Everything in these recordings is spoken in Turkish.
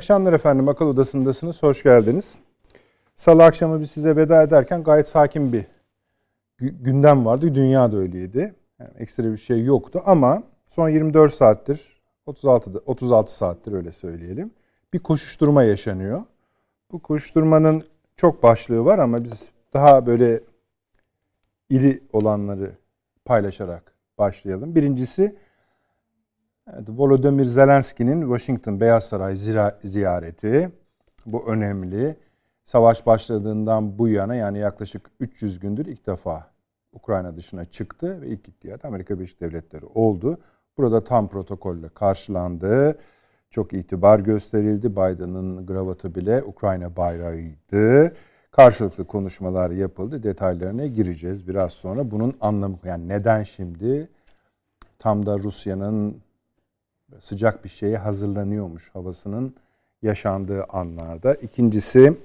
Akşamlar efendim. Akıl Odası'ndasınız. Hoş geldiniz. Salı akşamı biz size veda ederken gayet sakin bir gündem vardı. Dünya da öyleydi. Yani ekstra bir şey yoktu ama son 24 saattir 36 36 saattir öyle söyleyelim. Bir koşuşturma yaşanıyor. Bu koşuşturmanın çok başlığı var ama biz daha böyle iri olanları paylaşarak başlayalım. Birincisi evet, Volodymyr Zelenski'nin Washington Beyaz Saray ziyareti. Bu önemli. Savaş başladığından bu yana yani yaklaşık 300 gündür ilk defa Ukrayna dışına çıktı ve ilk gittiği yerde Amerika Birleşik Devletleri oldu. Burada tam protokolle karşılandı. Çok itibar gösterildi. Biden'ın gravatı bile Ukrayna bayrağıydı. Karşılıklı konuşmalar yapıldı. Detaylarına gireceğiz biraz sonra. Bunun anlamı yani neden şimdi tam da Rusya'nın sıcak bir şeye hazırlanıyormuş havasının yaşandığı anlarda. İkincisi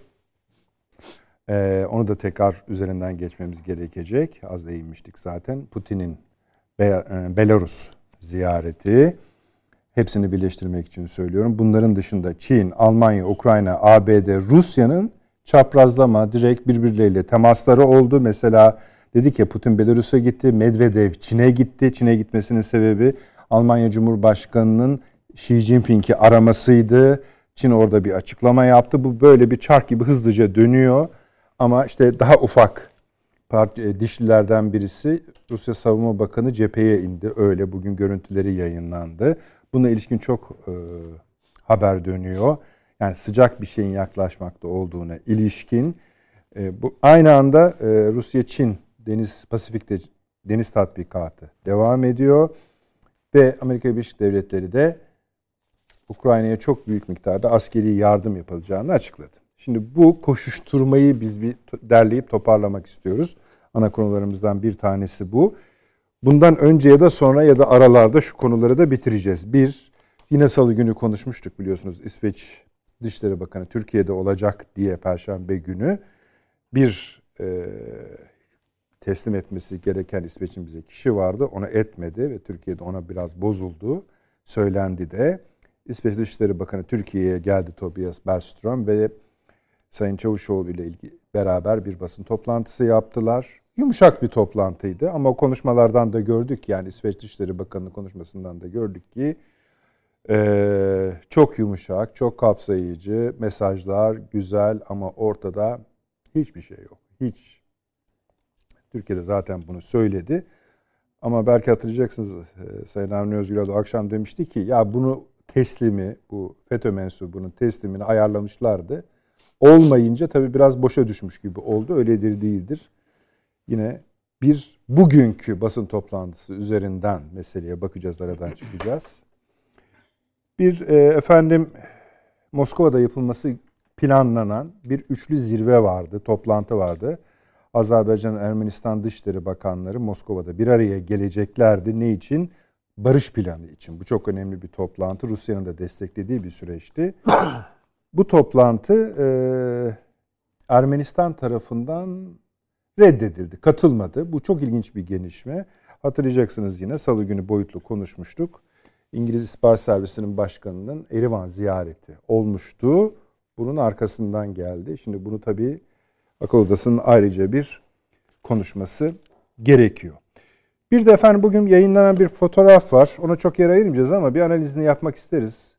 ee, onu da tekrar üzerinden geçmemiz gerekecek. Az değinmiştik zaten. Putin'in e, Belarus ziyareti. Hepsini birleştirmek için söylüyorum. Bunların dışında Çin, Almanya, Ukrayna, ABD, Rusya'nın çaprazlama, direkt birbirleriyle temasları oldu. Mesela dedik ya Putin Belarus'a gitti, Medvedev Çin'e gitti. Çin'e gitmesinin sebebi Almanya Cumhurbaşkanı'nın Xi Jinping'i aramasıydı. Çin orada bir açıklama yaptı. Bu böyle bir çark gibi hızlıca dönüyor. Ama işte daha ufak parti, e, dişlilerden birisi Rusya Savunma Bakanı cepheye indi. Öyle bugün görüntüleri yayınlandı. Buna ilişkin çok e, haber dönüyor. Yani sıcak bir şeyin yaklaşmakta olduğuna ilişkin. E, bu aynı anda e, Rusya-Çin Deniz Pasifik'te deniz tatbikatı devam ediyor ve Amerika Birleşik Devletleri de Ukrayna'ya çok büyük miktarda askeri yardım yapılacağını açıkladı. Şimdi bu koşuşturmayı biz bir derleyip toparlamak istiyoruz. Ana konularımızdan bir tanesi bu. Bundan önce ya da sonra ya da aralarda şu konuları da bitireceğiz. Bir, yine salı günü konuşmuştuk biliyorsunuz İsveç Dışişleri Bakanı Türkiye'de olacak diye Perşembe günü bir e, teslim etmesi gereken İsveç'in bize kişi vardı. Ona etmedi ve Türkiye'de ona biraz bozuldu. Söylendi de. İsveç Dışişleri Bakanı Türkiye'ye geldi Tobias Bergström ve Sayın Çavuşoğlu ile beraber bir basın toplantısı yaptılar. Yumuşak bir toplantıydı ama konuşmalardan da gördük yani İsveç Dışişleri Bakanı'nın konuşmasından da gördük ki e, çok yumuşak, çok kapsayıcı mesajlar, güzel ama ortada hiçbir şey yok. Hiç. Türkiye'de zaten bunu söyledi. Ama belki hatırlayacaksınız e, Sayın Avni Özgür akşam demişti ki ya bunu teslimi, bu FETÖ mensubunun teslimini ayarlamışlardı olmayınca tabii biraz boşa düşmüş gibi oldu. Öyledir değildir. Yine bir bugünkü basın toplantısı üzerinden meseleye bakacağız, aradan çıkacağız. Bir e, efendim Moskova'da yapılması planlanan bir üçlü zirve vardı, toplantı vardı. Azerbaycan, Ermenistan Dışişleri Bakanları Moskova'da bir araya geleceklerdi. Ne için? Barış planı için. Bu çok önemli bir toplantı. Rusya'nın da desteklediği bir süreçti. Bu toplantı e, Ermenistan tarafından reddedildi, katılmadı. Bu çok ilginç bir gelişme. Hatırlayacaksınız yine salı günü boyutlu konuşmuştuk. İngiliz İstihbarat Servisi'nin başkanının Erivan ziyareti olmuştu. Bunun arkasından geldi. Şimdi bunu tabii akıl odasının ayrıca bir konuşması gerekiyor. Bir de efendim bugün yayınlanan bir fotoğraf var. Ona çok yer ayırmayacağız ama bir analizini yapmak isteriz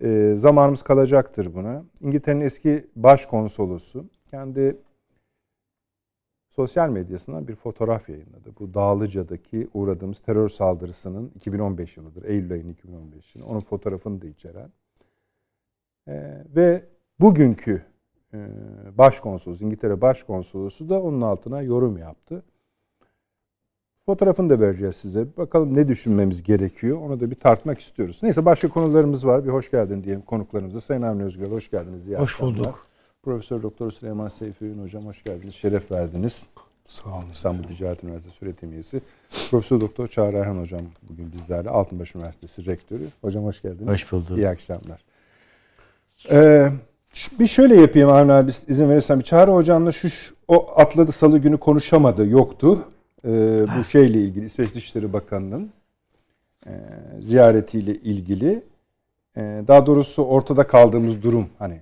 e, zamanımız kalacaktır buna. İngiltere'nin eski başkonsolosu kendi sosyal medyasından bir fotoğraf yayınladı. Bu Dağlıca'daki uğradığımız terör saldırısının 2015 yılıdır. Eylül ayının 2015 yılı. Onun fotoğrafını da içeren. E, ve bugünkü e, başkonsolos, İngiltere başkonsolosu da onun altına yorum yaptı. Fotoğrafını da vereceğiz size. Bakalım ne düşünmemiz gerekiyor. Onu da bir tartmak istiyoruz. Neyse başka konularımız var. Bir hoş geldin diyelim konuklarımıza. Sayın Avni Özgür hoş geldiniz. İyi hoş akşamlar. bulduk. Profesör Doktor Süleyman Seyfi Ün hocam hoş geldiniz. Şeref verdiniz. Sağ olun. İstanbul Ticaret Üniversitesi öğretim üyesi. Profesör Doktor Çağrı Erhan hocam bugün bizlerle. Altınbaş Üniversitesi rektörü. Hocam hoş geldiniz. Hoş bulduk. İyi akşamlar. Ee, bir şöyle yapayım Avni abi izin verirsen. Bir Çağrı hocamla şu o atladı salı günü konuşamadı yoktu e, bu şeyle ilgili İsveç Dışişleri Bakanı'nın e, ziyaretiyle ilgili e, daha doğrusu ortada kaldığımız durum hani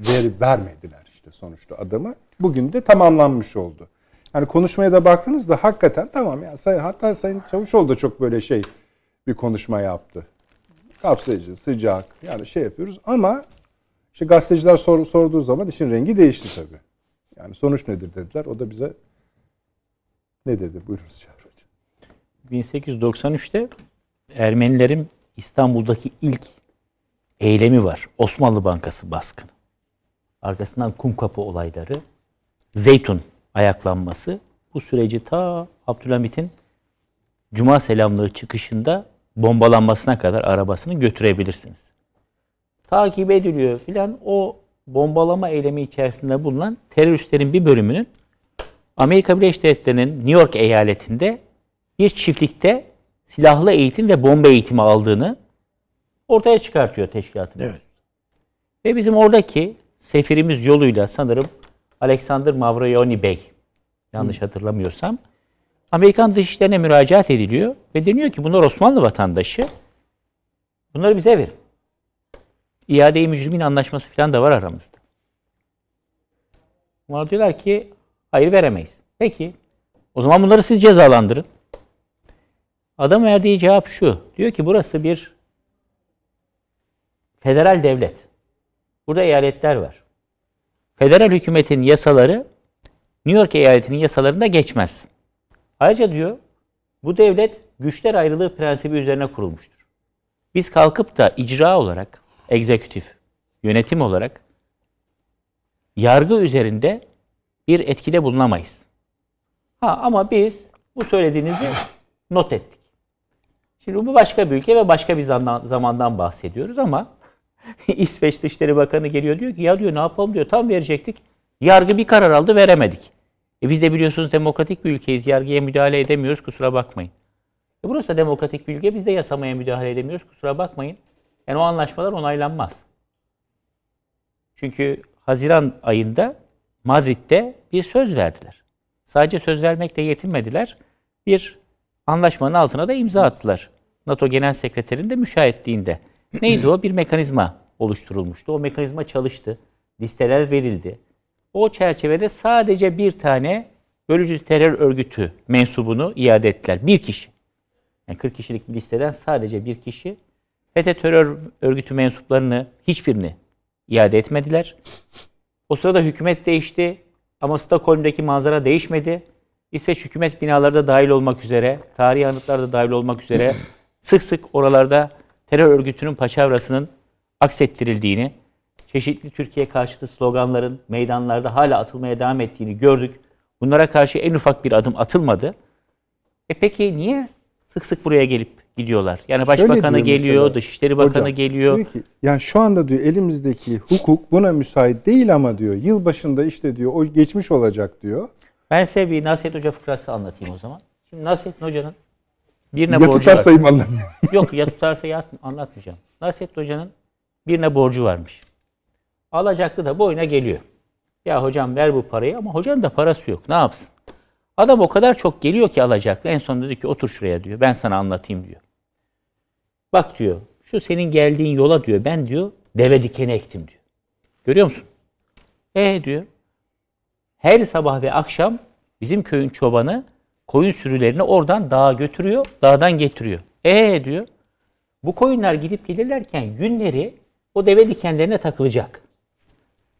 veri vermediler işte sonuçta adamı. Bugün de tamamlanmış oldu. Hani konuşmaya da baktığınızda hakikaten tamam ya say, hatta Sayın Çavuşoğlu da çok böyle şey bir konuşma yaptı. Kapsayıcı, sıcak yani şey yapıyoruz ama işte gazeteciler sor, sorduğu zaman işin rengi değişti tabii. Yani sonuç nedir dediler. O da bize ne dedi? Buyurunuz Çağrı Hocam. 1893'te Ermenilerin İstanbul'daki ilk eylemi var. Osmanlı Bankası baskını. Arkasından Kumkapı olayları, Zeytun ayaklanması. Bu süreci ta Abdülhamit'in Cuma selamlığı çıkışında bombalanmasına kadar arabasını götürebilirsiniz. Takip ediliyor filan o bombalama eylemi içerisinde bulunan teröristlerin bir bölümünün Amerika Birleşik Devletleri'nin New York eyaletinde bir çiftlikte silahlı eğitim ve bomba eğitimi aldığını ortaya çıkartıyor teşkilatımız. Evet. Ve bizim oradaki sefirimiz yoluyla sanırım Alexander Mavroyoni Bey yanlış hatırlamıyorsam Amerikan Dışişleri'ne müracaat ediliyor ve deniyor ki bunlar Osmanlı vatandaşı. Bunları bize verin. İade-i mücrimin anlaşması falan da var aramızda. Bunlar diyorlar ki hayır veremeyiz. Peki o zaman bunları siz cezalandırın. Adam verdiği cevap şu. Diyor ki burası bir federal devlet. Burada eyaletler var. Federal hükümetin yasaları New York eyaletinin yasalarında geçmez. Ayrıca diyor bu devlet güçler ayrılığı prensibi üzerine kurulmuştur. Biz kalkıp da icra olarak, egzekutif, yönetim olarak yargı üzerinde bir etkide bulunamayız. Ha ama biz bu söylediğinizi not ettik. Şimdi bu başka bir ülke ve başka bir zamandan bahsediyoruz ama İsveç Dışişleri Bakanı geliyor diyor ki ya diyor ne yapalım diyor tam verecektik. Yargı bir karar aldı veremedik. E biz de biliyorsunuz demokratik bir ülkeyiz. Yargıya müdahale edemiyoruz kusura bakmayın. E burası da demokratik bir ülke. Biz de yasamaya müdahale edemiyoruz kusura bakmayın. Yani o anlaşmalar onaylanmaz. Çünkü Haziran ayında Madrid'de bir söz verdiler. Sadece söz vermekle yetinmediler. Bir anlaşmanın altına da imza attılar. NATO Genel Sekreterinin de müşahitliğinde. Neydi o? Bir mekanizma oluşturulmuştu. O mekanizma çalıştı. Listeler verildi. O çerçevede sadece bir tane bölücü terör örgütü mensubunu iade ettiler. Bir kişi. Yani 40 kişilik bir listeden sadece bir kişi. FETÖ terör örgütü mensuplarını hiçbirini iade etmediler. O sırada hükümet değişti ama Stockholm'daki manzara değişmedi. İsveç hükümet binaları da dahil olmak üzere, tarihi anıtlar da dahil olmak üzere sık sık oralarda terör örgütünün paçavrasının aksettirildiğini, çeşitli Türkiye karşıtı sloganların meydanlarda hala atılmaya devam ettiğini gördük. Bunlara karşı en ufak bir adım atılmadı. E peki niye sık sık buraya gelip gidiyorlar? Yani başbakanı geliyor, mesela, Dışişleri Bakanı hocam, geliyor. Diyor ki, yani şu anda diyor elimizdeki hukuk buna müsait değil ama diyor yılbaşında işte diyor o geçmiş olacak diyor. Ben size bir Nasrettin Hoca fıkrası anlatayım o zaman. Şimdi Nasrettin Hoca'nın birine ya borcu tutarsa var. anlamıyor. Yok ya tutarsa ya anlatmayacağım. Nasrettin Hoca'nın birine borcu varmış. Alacaklı da boyuna geliyor. Ya hocam ver bu parayı ama hocanın da parası yok. Ne yapsın? Adam o kadar çok geliyor ki alacaklı. En son dedi ki otur şuraya diyor. Ben sana anlatayım diyor. Bak diyor şu senin geldiğin yola diyor ben diyor deve dikeni ektim diyor. Görüyor musun? E diyor. Her sabah ve akşam bizim köyün çobanı koyun sürülerini oradan dağa götürüyor, dağdan getiriyor. E diyor. Bu koyunlar gidip gelirlerken yünleri o deve dikenlerine takılacak.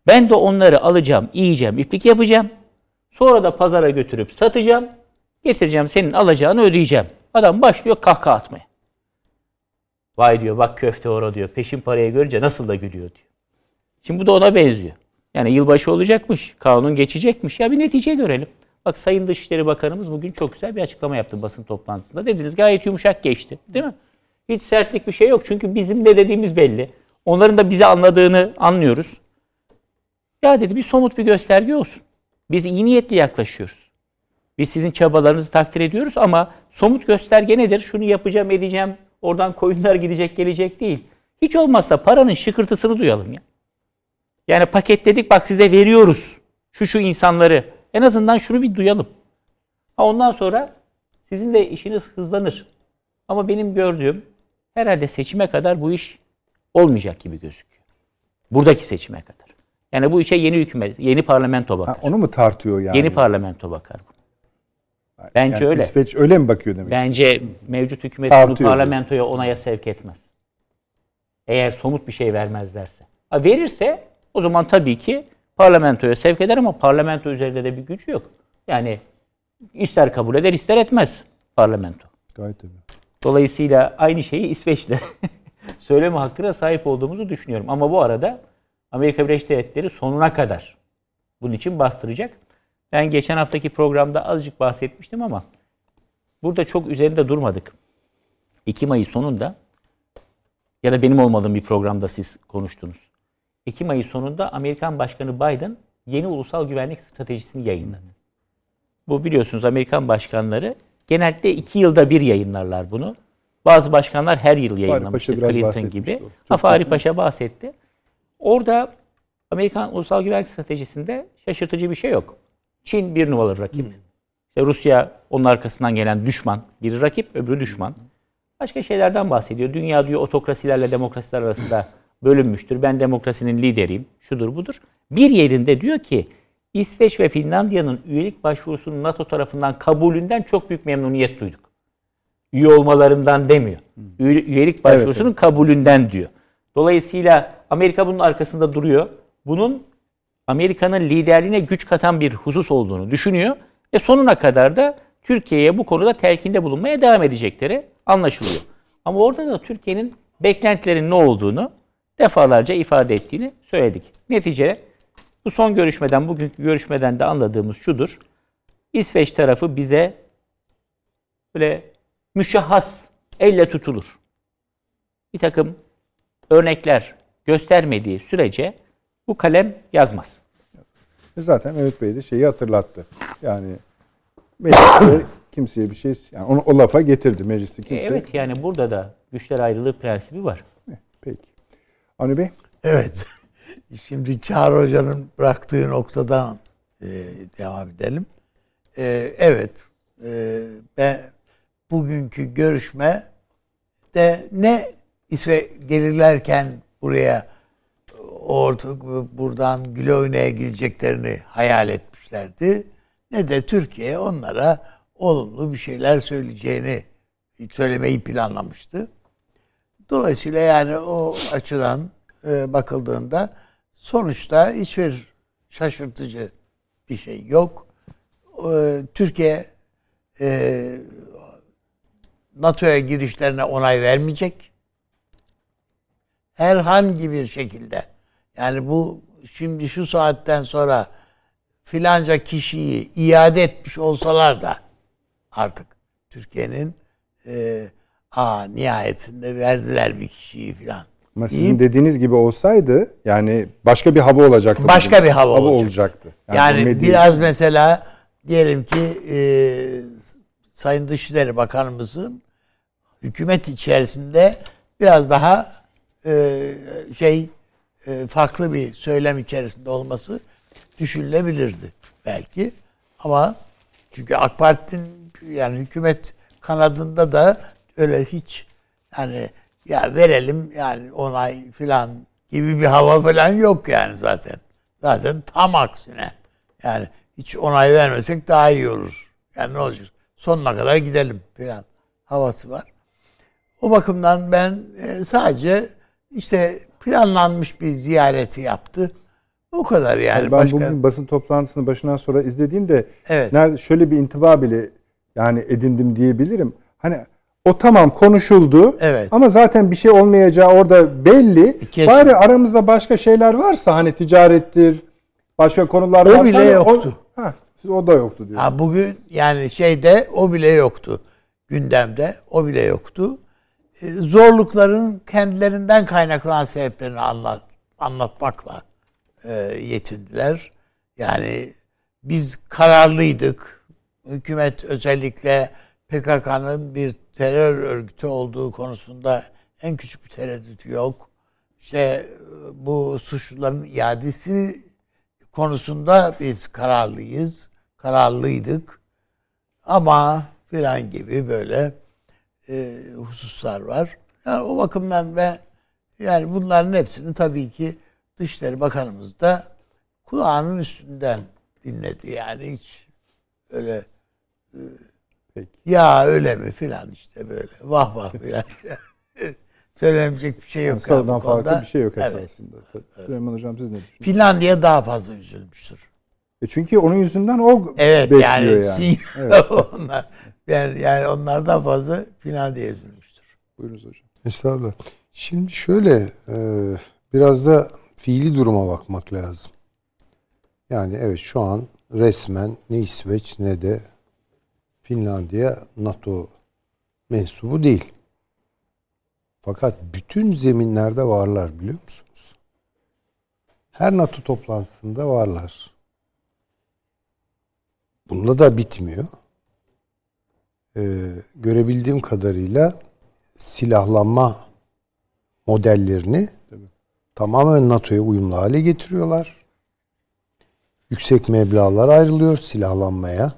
Ben de onları alacağım, yiyeceğim, iplik yapacağım. Sonra da pazara götürüp satacağım. Getireceğim senin alacağını ödeyeceğim. Adam başlıyor kahkaha atmaya. Vay diyor bak köfte ora diyor. Peşin parayı görünce nasıl da gülüyor diyor. Şimdi bu da ona benziyor. Yani yılbaşı olacakmış. Kanun geçecekmiş. Ya bir netice görelim. Bak Sayın Dışişleri Bakanımız bugün çok güzel bir açıklama yaptı basın toplantısında. Dediniz gayet yumuşak geçti. Değil mi? Hiç sertlik bir şey yok. Çünkü bizim ne dediğimiz belli. Onların da bizi anladığını anlıyoruz. Ya dedi bir somut bir gösterge olsun. Biz iyi niyetli yaklaşıyoruz. Biz sizin çabalarınızı takdir ediyoruz ama somut gösterge nedir? Şunu yapacağım, edeceğim. Oradan koyunlar gidecek, gelecek değil. Hiç olmazsa paranın şıkırtısını duyalım ya. Yani paketledik bak size veriyoruz. Şu şu insanları. En azından şunu bir duyalım. Ha ondan sonra sizin de işiniz hızlanır. Ama benim gördüğüm herhalde seçime kadar bu iş olmayacak gibi gözüküyor. Buradaki seçime kadar. Yani bu işe yeni hükümet, yeni parlamento bakar. Ha, onu mu tartıyor yani? Yeni parlamento bakar. Bence Yani öyle. İsveç öyle mi bakıyor demek? Bence mevcut hükümet bunu parlamentoya onaya sevk etmez. Eğer somut bir şey vermezlerse. Ha, verirse o zaman tabii ki parlamentoya sevk eder ama parlamento üzerinde de bir gücü yok. Yani ister kabul eder ister etmez parlamento. Gayet tabii. Dolayısıyla aynı şeyi İsveç'te söyleme hakkına sahip olduğumuzu düşünüyorum. Ama bu arada Amerika Birleşik Devletleri sonuna kadar bunun için bastıracak. Ben geçen haftaki programda azıcık bahsetmiştim ama burada çok üzerinde durmadık. 2 Mayıs sonunda ya da benim olmadığım bir programda siz konuştunuz. 2 Mayıs sonunda Amerikan Başkanı Biden yeni ulusal güvenlik stratejisini yayınladı. Bu biliyorsunuz Amerikan başkanları genellikle iki yılda bir yayınlarlar bunu. Bazı başkanlar her yıl yayınlamıştır. Clinton gibi. Fahri Paşa bahsetti. Orada Amerikan ulusal güvenlik stratejisinde şaşırtıcı bir şey yok. Çin bir numaralı rakip. İşte Rusya onun arkasından gelen düşman. Biri rakip, öbürü düşman. Başka şeylerden bahsediyor. Dünya diyor otokrasilerle demokrasiler arasında bölünmüştür. Ben demokrasinin lideriyim. Şudur budur. Bir yerinde diyor ki İsveç ve Finlandiya'nın üyelik başvurusunun NATO tarafından kabulünden çok büyük memnuniyet duyduk. Üye olmalarından demiyor. Üye- Üyelik başvurusunun kabulünden diyor. Dolayısıyla Amerika bunun arkasında duruyor. Bunun Amerika'nın liderliğine güç katan bir husus olduğunu düşünüyor ve sonuna kadar da Türkiye'ye bu konuda telkinde bulunmaya devam edecekleri anlaşılıyor. Ama orada da Türkiye'nin beklentilerinin ne olduğunu defalarca ifade ettiğini söyledik. Netice bu son görüşmeden, bugünkü görüşmeden de anladığımız şudur. İsveç tarafı bize böyle müşahhas, elle tutulur. Bir takım örnekler göstermediği sürece bu kalem yazmaz. E Zaten Mehmet Bey de şeyi hatırlattı. Yani mecliste kimseye bir şey yani onu o lafa getirdi mecliste kimse. Evet yani burada da güçler ayrılığı prensibi var. Peki. Avni Bey Evet. Şimdi Çağrı Hoca'nın bıraktığı noktadan e, devam edelim. E, evet. E, ben bugünkü görüşme de ne İsve gelirlerken buraya orta, buradan güle oynaya gideceklerini hayal etmişlerdi. Ne de Türkiye onlara olumlu bir şeyler söyleyeceğini söylemeyi planlamıştı. Dolayısıyla yani o açıdan e, bakıldığında sonuçta hiçbir şaşırtıcı bir şey yok. E, Türkiye e, NATO'ya girişlerine onay vermeyecek. Herhangi bir şekilde. Yani bu şimdi şu saatten sonra filanca kişiyi iade etmiş olsalar da artık Türkiye'nin e, aa nihayetinde verdiler bir kişiyi filan. ama sizin deyip dediğiniz gibi olsaydı yani başka bir hava olacaktı. Başka bugün. bir hava olacaktı. olacaktı. Yani, medya- biraz mesela diyelim ki e, Sayın Dışişleri Bakanımızın hükümet içerisinde biraz daha e, şey e, farklı bir söylem içerisinde olması düşünülebilirdi belki. Ama çünkü AK Parti'nin yani hükümet kanadında da öyle hiç yani ya verelim yani onay filan gibi bir hava falan yok yani zaten. Zaten tam aksine. Yani hiç onay vermesek daha iyi olur. Yani ne olacak? Sonuna kadar gidelim filan havası var. O bakımdan ben e, sadece işte planlanmış bir ziyareti yaptı. O kadar yani. ben Başka... bugün basın toplantısını başından sonra izlediğimde Evet. nerede şöyle bir intiba bile yani edindim diyebilirim. Hani o tamam konuşuldu Evet. ama zaten bir şey olmayacağı orada belli. Kesin. Bari aramızda başka şeyler varsa hani ticarettir, başka konular O varsa bile hani yoktu. O, ha, siz o da yoktu diyor. Ha, bugün yani şeyde o bile yoktu. Gündemde o bile yoktu. E, zorlukların kendilerinden kaynaklanan sebeplerini anlat, anlatmakla e, yetindiler. Yani biz kararlıydık. Hükümet özellikle PKK'nın bir terör örgütü olduğu konusunda en küçük bir tereddütü yok. İşte e, bu suçluların iadesi konusunda biz kararlıyız, kararlıydık. Ama filan gibi böyle e, hususlar var. Yani o bakımdan ben Yani bunların hepsini tabii ki Dışişleri Bakanımız da kulağının üstünden dinledi. Yani hiç öyle Peki. ya öyle mi filan işte böyle vah vah filan. Söylenecek bir şey yok. Yani yani farklı bir şey yok Evet. esasında. Süleyman Hocam siz ne düşünüyorsunuz? Finlandiya daha fazla üzülmüştür. E çünkü onun yüzünden o Evet bekliyor yani, yani. sinyal onlar. Yani, yani onlardan fazla Finlandiya üzülmüştür. Buyurunuz hocam. Estağfurullah. Şimdi şöyle e, biraz da fiili duruma bakmak lazım. Yani evet şu an resmen ne İsveç ne de Finlandiya NATO mensubu değil. Fakat bütün zeminlerde varlar biliyor musunuz? Her NATO toplantısında varlar. Bununla da bitmiyor. Ee, görebildiğim kadarıyla silahlanma modellerini Tabii. tamamen NATO'ya uyumlu hale getiriyorlar. Yüksek meblağlar ayrılıyor silahlanmaya.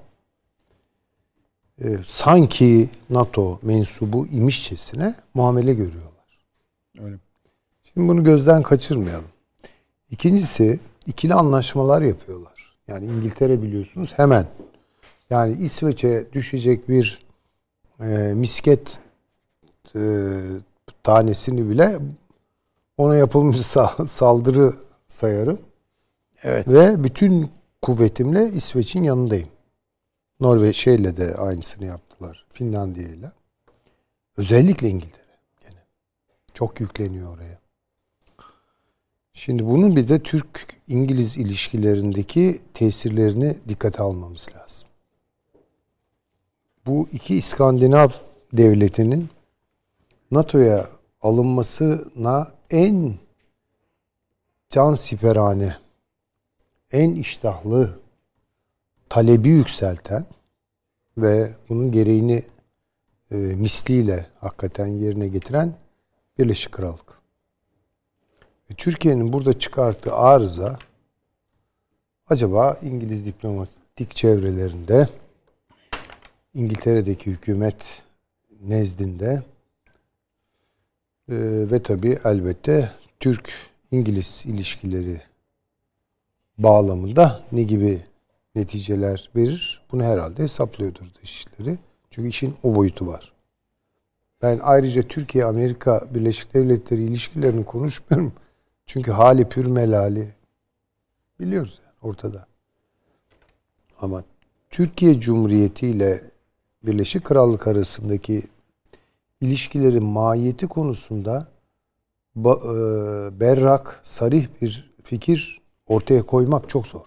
Ee, sanki NATO mensubu imişçesine muamele görüyorlar. Öyle. Şimdi bunu gözden kaçırmayalım. İkincisi ikili anlaşmalar yapıyorlar. Yani İngiltere biliyorsunuz hemen yani İsveç'e düşecek bir e, misket e, tanesini bile ona yapılmış sa- saldırı sayarım. Evet. Ve bütün kuvvetimle İsveç'in yanındayım. Norveç'le de aynısını yaptılar. Finlandiya'yla. Özellikle İngiltere. Gene. Çok yükleniyor oraya. Şimdi bunun bir de Türk-İngiliz ilişkilerindeki tesirlerini dikkate almamız lazım. Bu iki İskandinav devletinin NATO'ya alınmasına en can siperhane, en iştahlı talebi yükselten ve bunun gereğini e, misliyle hakikaten yerine getiren Birleşik Krallık. Ve Türkiye'nin burada çıkarttığı arıza acaba İngiliz diplomatik çevrelerinde İngiltere'deki hükümet nezdinde e, ve tabii elbette Türk-İngiliz ilişkileri bağlamında ne gibi neticeler verir? Bunu herhalde hesaplıyordur dışişleri. Çünkü işin o boyutu var. Ben ayrıca Türkiye-Amerika Birleşik Devletleri ilişkilerini konuşmuyorum. Çünkü hali pür melali biliyoruz yani ortada. Ama Türkiye Cumhuriyeti ile Birleşik Krallık arasındaki ilişkilerin mahiyeti konusunda e, berrak, sarih bir fikir ortaya koymak çok zor.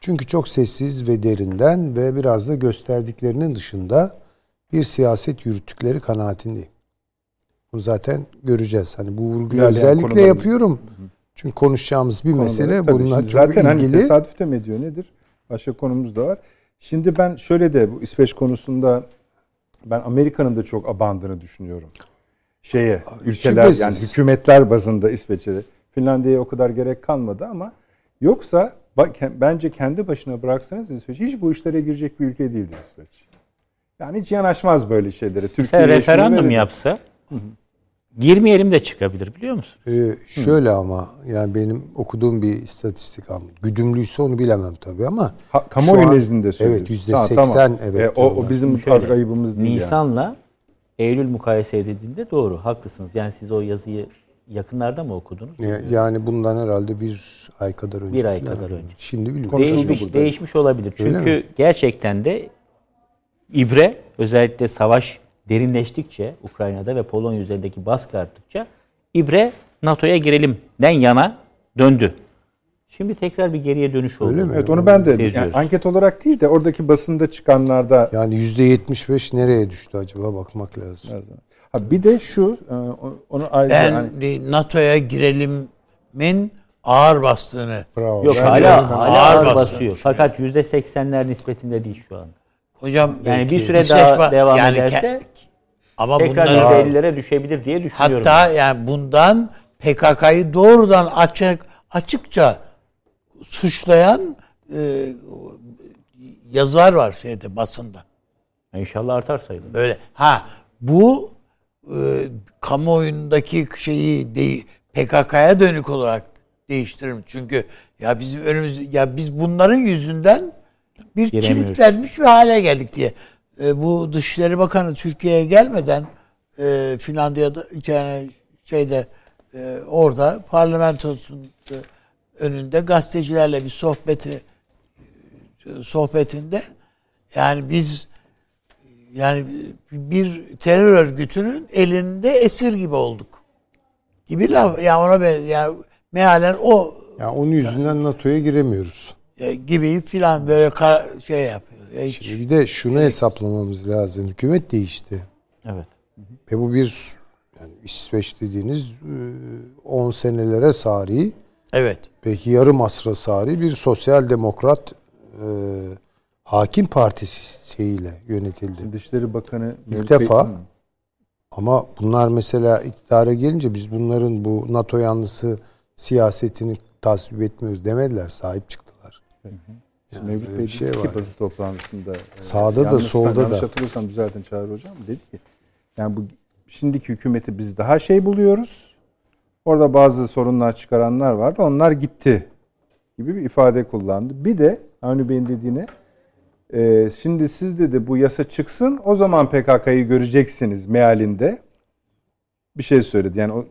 Çünkü çok sessiz ve derinden ve biraz da gösterdiklerinin dışında bir siyaset yürüttükleri kanaatindeyim. Bunu zaten göreceğiz. Hani bu vurguyu İlerleyen özellikle konularımız- yapıyorum. Çünkü konuşacağımız bir mesele Konuları- tabii bununla çok zaten hani ilgili. tesadüfte mi ediyor nedir? Başka konumuz da var. Şimdi ben şöyle de bu İsveç konusunda ben Amerika'nın da çok abandığını düşünüyorum. Şeye ülkeler şüphesiz. yani hükümetler bazında İsveç'e. Finlandiya'ya o kadar gerek kalmadı ama yoksa bence kendi başına bıraksanız İsveç hiç bu işlere girecek bir ülke değildi İsveç. Yani hiç yanaşmaz böyle şeylere. Mesela şunu referandum yapsa girmeyelim de çıkabilir biliyor musun? Ee, şöyle ama yani benim okuduğum bir istatistik ama güdümlüyse onu bilemem tabii ama Ha, kamuoyu nezdinde söylüyorsun. Evet, yüzde Tamam, seksen tamam. evet E, o, o bizim Şöyle, ayıbımız değil yani. Nisan'la Eylül mukayese edildiğinde doğru haklısınız. Yani siz o yazıyı yakınlarda mı okudunuz? Ya- yani bundan herhalde bir ay kadar önce. Bir ay kadar önce. Şimdi bilmiyorum. Değişmiş, burada. değişmiş olabilir. Öyle Çünkü gerçekten de ibre özellikle savaş derinleştikçe Ukrayna'da ve Polonya üzerindeki baskı arttıkça ibre NATO'ya girelimden yana döndü. Şimdi tekrar bir geriye dönüş oldu. Öyle mi? Evet onu ben de yani anket olarak değil de oradaki basında çıkanlarda Yani yüzde yetmiş beş nereye düştü acaba bakmak lazım. ha, bir de şu e, onu ayrıca Ben hani- NATO'ya girelimin ağır bastığını Bravo. Yok hala, hala ağır ağır basıyor. Fakat %80'ler nispetinde değil şu anda. Hocam Yani bir belki süre daha ba- devam yani ederse ama tekrar bunları %50'lere düşebilir diye düşünüyorum. hatta yani bundan PKK'yı doğrudan açık açıkça suçlayan e, yazılar var şeyde basında. İnşallah artar sayıları. Böyle ha bu e, kamuoyundaki şeyi de, PKK'ya dönük olarak değiştirir. Çünkü ya bizim önümüz ya biz bunların yüzünden bir kilitlenmiş bir hale geldik diye. E, bu Dışişleri Bakanı Türkiye'ye gelmeden e, Finlandiya'da yani şeyde e, orada parlamentosun e, önünde gazetecilerle bir sohbeti sohbetinde yani biz yani bir terör örgütünün elinde esir gibi olduk. Gibi laf ya ona ben ya mealen o Yani onun yüzünden NATO'ya giremiyoruz. E, gibi filan böyle kar- şey yapıyor. Ya hiç- Şimdi bir de şunu hesaplamamız lazım. Hükümet değişti. Evet. Ve bu bir yani İsveç dediğiniz e, 10 senelere sari evet. belki yarım asra sari bir sosyal demokrat e, hakim partisi şeyiyle yönetildi. Dışişleri Bakanı İlk defa ama bunlar mesela iktidara gelince biz bunların bu NATO yanlısı siyasetini tasvip etmiyoruz demediler. Sahip çıktılar. Yani Mevlüt Bey bir şey ki var. basın toplantısında e, Sağda da, yanlış- solda yanlış da. hatırlıyorsam düzeltin Çağrı Hocam dedi ki yani bu şimdiki hükümeti biz daha şey buluyoruz. Orada bazı sorunlar çıkaranlar vardı. Onlar gitti gibi bir ifade kullandı. Bir de Avni Bey'in dediğine e, şimdi siz dedi bu yasa çıksın o zaman PKK'yı göreceksiniz mealinde bir şey söyledi. Yani o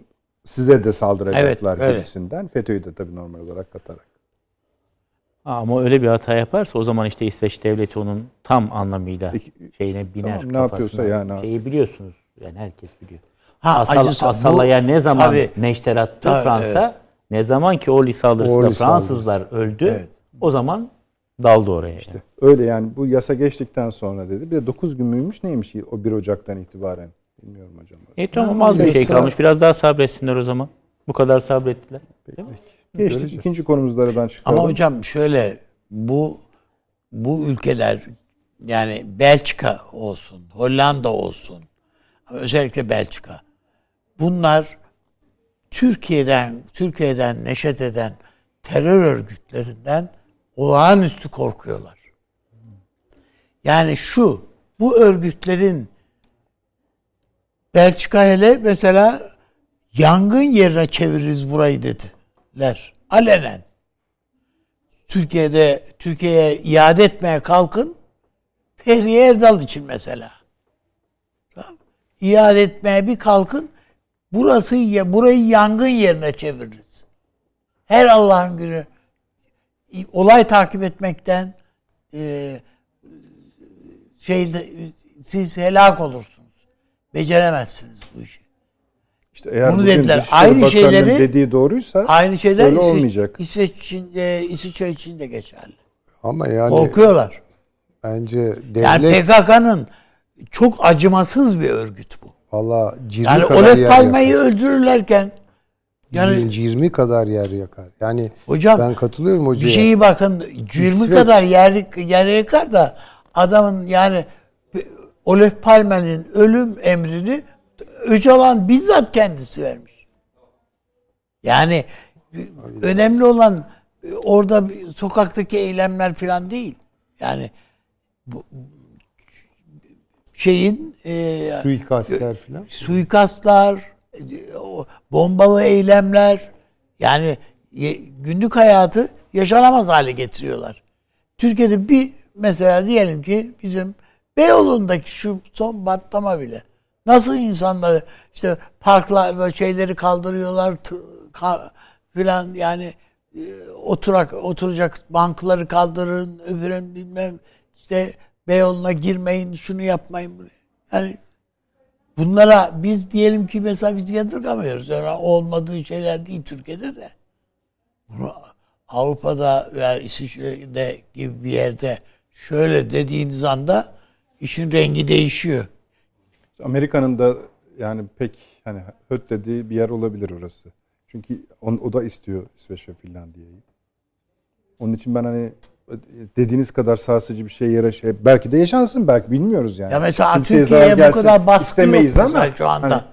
size de saldıracaklar Evet, evet. gibisinden. FETÖ'yü de tabii normal olarak katarak. Ama öyle bir hata yaparsa o zaman işte İsveç devleti onun tam anlamıyla şeyine biner. Tamam, ne yapıyorsa yani. Şeyi biliyorsunuz. Yani herkes biliyor. Ha, Asal, acısı- bu- Asala'ya ne zaman tabii. neşter attı Tabii, Fransa, evet. ne zaman ki Orly saldırısında Orly Fransızlar öldü, Evet. o zaman daldı oraya. yani. Öyle yani bu yasa geçtikten sonra dedi. Bir de 9 gün müymüş neymiş o 1 Ocak'tan itibaren? Bilmiyorum hocam. E tamam az bir şey kalmış. Biraz daha sabretsinler o zaman. Bu kadar sabrettiler. Değil mi? Geçtik Göreceğiz. ikinci konumuzda aradan çıkalım. Ama hocam şöyle bu bu ülkeler yani Belçika olsun, Hollanda olsun, özellikle Belçika. Bunlar Türkiye'den Türkiye'den neşet eden terör örgütlerinden olağanüstü korkuyorlar. Yani şu bu örgütlerin Belçika hele mesela yangın yerine çeviririz burayı dediler. Alenen. Türkiye'de Türkiye'ye iade etmeye kalkın. Fehriye Erdal için mesela. Tamam. İade etmeye bir kalkın. Burası ya burayı yangın yerine çeviririz. Her Allah'ın günü olay takip etmekten e, şeyde siz helak olursunuz. Beceremezsiniz bu işi. İşte eğer Bunu dediler. Aynı şeyleri- dediği doğruysa Aynı şeyler Öyle İsveç, olmayacak. İsveç için, e, İsviçre için de geçerli. Ama yani Korkuyorlar. bence devlet Yani PKK'nın çok acımasız bir örgüt bu. valla 20 Yani kadar Olet yer Palme'yi yakar. öldürürlerken yani 20 kadar yer yakar. Yani hocam ben katılıyorum bir hocaya. şeyi bakın 20 İsveç- kadar yer, yer yakar da adamın yani Olet Palme'nin ölüm emrini Öcalan bizzat kendisi vermiş. Yani önemli olan orada sokaktaki eylemler falan değil. Yani bu şeyin e, suikastler falan. suikastlar, bombalı eylemler yani günlük hayatı yaşanamaz hale getiriyorlar. Türkiye'de bir mesela diyelim ki bizim Beyoğlu'ndaki şu son patlama bile nasıl insanları işte parklarda şeyleri kaldırıyorlar ka- filan yani e, oturak oturacak bankları kaldırın öbürün bilmem işte Beyoğlu'na girmeyin şunu yapmayın. Yani Bunlara biz diyelim ki mesela biz yadırgamıyoruz. Yani olmadığı şeyler değil Türkiye'de de. Bunu Avrupa'da veya İsviçre'de gibi bir yerde şöyle dediğiniz anda işin rengi değişiyor. Amerika'nın da yani pek hani höt dediği bir yer olabilir orası. Çünkü on, o da istiyor İsveç ve Finlandiya'yı. Onun için ben hani dediğiniz kadar sarsıcı bir şey yere şey, belki de yaşansın belki bilmiyoruz yani. Ya mesela Kimseye Türkiye'ye bu kadar baskı istemeyiz yok ama şu anda. hani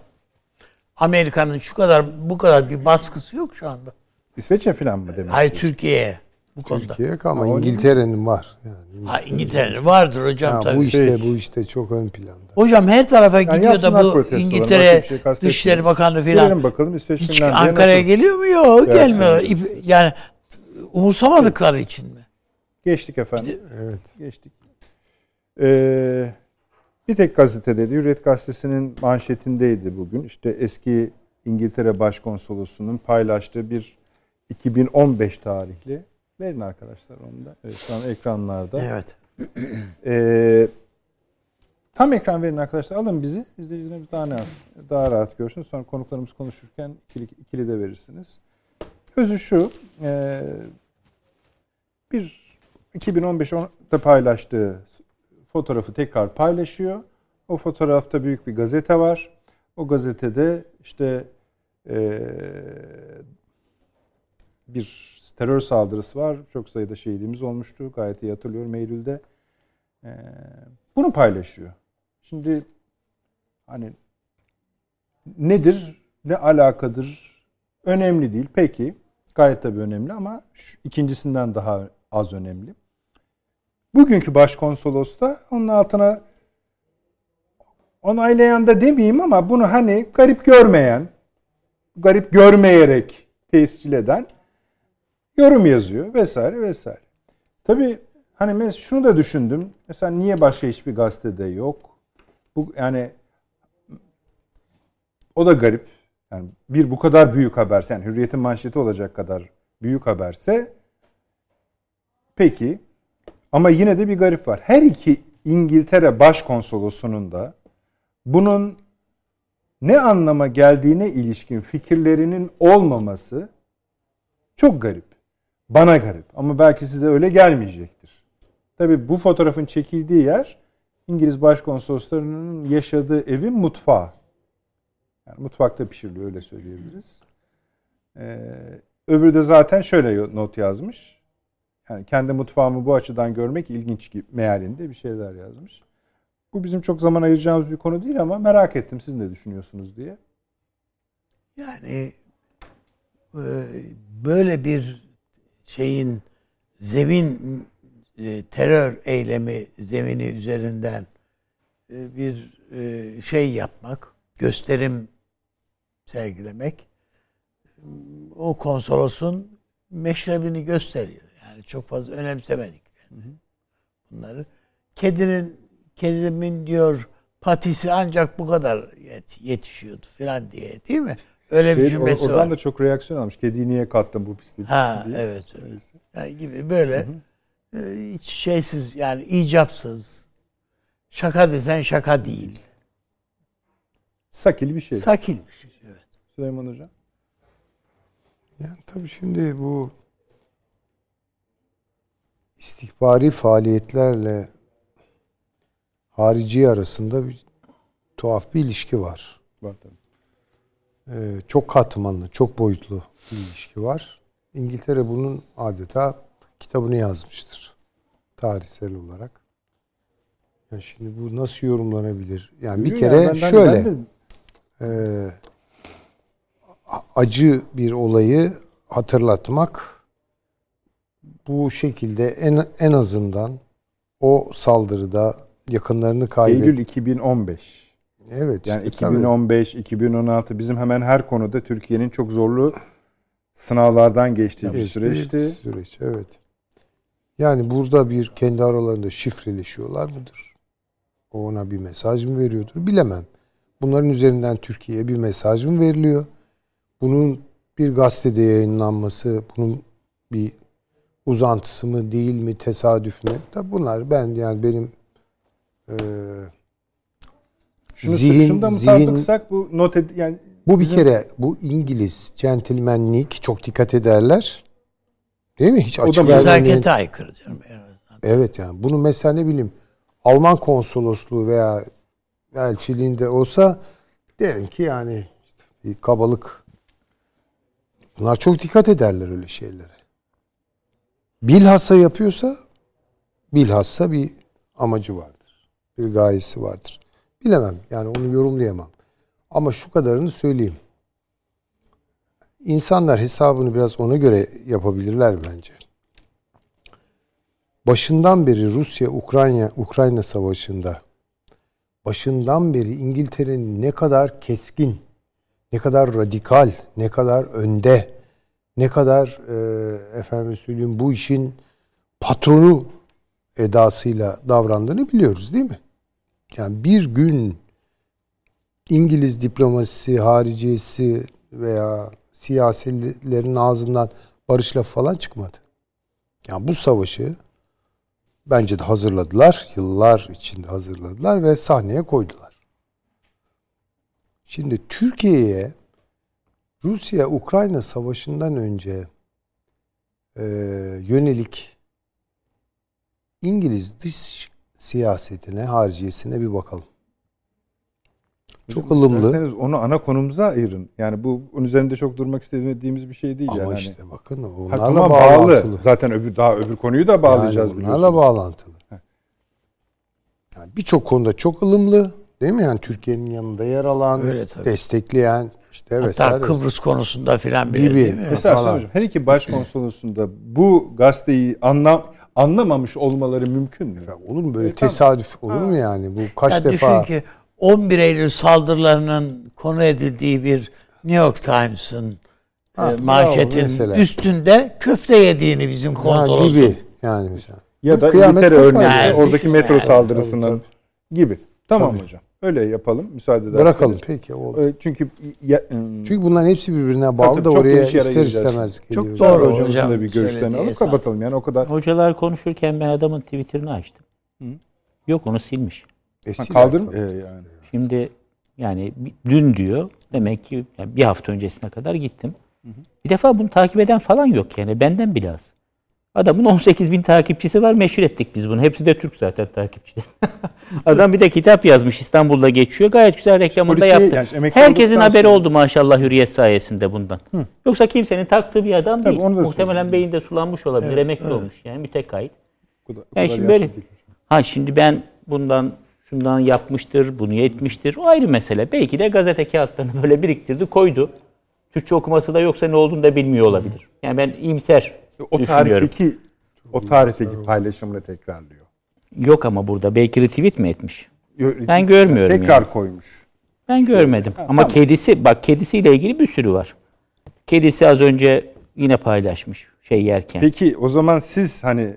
Amerika'nın şu kadar bu kadar bir baskısı yok şu anda. İsveç'e falan mı demek? Hayır? Türkiye'ye. Bu konuda. Türkiye ama İngiltere'nin var. Yani Ha, İngiltere'nin vardır hocam Ha, tabii. bu işte bu işte çok ön planda. Hocam her tarafa gidiyor da bu İngiltere şey. Dışişleri Bakanlığı Görelim filan. bakalım İsveç Ankara'ya geliyor mu? Yok gelmiyor. Yani umursamadıkları için mi? Geçtik efendim. Evet. Geçtik. Ee, bir tek gazetedeydi. Hürriyet Gazetesi'nin manşetindeydi bugün. İşte eski İngiltere Başkonsolosu'nun paylaştığı bir 2015 tarihli. Verin arkadaşlar onu da. Evet şu an ekranlarda. Evet. Ee, tam ekran verin arkadaşlar. Alın bizi. İzleyicilerimiz daha, ne, daha rahat görsün. Sonra konuklarımız konuşurken ikili, ikili de verirsiniz. Özü şu. E, bir 2015'te paylaştığı fotoğrafı tekrar paylaşıyor. O fotoğrafta büyük bir gazete var. O gazetede işte e, bir terör saldırısı var. Çok sayıda şehidimiz olmuştu. Gayet iyi hatırlıyorum Eylül'de. Ee, bunu paylaşıyor. Şimdi hani nedir, ne alakadır önemli değil. Peki gayet tabii önemli ama şu ikincisinden daha az önemli. Bugünkü başkonsolos da onun altına onaylayan da demeyeyim ama bunu hani garip görmeyen, garip görmeyerek tescil eden yorum yazıyor vesaire vesaire. Tabii hani mes şunu da düşündüm. Mesela niye başka hiçbir gazetede yok? Bu yani o da garip. Yani bir bu kadar büyük haberse yani Hürriyet'in manşeti olacak kadar büyük haberse peki ama yine de bir garip var. Her iki İngiltere başkonsolosunun da bunun ne anlama geldiğine ilişkin fikirlerinin olmaması çok garip. Bana garip ama belki size öyle gelmeyecektir. Tabii bu fotoğrafın çekildiği yer İngiliz başkonsoloslarının yaşadığı evin mutfağı. Yani mutfakta pişiriliyor öyle söyleyebiliriz. Ee, öbürü de zaten şöyle not yazmış. Yani kendi mutfağımı bu açıdan görmek ilginç gibi mealinde bir şeyler yazmış. Bu bizim çok zaman ayıracağımız bir konu değil ama merak ettim siz ne düşünüyorsunuz diye. Yani e, böyle bir şeyin zemin e, terör eylemi zemini üzerinden e, bir e, şey yapmak, gösterim sergilemek o konsolosun meşrebini gösteriyor. Yani çok fazla önemsemediklerini. Bunları kedinin kedimin diyor patisi ancak bu kadar yet- yetişiyordu falan diye değil mi? Öyle bir Şey, cümlesi oradan var. da çok reaksiyon almış. Kediyi niye kattın bu pisliği? Ha diye. evet. Neyse. Yani gibi böyle e, hiç şeysiz yani icapsız. Şaka desen şaka değil. Sakil bir şey. Sakilmiş. Evet. Süleyman Hocam. Yani tabii şimdi bu istihbari faaliyetlerle harici arasında bir tuhaf bir ilişki var. Var tabii. Ee, çok katmanlı, çok boyutlu bir ilişki var. İngiltere bunun adeta kitabını yazmıştır. Tarihsel olarak. Yani şimdi bu nasıl yorumlanabilir? Yani bir kere ben- şöyle de- e, acı bir olayı hatırlatmak bu şekilde en en azından o saldırıda yakınlarını kaybet. Eylül 2015. Evet Yani işte tabii. 2015, 2016 bizim hemen her konuda Türkiye'nin çok zorlu sınavlardan geçtiği bir süreçti. Süreç evet. Yani burada bir kendi aralarında şifreleşiyorlar mıdır? O ona bir mesaj mı veriyordur? Bilemem. Bunların üzerinden Türkiye'ye bir mesaj mı veriliyor? Bunun bir gazetede yayınlanması, bunun bir uzantısı mı değil mi, tesadüf mü? Tabi bunlar ben yani benim eee Şunu, zihin, şunu da zihin, mutabıksak bu not ed- yani bu bir bizim- kere bu İngiliz centilmenlik çok dikkat ederler. Değil mi? Hiç O da açık Nezakete aykırı canım. Evet. Evet yani bunu mesela ne bileyim Alman konsolosluğu veya elçiliğinde olsa derim ki yani bir kabalık. Bunlar çok dikkat ederler öyle şeylere. Bilhassa yapıyorsa bilhassa bir amacı vardır. Bir gayesi vardır. Bilemem yani onu yorumlayamam. Ama şu kadarını söyleyeyim. İnsanlar hesabını biraz ona göre yapabilirler bence. başından beri Rusya Ukrayna Ukrayna savaşında başından beri İngiltere'nin ne kadar keskin, ne kadar radikal, ne kadar önde, ne kadar e, efendim söyleyeyim bu işin patronu edasıyla davrandığını biliyoruz değil mi? Yani bir gün İngiliz diplomasisi, hariciyesi veya siyasilerin ağzından barış lafı falan çıkmadı. Yani bu savaşı bence de hazırladılar. Yıllar içinde hazırladılar ve sahneye koydular. Şimdi Türkiye'ye Rusya-Ukrayna savaşından önce e, yönelik İngiliz dış siyasetine, hariciyesine bir bakalım. Çok Hocam, ılımlı. isterseniz onu ana konumuza ayırın. Yani bu onun üzerinde çok durmak istediğimiz bir şey değil Ama yani. işte bakın Ha, onlarla bağlantılı. bağlı. Zaten öbür daha öbür konuyu da bağlayacağız yani bunlarla bağlantılı. Yani birçok konuda çok ılımlı değil mi? Yani Türkiye'nin yanında yer alan, Öyle tabii. destekleyen işte Hatta vesaire. Kıbrıs konusunda filan bile Gibi. değil mi? Mesela hocam her iki başkonsolosluğunda bu gazeteyi anlam anlamamış olmaları mümkün mü? Olur mu böyle E, tamam. tesadüf olur mu yani? Bu kaç Ya defa düşün ki 11 Eylül saldırılarının konu edildiği bir New York Times'ın e, mesela. üstünde köfte yediğini bizim Ha, konsolosun. gibi yani mesela. Ya Bu da kıyamet İngiltere örneği yani. oradaki metro yani. saldırısının Tabii, gibi. Tamam Tabii. hocam. Öyle yapalım müsaade ederseniz. Bırakalım peki oldu. Ee, Çünkü ya, ım, Çünkü bunların hepsi birbirine bağlı Tabii, da çok oraya ister istemez Çok geliyoruz. doğru hocamızın hocam da bir görüşlerini alıp esas. kapatalım. Yani o kadar Hocalar konuşurken ben adamın Twitter'ını açtım. Yok onu silmiş. E, Ha, kaldır e, yani. Şimdi yani dün diyor. Demek ki yani bir hafta öncesine kadar gittim. Bir defa bunu takip eden falan yok yani. Benden bile az. Adamın 18 bin takipçisi var. Meşhur ettik biz bunu. Hepsi de Türk zaten takipçi. Adam bir de kitap yazmış. İstanbul'da geçiyor. Gayet güzel reklamını da yaptı. yani Herkesin haberi sonra- oldu maşallah Hürriyet sayesinde bundan. Yoksa kimsenin taktığı bir adam Tabii, değil. Muhtemelen söyleyeyim. beyinde sulanmış olabilir. emekli olmuş yani müteahhit. O kadar- o Yani kadar şimdi yaşlı böyle değil. ha şimdi ben bundan şundan yapmıştır, bunu etmiştir. O ayrı mesele. Belki de gazete kağıtlarını böyle biriktirdi, koydu. Türkçe okuması da yoksa ne olduğunu da bilmiyor olabilir. Yani ben iyimser O tarihteki o tarihteki paylaşımını tekrarlıyor. Yok ama burada belki retweet mi etmiş? Yo- Ben görmüyorum Tekrar koymuş. Ben görmedim. Ama tamam. kedisi, bak kedisiyle ilgili bir sürü var. Kedisi az önce yine paylaşmış şey yerken. Peki o zaman siz hani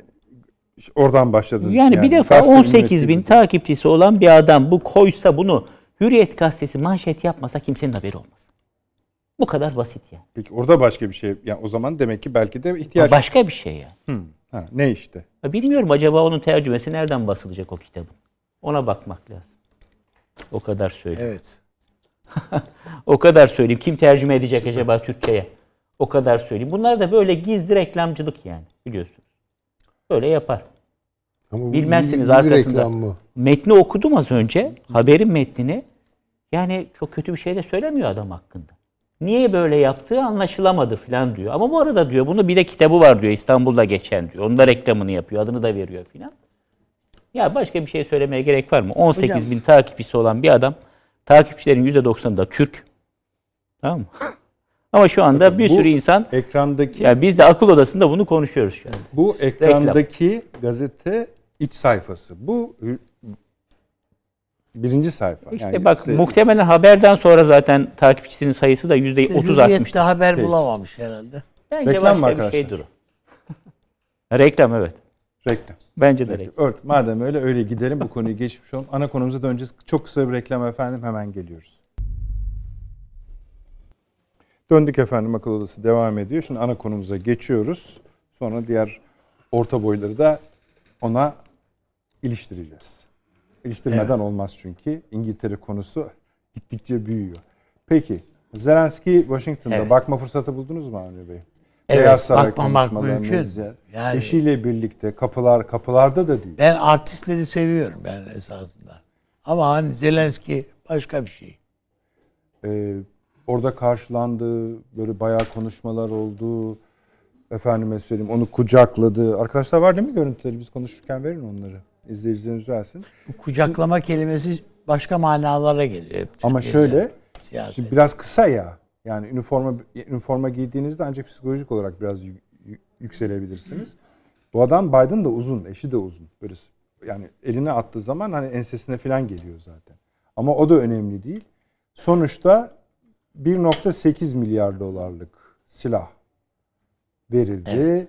oradan başladınız. Yani, bir defa Gazete 18 bin takipçisi olan bir adam bu koysa bunu Hürriyet gazetesi manşet yapmasa kimsenin haberi olmaz. Bu kadar basit yani. Peki orada başka bir şey. Yani o zaman demek ki belki de ihtiyaç. Başka bir şey yani. Hı, ha, ne işte? Bilmiyorum acaba onun tercümesi nereden basılacak o kitabın? Ona bakmak lazım. O kadar söyleyeyim. Evet. O kadar söyleyeyim. Kim tercüme edecek acaba Türkçe'ye? O kadar söyleyeyim. Bunlar da böyle gizli reklamcılık yani biliyorsunuz. Böyle yapar. Ama Bilmezsiniz iyi- iyi bir arkasında. reklam bu. Metni okudum az önce. Haberin metnini. Yani çok kötü bir şey de söylemiyor adam hakkında. Niye böyle yaptığı anlaşılamadı falan diyor. Ama bu arada diyor bunu bir de kitabı var diyor İstanbul'da geçen diyor. Onun da reklamını yapıyor. Adını da veriyor filan. Ya başka bir şey söylemeye gerek var mı? 18 Hocam- bin takipçisi olan bir adam. Takipçilerin %90'ı da Türk. Tamam mı? Ama şu anda bir Bu sürü insan Ekrandaki ya biz de akıl odasında bunu konuşuyoruz şu an. bu ekrandaki gazete iç sayfası. Bu birinci sayfa. İşte Yani bak size- muhtemelen haberden sonra zaten takipçisinin sayısı da %30 Hürriyet'te artmıştır. haber bulamamış herhalde. Bence Reklam mı arkadaşlar? o. reklam evet. reklam. Bence de reklam. Ört. Madem öyle öyle gidelim bu konuyu geçmiş olalım. Ana konumuza döneceğiz. Çok kısa bir reklam efendim hemen geliyoruz. Döndük efendim akıl odası devam ediyor. Şimdi ana konumuza geçiyoruz. Sonra diğer orta boyları da ona iliştireceğiz. İliştirmeden olmaz çünkü. İngiltere konusu gittikçe büyüyor. Peki Zelenski Washington'da Evet. bakma fırsatı buldunuz mu Avni Bey? Evet, Beyaz Saray bakmamak mümkün. Yani- Eşiyle birlikte kapılar kapılarda da değil. Ben artistleri seviyorum ben esasında. Ama hani Zelenski başka bir şey. Ee, orada karşılandı, böyle bayağı konuşmalar oldu. Efendime söyleyeyim onu kucakladı. Arkadaşlar var değil mi görüntüleri? Biz konuşurken verin onları. İzleyicilerimiz versin. Bu kucaklama kelimesi başka manalara geliyor. Ama şöyle, şimdi biraz kısa ya. Yani üniforma üniforma giydiğinizde ancak psikolojik olarak biraz yü- yü- yükselebilirsiniz. Bu adam Biden da uzun, eşi de uzun. Böyle yani eline attığı zaman hani ensesine falan geliyor zaten. Ama o da önemli değil. Sonuçta 1.8 milyar dolarlık silah verildi. Evet.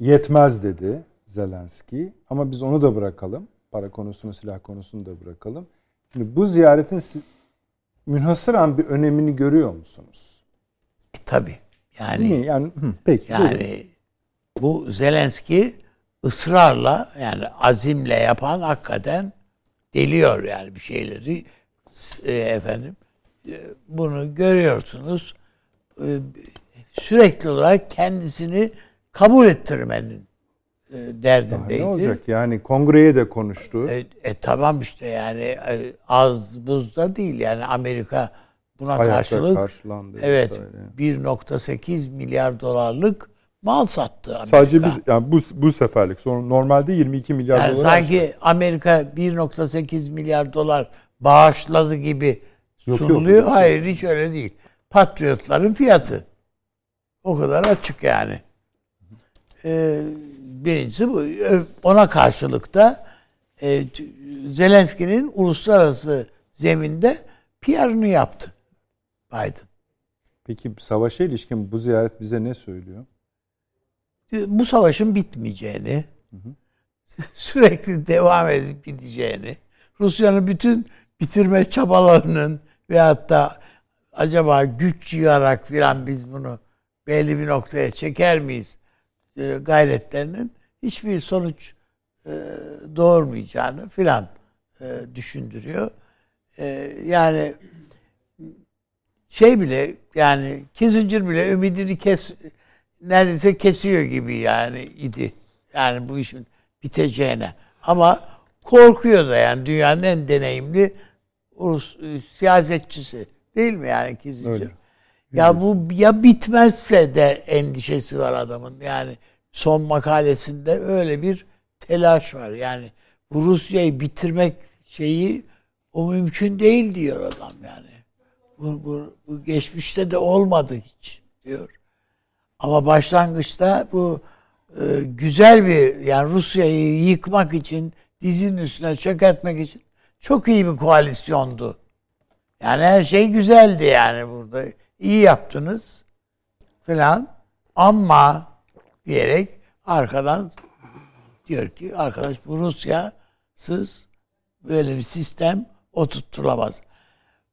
Yetmez dedi Zelenski. Ama biz onu da bırakalım. Para konusunu, silah konusunu da bırakalım. Şimdi bu ziyaretin münhasıran bir önemini görüyor musunuz? E, tabii. Yani Niye? Yani hı, peki. buyurun. yani bu Zelenski ısrarla yani azimle yapan hakikaten deliyor yani bir şeyleri e, efendim e, bunu görüyorsunuz E, sürekli olarak kendisini kabul ettirmenin e, Daha ne derdindeydi. olacak? Yani kongreye de konuştu. E, e, tamam işte yani e, az buzda değil yani Amerika buna Ayakta karşılık karşılandı. evet vesaire. 1.8 milyar dolarlık mal sattı Amerika. Sadece bir yani bu bu seferlik. Sonra normalde 22 milyar yani dolar. sanki Amerika 1.8 milyar dolar bağışladı gibi Yok, yok. sunuluyor. Hayır hiç öyle değil. Patriotların fiyatı. O kadar açık yani. Ee, birincisi bu. Ona karşılık da e, Zelenski'nin uluslararası zeminde PR'ını yaptı Biden. Peki savaşa ilişkin bu ziyaret bize ne söylüyor? bu savaşın bitmeyeceğini, sürekli devam edip gideceğini, Rusya'nın bütün bitirme çabalarının ve hatta acaba güç yığarak filan biz bunu belli bir noktaya çeker miyiz e, gayretlerinin hiçbir sonuç e, doğurmayacağını filan e, düşündürüyor. Yani şey bile yani Kissinger bile ümidini kes neredeyse kesiyor gibi yani idi. Yani bu işin biteceğine. Ama korkuyor da yani dünyanın en deneyimli e, siyasetçisi değil mi yani Kissinger? Öyle. Ya bu ya bitmezse de endişesi var adamın. Yani son makalesinde öyle bir telaş var. Yani bu Rusya'yı bitirmek şeyi o mümkün değil diyor adam yani. Bu, bu, bu geçmişte de olmadı hiç diyor. Ama başlangıçta bu e, güzel bir yani Rusya'yı yıkmak için dizinin üstüne çökertmek için çok iyi bir koalisyondu. Yani her şey güzeldi yani burada. İyi yaptınız filan ama diyerek arkadan diyor ki arkadaş bu Rusya'sız böyle bir sistem oturtulamaz.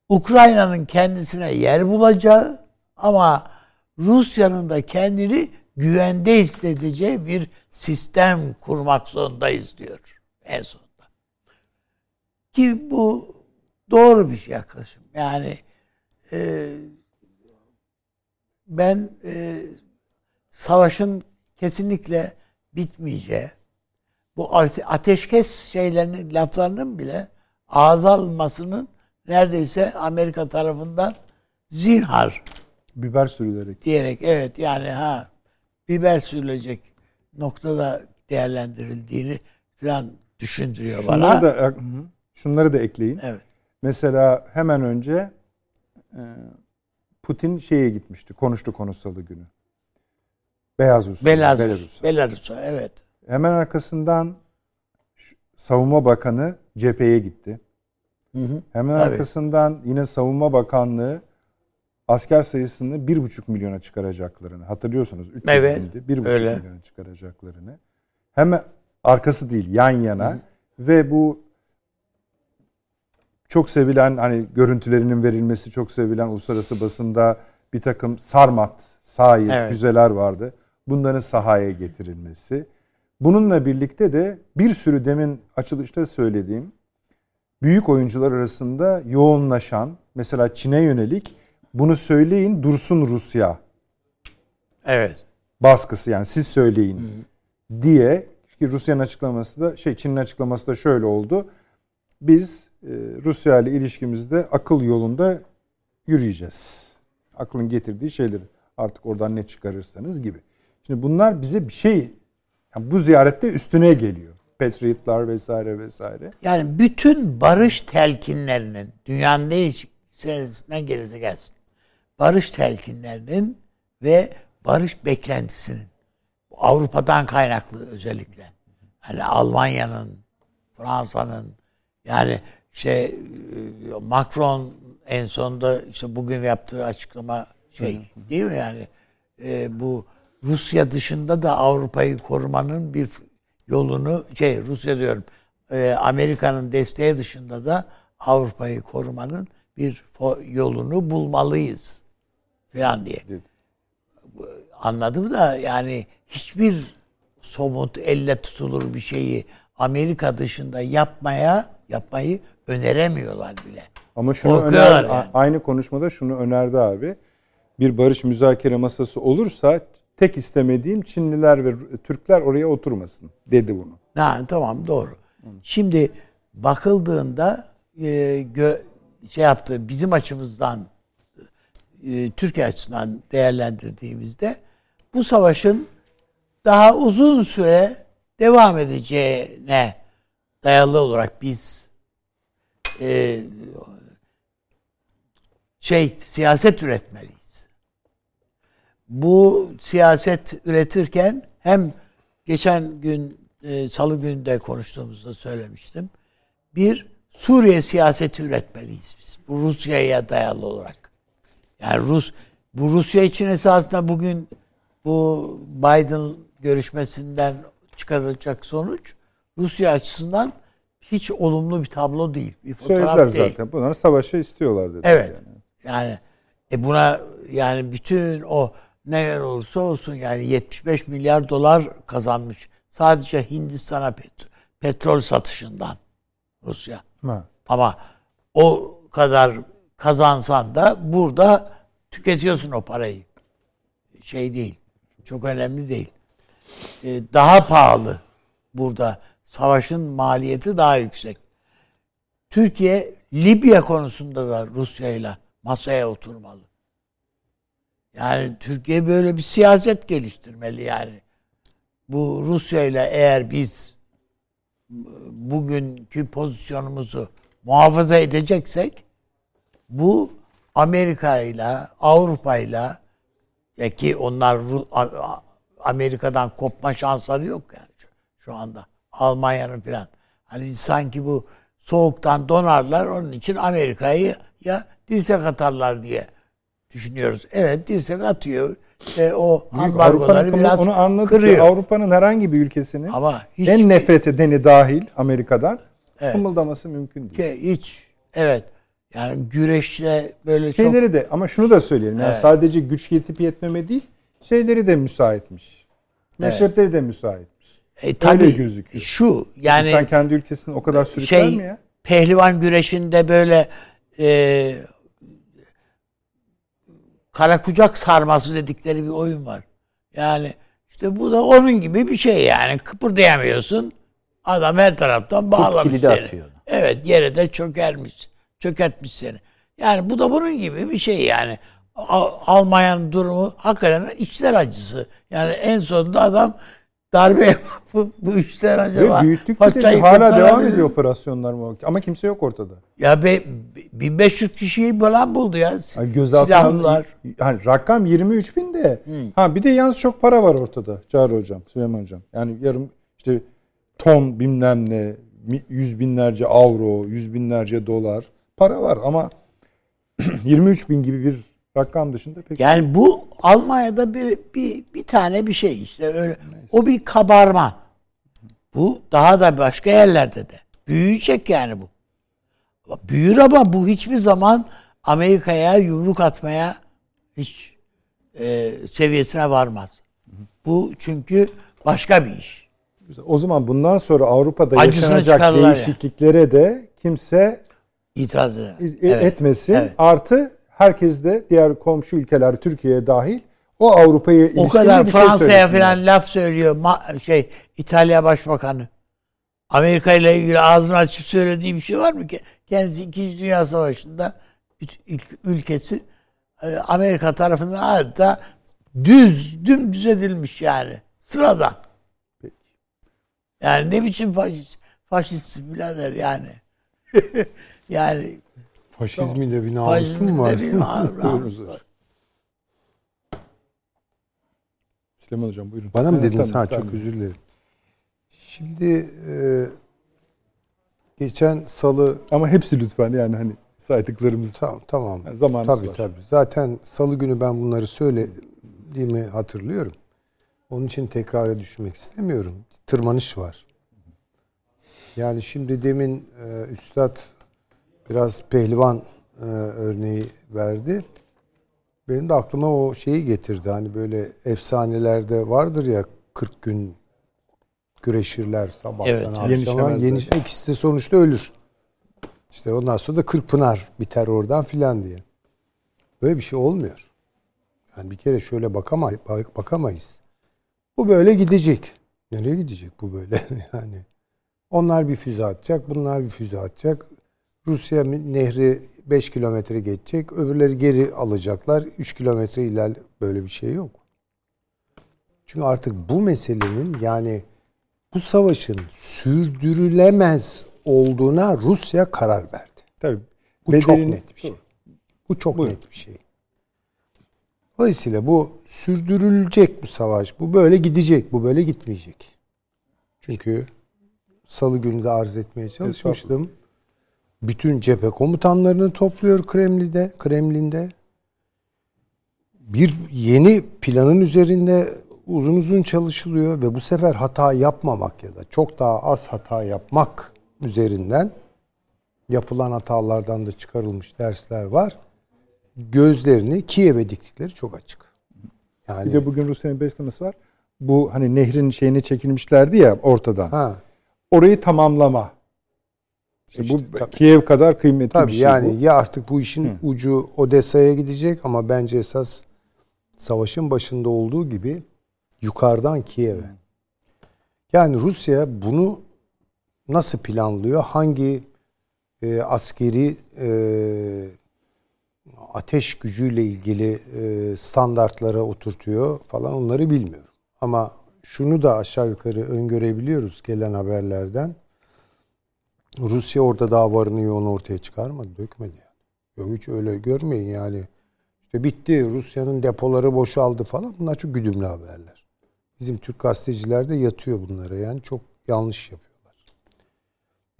Ukrayna'nın kendisine yer bulacağı ama Rusya'nın da kendini güvende hissedeceği bir sistem kurmak zorundayız diyor en sonunda. Ki bu doğru bir şey yaklaşım. Yani e, ben e, savaşın kesinlikle bitmeyeceği, bu ate- ateşkes şeylerinin, laflarının bile ağza alınmasının neredeyse Amerika tarafından zinhar Biber sürülerek. diyerek evet yani ha biber sürülecek noktada değerlendirildiğini falan düşündürüyor Şunları bana. da, şunları da ekleyin. Evet. Mesela hemen önce e, Putin şeye gitmişti. Konuştu konu salı günü. Beyaz Rusya. Belarus. Belarus'a evet. Hemen arkasından Savunma Bakanı cepheye gitti. Hı hı. Hemen Tabii. arkasından yine Savunma Bakanlığı asker sayısını bir buçuk milyona çıkaracaklarını hatırlıyorsunuz. 300 Evet, bindi. Bir buçuk milyona çıkaracaklarını. Hemen arkası değil yan yana ve bu çok sevilen hani görüntülerinin verilmesi çok sevilen uluslararası basında bir takım sarmat, sahil, Evet. füzeler vardı. Bunların sahaya getirilmesi. Bununla birlikte de bir sürü demin açılışta söylediğim büyük oyuncular arasında yoğunlaşan mesela Çin'e yönelik bunu söyleyin dursun Rusya Evet. baskısı yani siz söyleyin diye ki Rusya'nın açıklaması da şey Çin'in açıklaması da şöyle oldu. Biz Rusya ile ilişkimizde akıl yolunda yürüyeceğiz. Aklın getirdiği şeyleri artık oradan ne çıkarırsanız gibi. Şimdi bunlar bize bir şey yani bu ziyarette üstüne geliyor. Patriotlar vesaire vesaire. Yani bütün barış telkinlerinin dünyanın ne gelirse gelsin. Barış telkinlerinin ve barış beklentisinin Avrupa'dan kaynaklı özellikle. Hani Almanya'nın, Fransa'nın yani şey e, Macron en sonunda işte bugün yaptığı açıklama şey değil mi yani e, bu Rusya dışında da Avrupa'yı korumanın bir yolunu şey Rusya diyorum e, Amerika'nın desteği dışında da Avrupa'yı korumanın bir yolunu bulmalıyız falan diye. Evet. Anladım da yani hiçbir somut elle tutulur bir şeyi Amerika dışında yapmaya yapmayı öneremiyorlar bile. Ama şunu Korkuyorlar öner, yani. aynı konuşmada şunu önerdi abi. Bir barış müzakere masası olursa tek istemediğim Çinliler ve Türkler oraya oturmasın dedi bunu. Ha, tamam doğru. Şimdi bakıldığında e, gö- şey yaptı bizim açımızdan e, Türkiye açısından değerlendirdiğimizde bu savaşın daha uzun süre devam edeceğine dayalı olarak biz e, şey siyaset üretmeliyiz. Bu siyaset üretirken hem geçen gün e, salı günü de konuştuğumuzda söylemiştim. Bir Suriye siyaseti üretmeliyiz biz. Bu Rusya'ya dayalı olarak. Yani Rus bu Rusya için esasında bugün bu Biden görüşmesinden çıkarılacak sonuç Rusya açısından hiç olumlu bir tablo değil. Bir fotoğraf Söylediler değil. zaten. Bunlar savaşı istiyorlar dedi. Evet. Yani. Yani e buna yani bütün o neler olursa olsun yani 75 milyar dolar kazanmış. Sadece Hindistan'a pet- petrol satışından Rusya. Ha. Ama o kadar kazansan da burada tüketiyorsun o parayı. Şey değil. Çok önemli değil. Ee, daha pahalı burada. Savaşın maliyeti daha yüksek. Türkiye Libya konusunda da Rusya ile masaya oturmalı. Yani Türkiye böyle bir siyaset geliştirmeli yani. Bu Rusya ile eğer biz bugünkü pozisyonumuzu muhafaza edeceksek bu Amerika ile Avrupa ile ki onlar Amerika'dan kopma şansları yok yani şu, şu anda. Almanya'nın falan. Hani biz sanki bu soğuktan donarlar onun için Amerika'yı ya dirsek atarlar diye düşünüyoruz. Evet dirsek atıyor. İşte o ambargoları biraz onu anladık. kırıyor. Avrupa'nın herhangi bir ülkesinin Ama hiç en nefret edeni dahil Amerika'dan Evet. kımıldaması mümkün değil. Ki hiç evet yani güreşle böyle çok Şeyleri de ama şunu da söyleyelim. Yani Evet. sadece güç yetip yetmeme değil, şeyleri de müsaitmiş. Meşrepleri de müsaitmiş. E, tabii öyle gözüküyor. şu yani İnsan kendi ülkesini o kadar sürükler şey mi ya? pehlivan güreşinde böyle e, kara kucak sarması dedikleri bir oyun var. Yani işte bu da onun gibi bir şey yani kıpırdayamıyorsun. Adam her taraftan bağlamış seni. atıyor. Evet yere de çökermiş. Çökertmiş seni. Yani bu da bunun gibi bir şey yani. Almanya'nın durumu hakikaten içler acısı. Yani en sonunda adam darbe yapıp bu işler acaba Ve büyüttükçe de hala devam ediyor operasyonlar mı? Ama kimse yok ortada. Ya be, 1500 kişiyi falan buldu ya. Yani Silahlılar. hani rakam 23 bin de. Ha bir de yalnız çok para var ortada. Çağrı hocam, Süleyman hocam. Yani yarım işte ton bilmem ne, yüz binlerce avro, yüz binlerce dolar para var ama 23 bin gibi bir rakam dışında pek Yani bu Almanya'da bir, bir, bir tane bir şey işte öyle. O bir kabarma. Bu daha da başka yerlerde de. Büyüyecek yani bu. Büyür ama bu hiçbir zaman Amerika'ya yumruk atmaya hiç e, seviyesine varmaz. Bu çünkü başka bir iş. güzel. O zaman bundan sonra Avrupa'da Acısını yaşanacak değişikliklere de kimse İtiraz e- Evet. etmesin. evet. Artı herkes de diğer komşu ülkeler Türkiye'ye dahil o Avrupa'ya O ilişkin kadar bir şey Fransa'ya söylesinler. falan laf söylüyor. Ma- şey İtalya Başbakanı. Amerika ile ilgili ağzını açıp söylediği bir şey var mı ki? Kendisi 2. Dünya Savaşı'nda ülkesi e, Amerika tarafından adeta düz, dümdüz edilmiş yani. Sıradan. Yani ne biçim faşist, faşist birader yani. yani Faşizmin de bir namusu faşizmin mu var? de bir namusu var. Süleyman Hocam buyurun. Bana mı Evet, dediniz? ha çok özür dilerim. Şimdi e, geçen salı Ama hepsi lütfen yani hani saydıklarımız tamam tamam. Yani zamanımız tabii var. tabii. Zaten salı günü ben bunları söylediğimi hatırlıyorum. Onun için tekrara düşmek istemiyorum. Tırmanış var. Yani şimdi demin e, üstad biraz pehlivan e, örneği verdi. Benim de aklıma o şeyi getirdi. Hani böyle efsanelerde vardır ya 40 gün güreşirler sabahtan Evet, akşama. Yeniş, ikisi de sonuçta ölür. İşte ondan sonra da Kırkpınar biter oradan filan diye. Böyle bir şey olmuyor. Yani bir kere şöyle bakamay bak- bakamayız. Bu böyle gidecek. Nereye gidecek bu böyle? yani onlar bir füze atacak, bunlar bir füze atacak. Rusya nehri 5 kilometre geçecek, öbürleri geri alacaklar. 3 kilometre iler böyle bir şey yok. Çünkü artık bu meselenin yani bu savaşın sürdürülemez olduğuna Rusya karar verdi. tabii Bu çok bedelini- net bir şey. Bu çok Buyurun. net bir şey. Dolayısıyla bu sürdürülecek bu savaş. Bu böyle gidecek. Bu böyle gitmeyecek. Çünkü salı günü de arz etmeye çalışmıştım. Bütün cephe komutanlarını topluyor Kremlin'de, Kremlin'de. Bir yeni planın üzerinde uzun uzun çalışılıyor ve bu sefer hata yapmamak ya da çok daha az hata yapmak üzerinden yapılan hatalardan da çıkarılmış dersler var. Gözlerini Kiev'e diktikleri çok açık. Yani Bir de bugün Rusya'nın açıklaması var. Bu hani nehrin şeyine çekilmişlerdi ya ortadan. ha Orayı tamamlama. İşte İşte bu tabii. Kiev kadar kıymetli tabii bir şey yani bu. ya artık bu işin ucu Odessa'ya gidecek ama bence esas savaşın başında olduğu gibi yukarıdan Kiev'e. Yani Rusya bunu nasıl planlıyor? Hangi e, askeri e, ateş gücüyle ilgili e, standartlara oturtuyor falan onları bilmiyorum. Ama şunu da aşağı yukarı öngörebiliyoruz gelen haberlerden. Rusya orada daha varını yoğunu ortaya çıkarmadı, dökmedi yani. Yok hiç öyle görmeyin yani. İşte bitti, Rusya'nın depoları boşaldı falan. Bunlar çok güdümlü haberler. Bizim Türk gazeteciler de yatıyor bunlara yani çok yanlış yapıyorlar.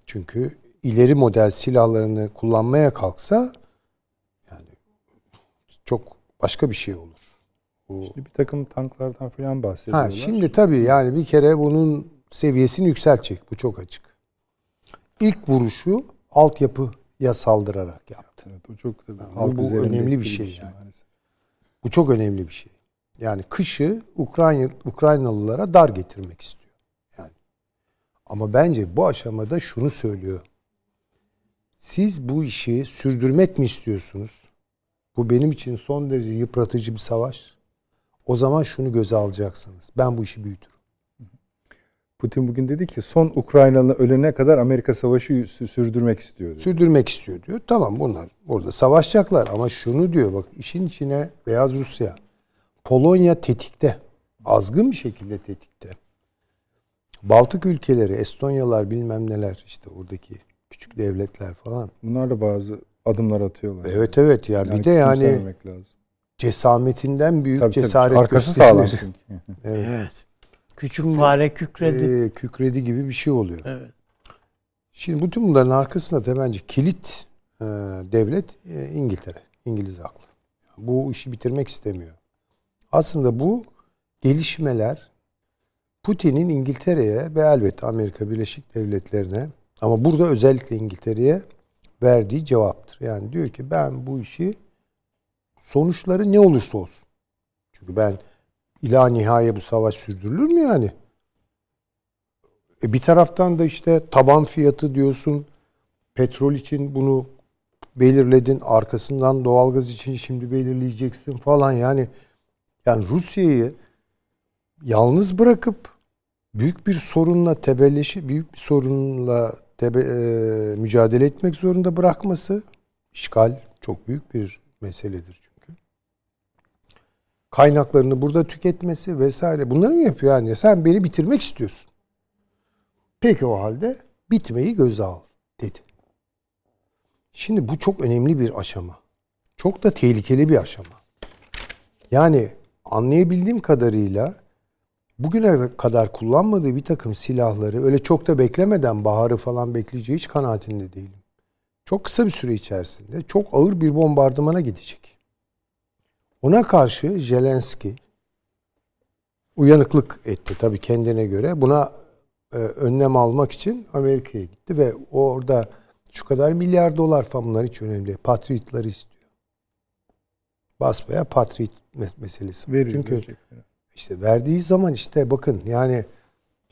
Çünkü ileri model silahlarını kullanmaya kalksa yani çok başka bir şey olur. Bu Bir takım tanklardan falan bahsediyorlar. Ha, şimdi tabii yani bir kere bunun seviyesini yükseltecek. Bu çok açık. İlk vuruşu altyapıya saldırarak yaptı. Evet, o çok tabii. bu halk üzerinde önemli bir etkili şey yani. maalesef. Bu çok önemli bir şey. Yani kışı Ukrayna Ukraynalılara dar getirmek istiyor. Yani. Ama bence bu aşamada şunu söylüyor. Siz bu işi sürdürmek mi istiyorsunuz? Bu benim için son derece yıpratıcı bir savaş. O zaman şunu göze alacaksınız. Ben bu işi büyütürüm. Putin bugün dedi ki son Ukraynalı ölene kadar Amerika savaşı sü- sürdürmek istiyor. dedi. sürdürmek istiyor diyor. Tamam bunlar orada savaşacaklar ama şunu diyor bak işin içine Beyaz Rusya, Polonya tetikte. Azgın bir şekilde tetikte. Baltık ülkeleri, Estonyalar bilmem neler işte oradaki küçük devletler falan. Bunlar da bazı adımlar atıyorlar. Evet evet ya bir de yani lazım. cesametinden büyük Tabii, tabii. cesaret Arkası sağlam çünkü. Evet. Evet. Küçük fare kükredi. Ee, kükredi gibi bir şey oluyor. Evet. Şimdi bütün bunların arkasında da bence kilit e, devlet e, İngiltere. İngiliz aklı. Bu işi bitirmek istemiyor. Aslında bu gelişmeler Putin'in İngiltere'ye ve elbette Amerika Birleşik Devletleri'ne ama burada özellikle İngiltere'ye verdiği cevaptır. Yani diyor ki ben bu işi sonuçları ne olursa olsun. Çünkü ben ila nihaye bu savaş sürdürülür mü yani? E bir taraftan da işte taban fiyatı diyorsun. Petrol için bunu belirledin. Arkasından doğalgaz için şimdi belirleyeceksin falan. Yani yani Rusya'yı yalnız bırakıp büyük bir sorunla tebelleşi büyük bir sorunla tebe, e, mücadele etmek zorunda bırakması işgal çok büyük bir meseledir. Kaynaklarını burada tüketmesi vesaire bunları mı yapıyor yani? Sen beni bitirmek istiyorsun. Peki o halde bitmeyi göze al dedi. Şimdi bu çok önemli bir aşama. Çok da tehlikeli bir aşama. Yani anlayabildiğim kadarıyla bugüne kadar kullanmadığı bir takım silahları öyle çok da beklemeden baharı falan bekleyeceği hiç kanaatinde değilim. Çok kısa bir süre içerisinde çok ağır bir bombardımana gidecek. Ona karşı Zelenski uyanıklık etti tabii kendine göre. Buna e, önlem almak için Amerika'ya gitti ve orada şu kadar milyar dolar falan bunlar hiç önemli değil. Patriotları istiyor. Basbaya Patriot mes- meselesi. Veriyor. Çünkü verecek. işte verdiği zaman işte bakın yani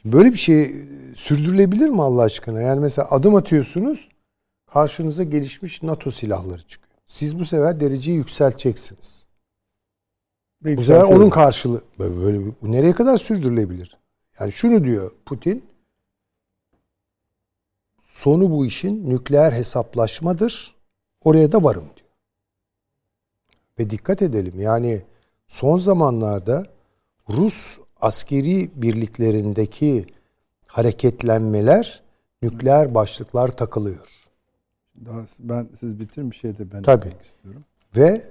böyle bir şey sürdürülebilir mi Allah aşkına? Yani mesela adım atıyorsunuz karşınıza gelişmiş NATO silahları çıkıyor. Siz bu sefer dereceyi yükselteceksiniz. Bu sefer onun karşılığı böyle, bu nereye kadar sürdürülebilir? Yani şunu diyor Putin sonu bu işin nükleer hesaplaşmadır. Oraya da varım diyor. Ve dikkat edelim yani son zamanlarda Rus askeri birliklerindeki hareketlenmeler nükleer başlıklar takılıyor. Daha, ben siz bitirin bir şey de ben Tabii. istiyorum. Ve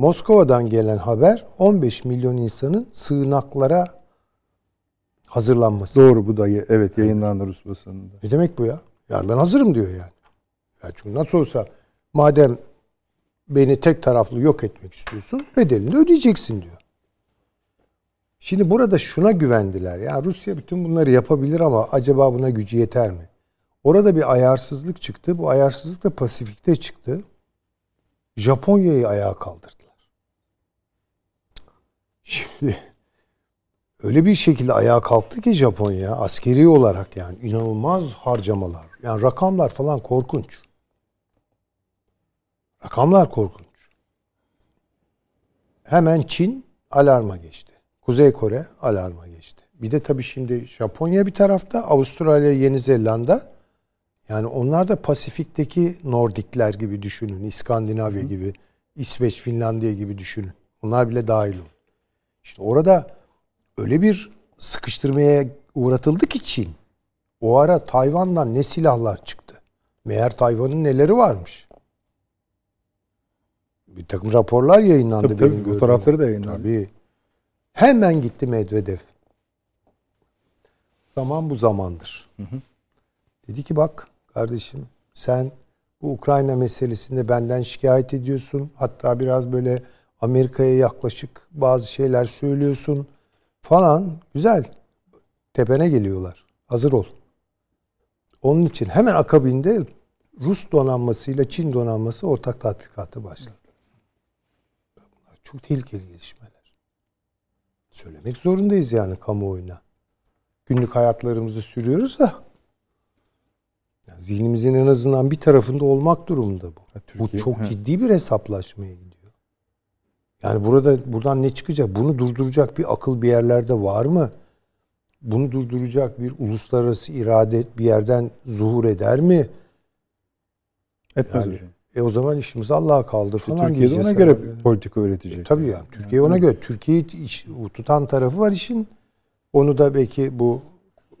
Moskova'dan gelen haber 15 milyon insanın sığınaklara hazırlanması. Doğru bu da evet yayınlandı Rus basınında. Ne demek bu ya? Yani ben hazırım diyor yani. Ya çünkü nasıl olsa madem beni tek taraflı yok etmek istiyorsun bedelini ödeyeceksin diyor. Şimdi burada şuna güvendiler. Ya Rusya bütün bunları yapabilir ama acaba buna gücü yeter mi? Orada bir ayarsızlık çıktı. Bu ayarsızlık da Pasifik'te çıktı. Japonya'yı ayağa kaldırdılar. Şimdi öyle bir şekilde ayağa kalktı ki Japonya askeri olarak yani inanılmaz harcamalar. Yani rakamlar falan korkunç. Rakamlar korkunç. Hemen Çin alarma geçti. Kuzey Kore alarma geçti. Bir de tabii şimdi Japonya bir tarafta, Avustralya, Yeni Zelanda. Yani onlar da Pasifik'teki Nordikler gibi düşünün. İskandinavya gibi, İsveç, Finlandiya gibi düşünün. Onlar bile dahil oldu. Şimdi orada öyle bir sıkıştırmaya uğratıldı ki Çin. O ara Tayvan'dan ne silahlar çıktı. Meğer Tayvan'ın neleri varmış. Bir takım raporlar yayınlandı Tabii, benim tabii, fotoğrafları da yayınlandı. Tabii. Hemen gitti Medvedev. Zaman bu zamandır. Dedi ki bak kardeşim sen bu Ukrayna meselesinde benden şikayet ediyorsun. Hatta biraz böyle Amerika'ya yaklaşık bazı şeyler söylüyorsun falan. Güzel. Tepene geliyorlar. Hazır ol. Onun için hemen akabinde Rus donanmasıyla Çin donanması ortak tatbikatı başladı. Bunlar çok tehlikeli gelişmeler. Söylemek zorundayız yani kamuoyuna. Günlük hayatlarımızı sürüyoruz da yani zihnimizin en azından bir tarafında olmak durumunda bu. Ha, Bu Türkiye- çok ha. ciddi bir hesaplaşmaya gidiyor. Yani burada buradan ne çıkacak? Bunu durduracak bir akıl bir yerlerde var mı? Bunu durduracak bir uluslararası irade bir yerden zuhur eder mi? Etmez Yani, hocam. e o zaman işimiz Allah'a kaldı falan diyeceğiz ona göre herhalde. politika üretecek. Tabii yani Türkiye ona göre Türkiye'yi tutan tarafı var işin. Onu da belki bu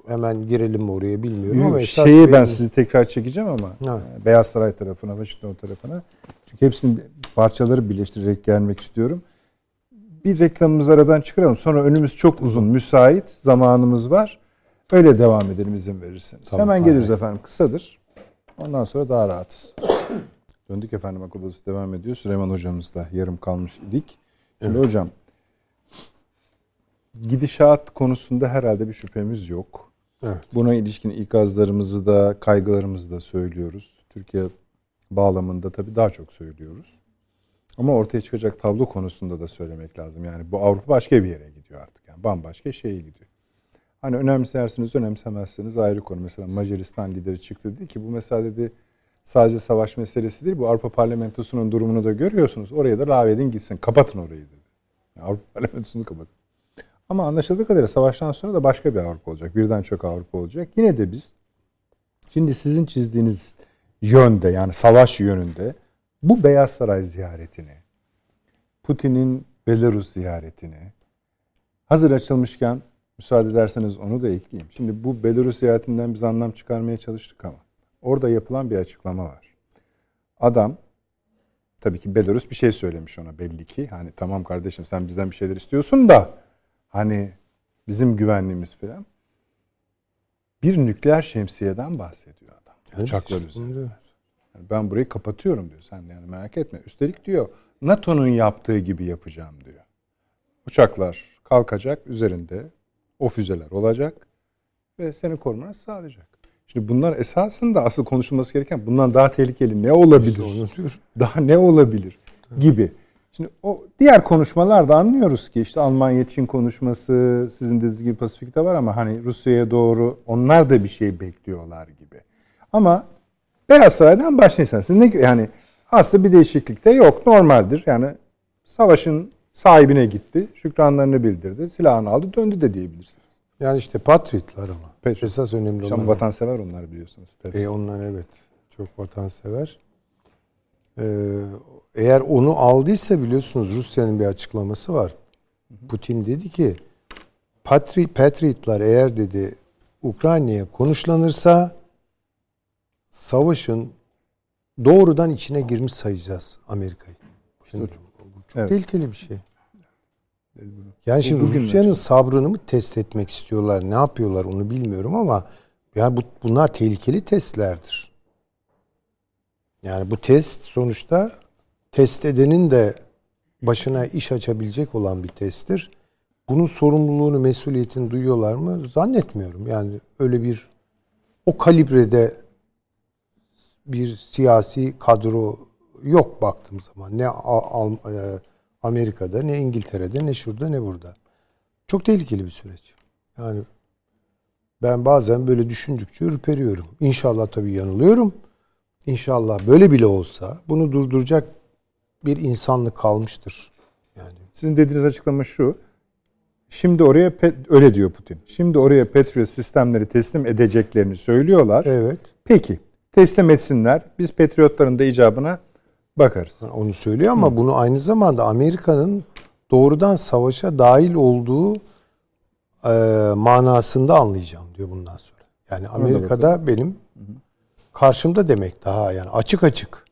hemen girelim mi oraya bilmiyorum ama esas Şeyi ben benim- sizi tekrar çekeceğim ama Ha. e, Beyaz Saray tarafına, Washington tarafına. Çünkü hepsini parçaları birleştirerek gelmek istiyorum. Bir reklamımızı aradan çıkaralım. Sonra önümüz çok uzun, müsait zamanımız var. Öyle devam edelim izin verirseniz. Tamam, Hemen geliriz hay. efendim. Kısadır. Ondan sonra daha rahatız. Döndük efendim akıl odası devam ediyor. Süleyman hocamızla yarım kalmış idik. Şimdi hocam gidişat konusunda herhalde bir şüphemiz yok. Evet. Buna ilişkin ikazlarımızı da kaygılarımızı da söylüyoruz. Türkiye bağlamında tabii daha çok söylüyoruz. Ama ortaya çıkacak tablo konusunda da söylemek lazım. Yani bu Avrupa başka bir yere gidiyor artık. Yani bambaşka şeye gidiyor. Hani önemsersiniz, önemsemezsiniz ayrı konu. Mesela Macaristan lideri çıktı dedi ki bu mesela dedi sadece savaş meselesi değil. Bu Avrupa Parlamentosu'nun durumunu da görüyorsunuz. Oraya da lağvedin gitsin. Kapatın orayı dedi. Yani Avrupa Parlamentosu'nu kapatın. Ama anlaşıldığı kadarıyla savaştan sonra da başka bir Avrupa olacak. Birden çok Avrupa olacak. Yine de biz şimdi sizin çizdiğiniz yönde yani savaş yönünde bu Beyaz Saray ziyaretini, Putin'in Belarus ziyaretini hazır açılmışken müsaade ederseniz onu da ekleyeyim. Şimdi bu Belarus ziyaretinden biz anlam çıkarmaya çalıştık ama orada yapılan bir açıklama var. Adam tabii ki Belarus bir şey söylemiş ona belli ki. Hani tamam kardeşim sen bizden bir şeyler istiyorsun da hani bizim güvenliğimiz falan. Bir nükleer şemsiyeden bahsediyor adam. Evet, Uçaklar üzerinde. Yani ben burayı kapatıyorum diyor. Sen yani merak etme. Üstelik diyor NATO'nun yaptığı gibi yapacağım diyor. Uçaklar kalkacak üzerinde o füzeler olacak ve seni korumanı sağlayacak. Şimdi bunlar esasında asıl konuşulması gereken bundan daha tehlikeli ne olabilir? İşte. Daha ne olabilir gibi. Şimdi o diğer konuşmalarda anlıyoruz ki işte Almanya Çin konuşması sizin dediğiniz gibi Pasifik'te var ama hani Rusya'ya doğru onlar da bir şey bekliyorlar gibi. Ama Beyaz Saray'dan başlayırsan siz ne yani aslında bir değişiklik de yok normaldir. Yani savaşın sahibine gitti, şükranlarını bildirdi, silahını aldı, döndü de diyebilirsiniz. Yani işte Patriotlar ama. Patriot. Esas önemli olan. vatansever onlar biliyorsunuz. E onlar evet. Çok vatansever. Ee, eğer onu aldıysa biliyorsunuz Rusya'nın bir açıklaması var. Putin dedi ki Patri, Patriotlar eğer dedi Ukrayna'ya konuşlanırsa savaşın doğrudan içine girmiş sayacağız Amerika'yı. Şimdi bu çok Evet. tehlikeli bir şey. Yani şimdi bugün Rusya'nın sabrını mı test etmek istiyorlar? Ne yapıyorlar onu bilmiyorum ama ya bu, bunlar tehlikeli testlerdir. Yani bu test sonuçta test edenin de başına iş açabilecek olan bir testtir. Bunun sorumluluğunu, mesuliyetini duyuyorlar mı? Zannetmiyorum. Yani öyle bir o kalibrede bir siyasi kadro yok baktığım zaman. Ne e, Amerika'da, ne İngiltere'de, ne şurada, ne burada. Çok tehlikeli bir süreç. Yani ben bazen böyle düşündükçe ürperiyorum. İnşallah tabii yanılıyorum. İnşallah böyle bile olsa bunu durduracak bir insanlık kalmıştır. Yani Sizin dediğiniz açıklama şu. Şimdi oraya öyle diyor Putin. Şimdi oraya Patriot sistemleri teslim edeceklerini söylüyorlar. evet. Peki teslim etsinler. Biz Patriotların da icabına bakarız. Onu söylüyor ama bunu aynı zamanda Amerika'nın doğrudan savaşa dahil olduğu e, manasında anlayacağım diyor bundan sonra. Yani Amerika'da benim karşımda demek daha yani açık açık.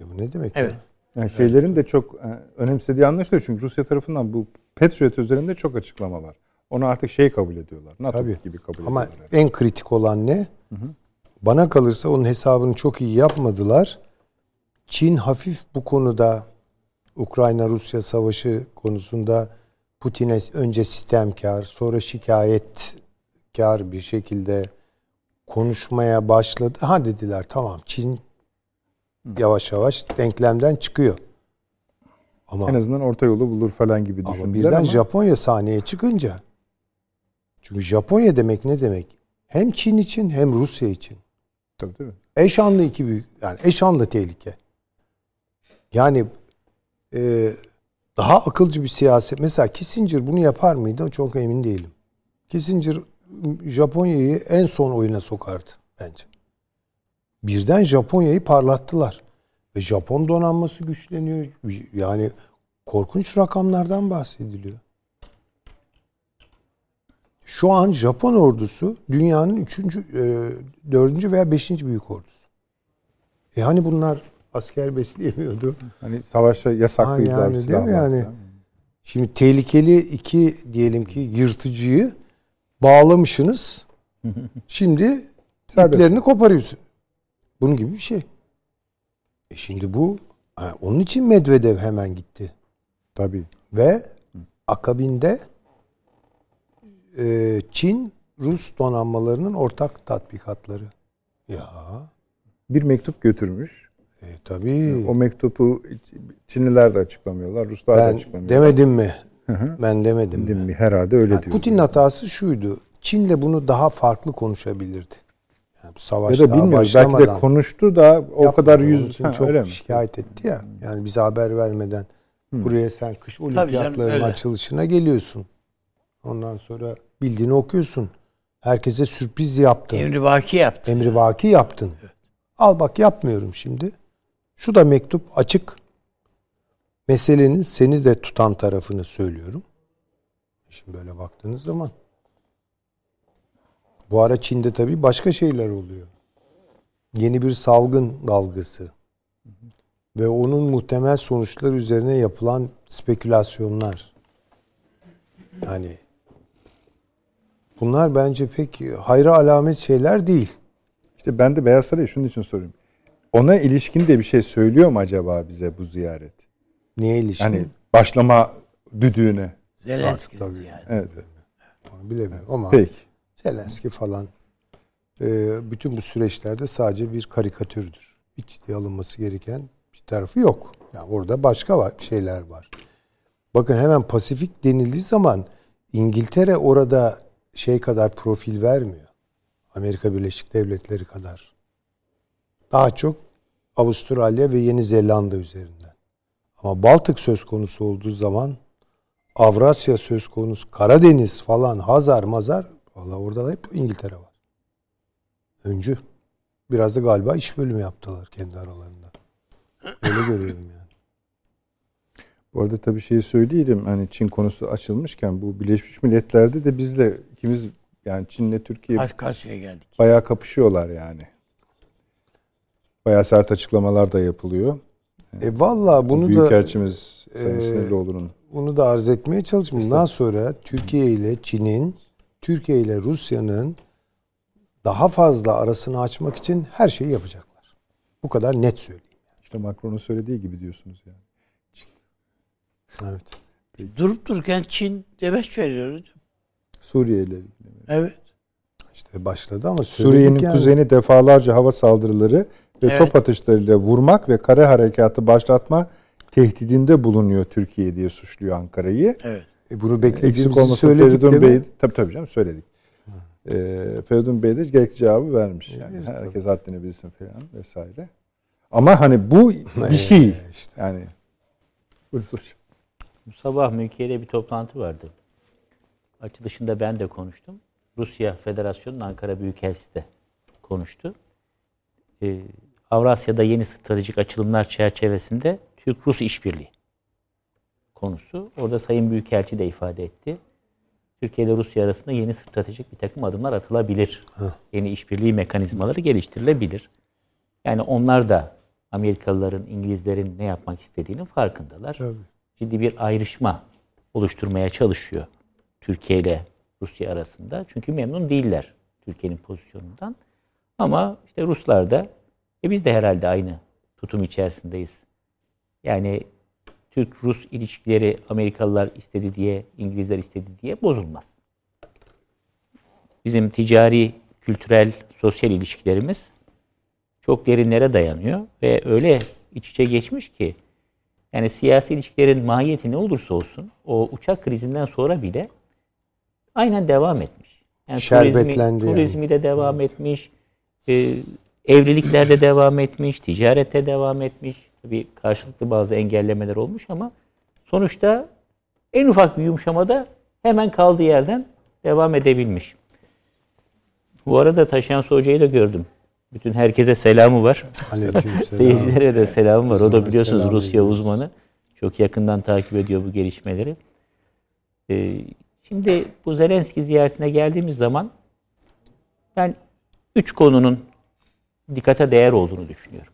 E bu ne demek? ya? Evet. Yani şeylerin de çok e, önemsediği anlaşılıyor. Çünkü Rusya tarafından bu Patriot üzerinde çok açıklama var. Onu artık şey kabul ediyorlar. NATO Tabii. gibi kabul Ama ediyorlar. en kritik olan ne? Bana kalırsa onun hesabını çok iyi yapmadılar. Çin hafif bu konuda Ukrayna-Rusya savaşı konusunda Putin'e önce sistemkar, sonra şikayetkar bir şekilde konuşmaya başladı. Ha dediler tamam Çin yavaş yavaş denklemden çıkıyor. Ama En azından orta yolu bulur falan gibi ama düşündüler birden ama Japonya sahneye çıkınca çünkü Japonya demek ne demek? Hem Çin için hem Rusya için. Tabii, tabii. Eş anlı iki büyük yani eş anlı tehlike. Yani e, daha akılcı bir siyaset. Mesela Kissinger bunu yapar mıydı? Çok emin değilim. Kissinger Japonya'yı en son oyuna sokardı bence. Birden Japonya'yı parlattılar. Ve Japon donanması güçleniyor. Yani korkunç rakamlardan bahsediliyor. Şu an Japon ordusu dünyanın üçüncü, e, dördüncü veya beşinci büyük ordusu. E hani bunlar asker besleyemiyordu. Hani savaşa yasaklıydılar. Ha yani, değil mi yani? Şimdi tehlikeli iki diyelim ki yırtıcıyı bağlamışsınız. Şimdi iplerini koparıyorsun. Bunun gibi bir şey. E şimdi bu onun için Medvedev hemen gitti. Tabii. Ve akabinde e, Çin Rus donanmalarının ortak tatbikatları. Ya Bir mektup götürmüş. e, tabii. O mektubu Çinliler de açıklamıyorlar, Ruslar da ben açıklamıyorlar. demedim mi? Ben demedim Değil mi? mi? Herhalde öyle Yani diyor. Putin'in hatası şuydu. Çin'le bunu daha farklı konuşabilirdi. Yani bu savaş ya da daha bilmiyoruz. Belki başlamadan. de konuştu da o yapmadı. kadar yüz için Ha, çok öyle mi? şikayet etti ya. Yani bize haber vermeden buraya sen kış olimpiyatlarının açılışına geliyorsun. Ondan sonra bildiğini okuyorsun. Herkese sürpriz yaptın. Emri vaki yaptı. Emri vaki yaptın. Al bak yapmıyorum şimdi. Şu da mektup açık. Meselenin seni de tutan tarafını söylüyorum. Şimdi böyle baktığınız zaman. Bu ara Çin'de tabii başka şeyler oluyor. Yeni bir salgın dalgası. Ve onun muhtemel sonuçları üzerine yapılan spekülasyonlar. Yani Bunlar bence pek hayra alamet şeyler değil. İşte ben de Beyaz Saray'a şunun için soruyorum. Ona ilişkin de bir şey söylüyor mu acaba bize bu ziyaret? Neye ilişkin? Yani başlama düdüğüne. Zelenski'nin tabii. ziyareti. Evet. Onu bilemem ama Peki. Zelenski falan e, bütün bu süreçlerde sadece bir karikatürdür. Hiç ciddiye alınması gereken bir tarafı yok. Yani orada başka var, şeyler var. Bakın hemen Pasifik denildiği zaman İngiltere orada şey kadar profil vermiyor. Amerika Birleşik Devletleri kadar. Daha çok Avustralya ve Yeni Zelanda üzerinden. Ama Baltık söz konusu olduğu zaman Avrasya söz konusu, Karadeniz falan, Hazar, Mazar, valla orada da hep İngiltere var. Öncü. Biraz da galiba iş bölümü yaptılar kendi aralarında. Öyle görüyorum yani. Bu arada tabii şeyi söyleyelim. Hani Çin konusu açılmışken bu Birleşmiş Milletler'de de bizle ikimiz yani Çin'le Türkiye Karşı karşıya geldik. bayağı kapışıyorlar yani. Bayağı sert açıklamalar da yapılıyor. E valla bunu da Büyükelçimiz Sayın e, Sinirlioğlu'nun bunu da arz etmeye çalıştım. Bundan sonra Türkiye ile Çin'in, Türkiye ile Rusya'nın daha fazla arasını açmak için her şeyi yapacaklar. Bu kadar net söyleyeyim. işte Macron'un söylediği gibi diyorsunuz yani. Evet. Durup dururken Çin demeç veriyor hocam. Suriye ile ilgili. Evet. İşte başladı ama Suriye'nin yani. kuzeyini defalarca hava saldırıları ve Evet. top atışlarıyla vurmak ve kare harekatı başlatma tehdidinde bulunuyor Türkiye diye suçluyor Ankara'yı. Evet. E bunu beklediğimizi söyledik Feridun değil mi? Bey, tabii tabii canım söyledik. Ee, Feridun Bey de gerekli cevabı vermiş. Yani Evet, herkes haddini bilsin falan vesaire. Ama hani bu bir şey. Yani Buyurun hocam. Bu sabah mülkiyede bir toplantı vardı. Açılışında ben de konuştum. Rusya Federasyonu'nun Ankara Büyükelçisi de konuştu. Ee, Avrasya'da yeni stratejik açılımlar çerçevesinde Türk-Rus işbirliği konusu. Orada Sayın Büyükelçi de ifade etti. Türkiye ile Rusya arasında yeni stratejik bir takım adımlar atılabilir. Yeni işbirliği mekanizmaları geliştirilebilir. Yani onlar da Amerikalıların, İngilizlerin ne yapmak istediğinin farkındalar. Tabii. Ciddi bir ayrışma oluşturmaya çalışıyor Türkiye ile Rusya arasında. Çünkü memnun değiller Türkiye'nin pozisyonundan. Ama işte Ruslar da e biz de herhalde aynı tutum içerisindeyiz. Yani Türk-Rus ilişkileri Amerikalılar istedi diye, İngilizler istedi diye bozulmaz. Bizim ticari, kültürel, sosyal ilişkilerimiz çok derinlere dayanıyor ve öyle iç içe geçmiş ki yani siyasi ilişkilerin mahiyeti ne olursa olsun o uçak krizinden sonra bile aynen devam etmiş. Yani Şerbetlendi turizmi, yani. turizmi de devam etmiş, e, evliliklerde devam etmiş, ticarette devam etmiş. Tabii karşılıklı bazı engellemeler olmuş ama sonuçta en ufak bir yumuşamada hemen kaldığı yerden devam edebilmiş. Bu arada Taşyan Hoca'yı da gördüm. Bütün herkese selamı var. Seyircilere de selamı var. O da biliyorsunuz selam Rusya ediyoruz. uzmanı. Çok yakından takip ediyor bu gelişmeleri. Ee, şimdi bu Zelenski ziyaretine geldiğimiz zaman ben üç konunun dikkate değer olduğunu düşünüyorum.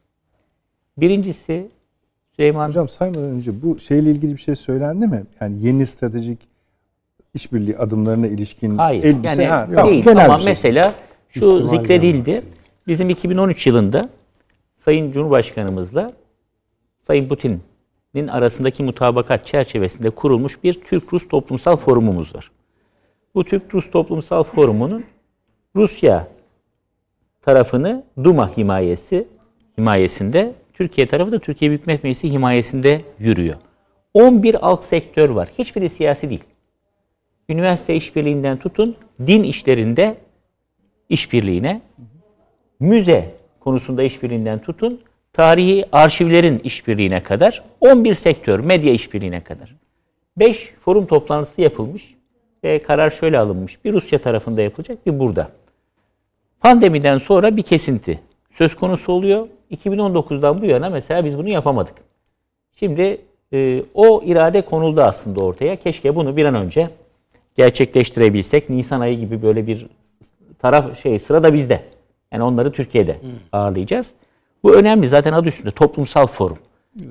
Birincisi Süleyman Hocam saymadan önce bu şeyle ilgili bir şey söylendi mi? Yani yeni stratejik işbirliği adımlarına ilişkin Hayır. elbise yani ha, değil. tamam, genel Ama şey. mesela şu İhtimalden zikredildi. bahsediyor. Bizim 2013 yılında Sayın Cumhurbaşkanımızla Sayın Putin'in arasındaki mutabakat çerçevesinde kurulmuş bir Türk-Rus toplumsal forumumuz var. Bu Türk-Rus toplumsal forumunun Rusya tarafını Duma himayesi himayesinde, Türkiye tarafı da Türkiye Büyük Millet Meclisi himayesinde yürüyor. 11 alt sektör var. Hiçbiri siyasi değil üniversite işbirliğinden tutun din işlerinde işbirliğine, müze konusunda işbirliğinden tutun tarihi arşivlerin işbirliğine kadar 11 sektör medya işbirliğine kadar 5 forum toplantısı yapılmış ve karar şöyle alınmış. Bir Rusya tarafında yapılacak bir burada. Pandemiden sonra bir kesinti söz konusu oluyor. 2019'dan bu yana mesela biz bunu yapamadık. Şimdi e, o irade konuldu aslında ortaya. Keşke bunu bir an önce gerçekleştirebilsek. Nisan ayı gibi böyle bir taraf şey sıra da bizde. Yani onları Türkiye'de ağırlayacağız. Bu önemli zaten adı üstünde toplumsal forum.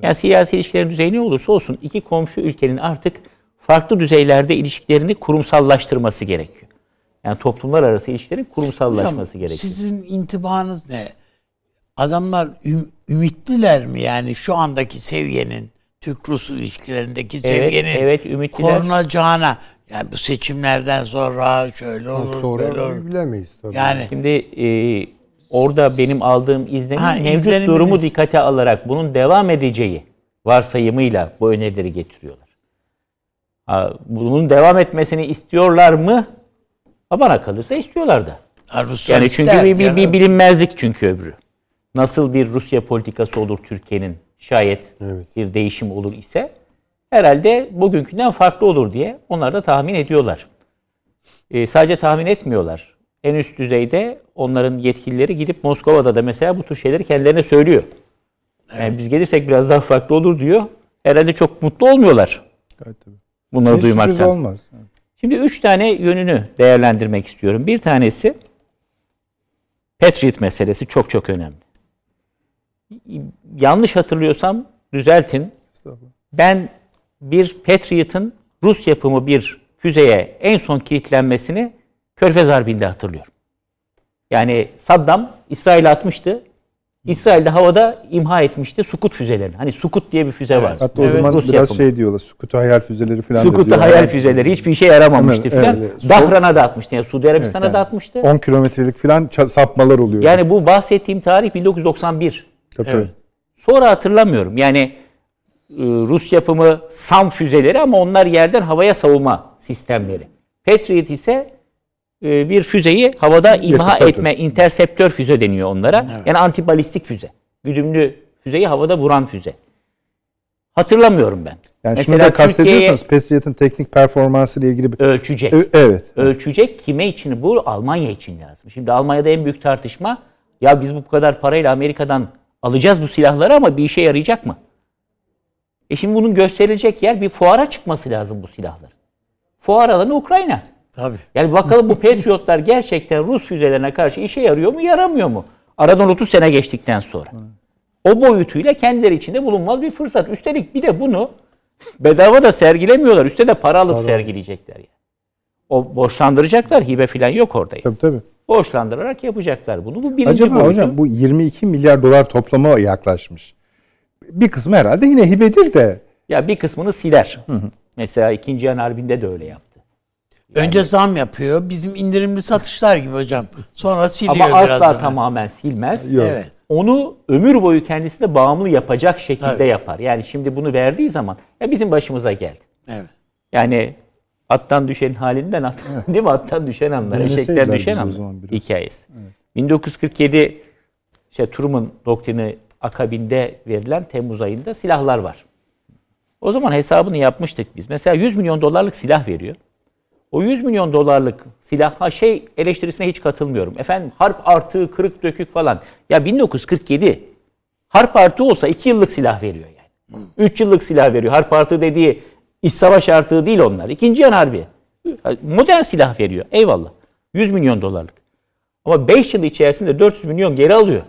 Yani siyasi ilişkilerin düzeyi ne olursa olsun iki komşu ülkenin artık farklı düzeylerde ilişkilerini kurumsallaştırması gerekiyor. Yani toplumlar arası ilişkilerin kurumsallaşması Hocam, gerekiyor. Sizin intibanız ne? Adamlar üm- ümitliler mi yani şu andaki seviyenin Türk-Rus ilişkilerindeki seviyenin evet, ümitliler. korunacağına yani bu seçimlerden sonra şöyle olur Sonra böyle olur. bilemeyiz tabii. Yani Şimdi e, orada benim aldığım izlenim Ha, mevcut izleniminiz. durumu dikkate alarak bunun devam edeceği varsayımıyla bu önerileri getiriyorlar. Ha, bunun devam etmesini istiyorlar mı? Ha, bana kalırsa istiyorlar da. ha, Yani çünkü ister bir, bir, bir bilinmezlik çünkü öbürü. Nasıl bir Rusya politikası olur Türkiye'nin şayet Evet. bir değişim olur ise herhalde bugünkünden farklı olur diye onlar da tahmin ediyorlar. Ee, sadece tahmin etmiyorlar. En üst düzeyde onların yetkilileri gidip Moskova'da da mesela bu tür şeyleri kendilerine söylüyor. Yani biz gelirsek biraz daha farklı olur diyor. Herhalde çok mutlu olmuyorlar Gayet tabii. bunları Hiç duymaktan. olmaz. Şimdi üç tane yönünü değerlendirmek istiyorum. Bir tanesi Patriot meselesi çok çok önemli. Yanlış hatırlıyorsam düzeltin. Ben bir Patriot'ın Rus yapımı bir füzeye en son kilitlenmesini Körfez Harbi'nde hatırlıyorum. Yani Saddam İsrail'e atmıştı. İsrail de havada imha etmişti Sukut füzelerini. Hani Sukut diye bir füze var. Hatta o zaman Rus biraz yapımı. şey diyorlar. Sukutu hayal füzeleri falan da Sukut'ta diyorlar. hayal füzeleri hiçbir işe yaramamıştı Evet, filan. evet. Dahran'a da atmıştı. Yani Suudi Arabistan'a Evet, da atmıştı. 10 kilometrelik falan sapmalar oluyor. Yani bu bahsettiğim tarih 1991. Tabii, Evet. Sonra hatırlamıyorum. Yani Rus yapımı SAM füzeleri ama onlar yerden havaya savunma sistemleri. Patriot ise e, bir füzeyi havada imha etme, interseptör füze deniyor onlara. Yani antibalistik füze. Güdümlü füzeyi havada vuran füze. Hatırlamıyorum ben. Yani şunu Mesela da kastediyorsanız Patriot'ın teknik performansı ile ilgili bir... ölçecek. E- Evet. ölçecek kime için bu? Almanya için lazım. Şimdi Almanya'da en büyük tartışma ya biz bu kadar parayla Amerika'dan alacağız bu silahları ama bir işe yarayacak mı? E şimdi bunun gösterilecek yer bir fuara çıkması lazım bu silahların. Fuar alanı Ukrayna. Tabii. Yani bakalım bu Patriotlar gerçekten Rus füzelerine karşı işe yarıyor mu, yaramıyor mu? Aradan 30 sene geçtikten sonra. O boyutuyla kendileri içinde bulunmaz bir fırsat. Üstelik bir de bunu bedava da sergilemiyorlar. Üste de para alıp sergileyecekler yani. O borçlandıracaklar. Hibe falan yok orada. yani. Tabii tabii. Borçlandırarak yapacaklar bunu. Bu birinci Acaba boyutu. hocam bu 22 milyar dolar toplama yaklaşmış. Bir kısmı herhalde yine hibedir de. Ya bir kısmını siler. Mesela ikinci Yan Harbi'nde de öyle yaptı. Önce zam yapıyor. Bizim indirimli satışlar gibi hocam. Sonra siliyor Ama biraz. asla sonra. tamamen silmez. Yok. Evet. onu ömür boyu kendisine bağımlı yapacak şekilde Tabii. yapar. Yani şimdi bunu verdiği zaman ya bizim başımıza geldi. Evet. Yani attan düşenin halinden at, değil mi? Attan düşen anlar, eşekten düşen anlar hikayesi. 1947 işte Truman doktrini akabinde verilen Temmuz ayında silahlar var. O zaman hesabını yapmıştık biz. Mesela 100 milyon dolarlık silah veriyor. O 100 milyon dolarlık silah ha şey eleştirisine hiç katılmıyorum. Efendim harp artığı kırık dökük falan. Ya 1947 harp artığı olsa 2 yıllık silah veriyor yani. 3 yıllık silah veriyor. Harp artığı dediği iç savaş artığı değil onlar. İkinci yan harbi. Modern silah veriyor. Eyvallah. 100 milyon dolarlık. Ama 5 yıl içerisinde 400 milyon geri alıyor.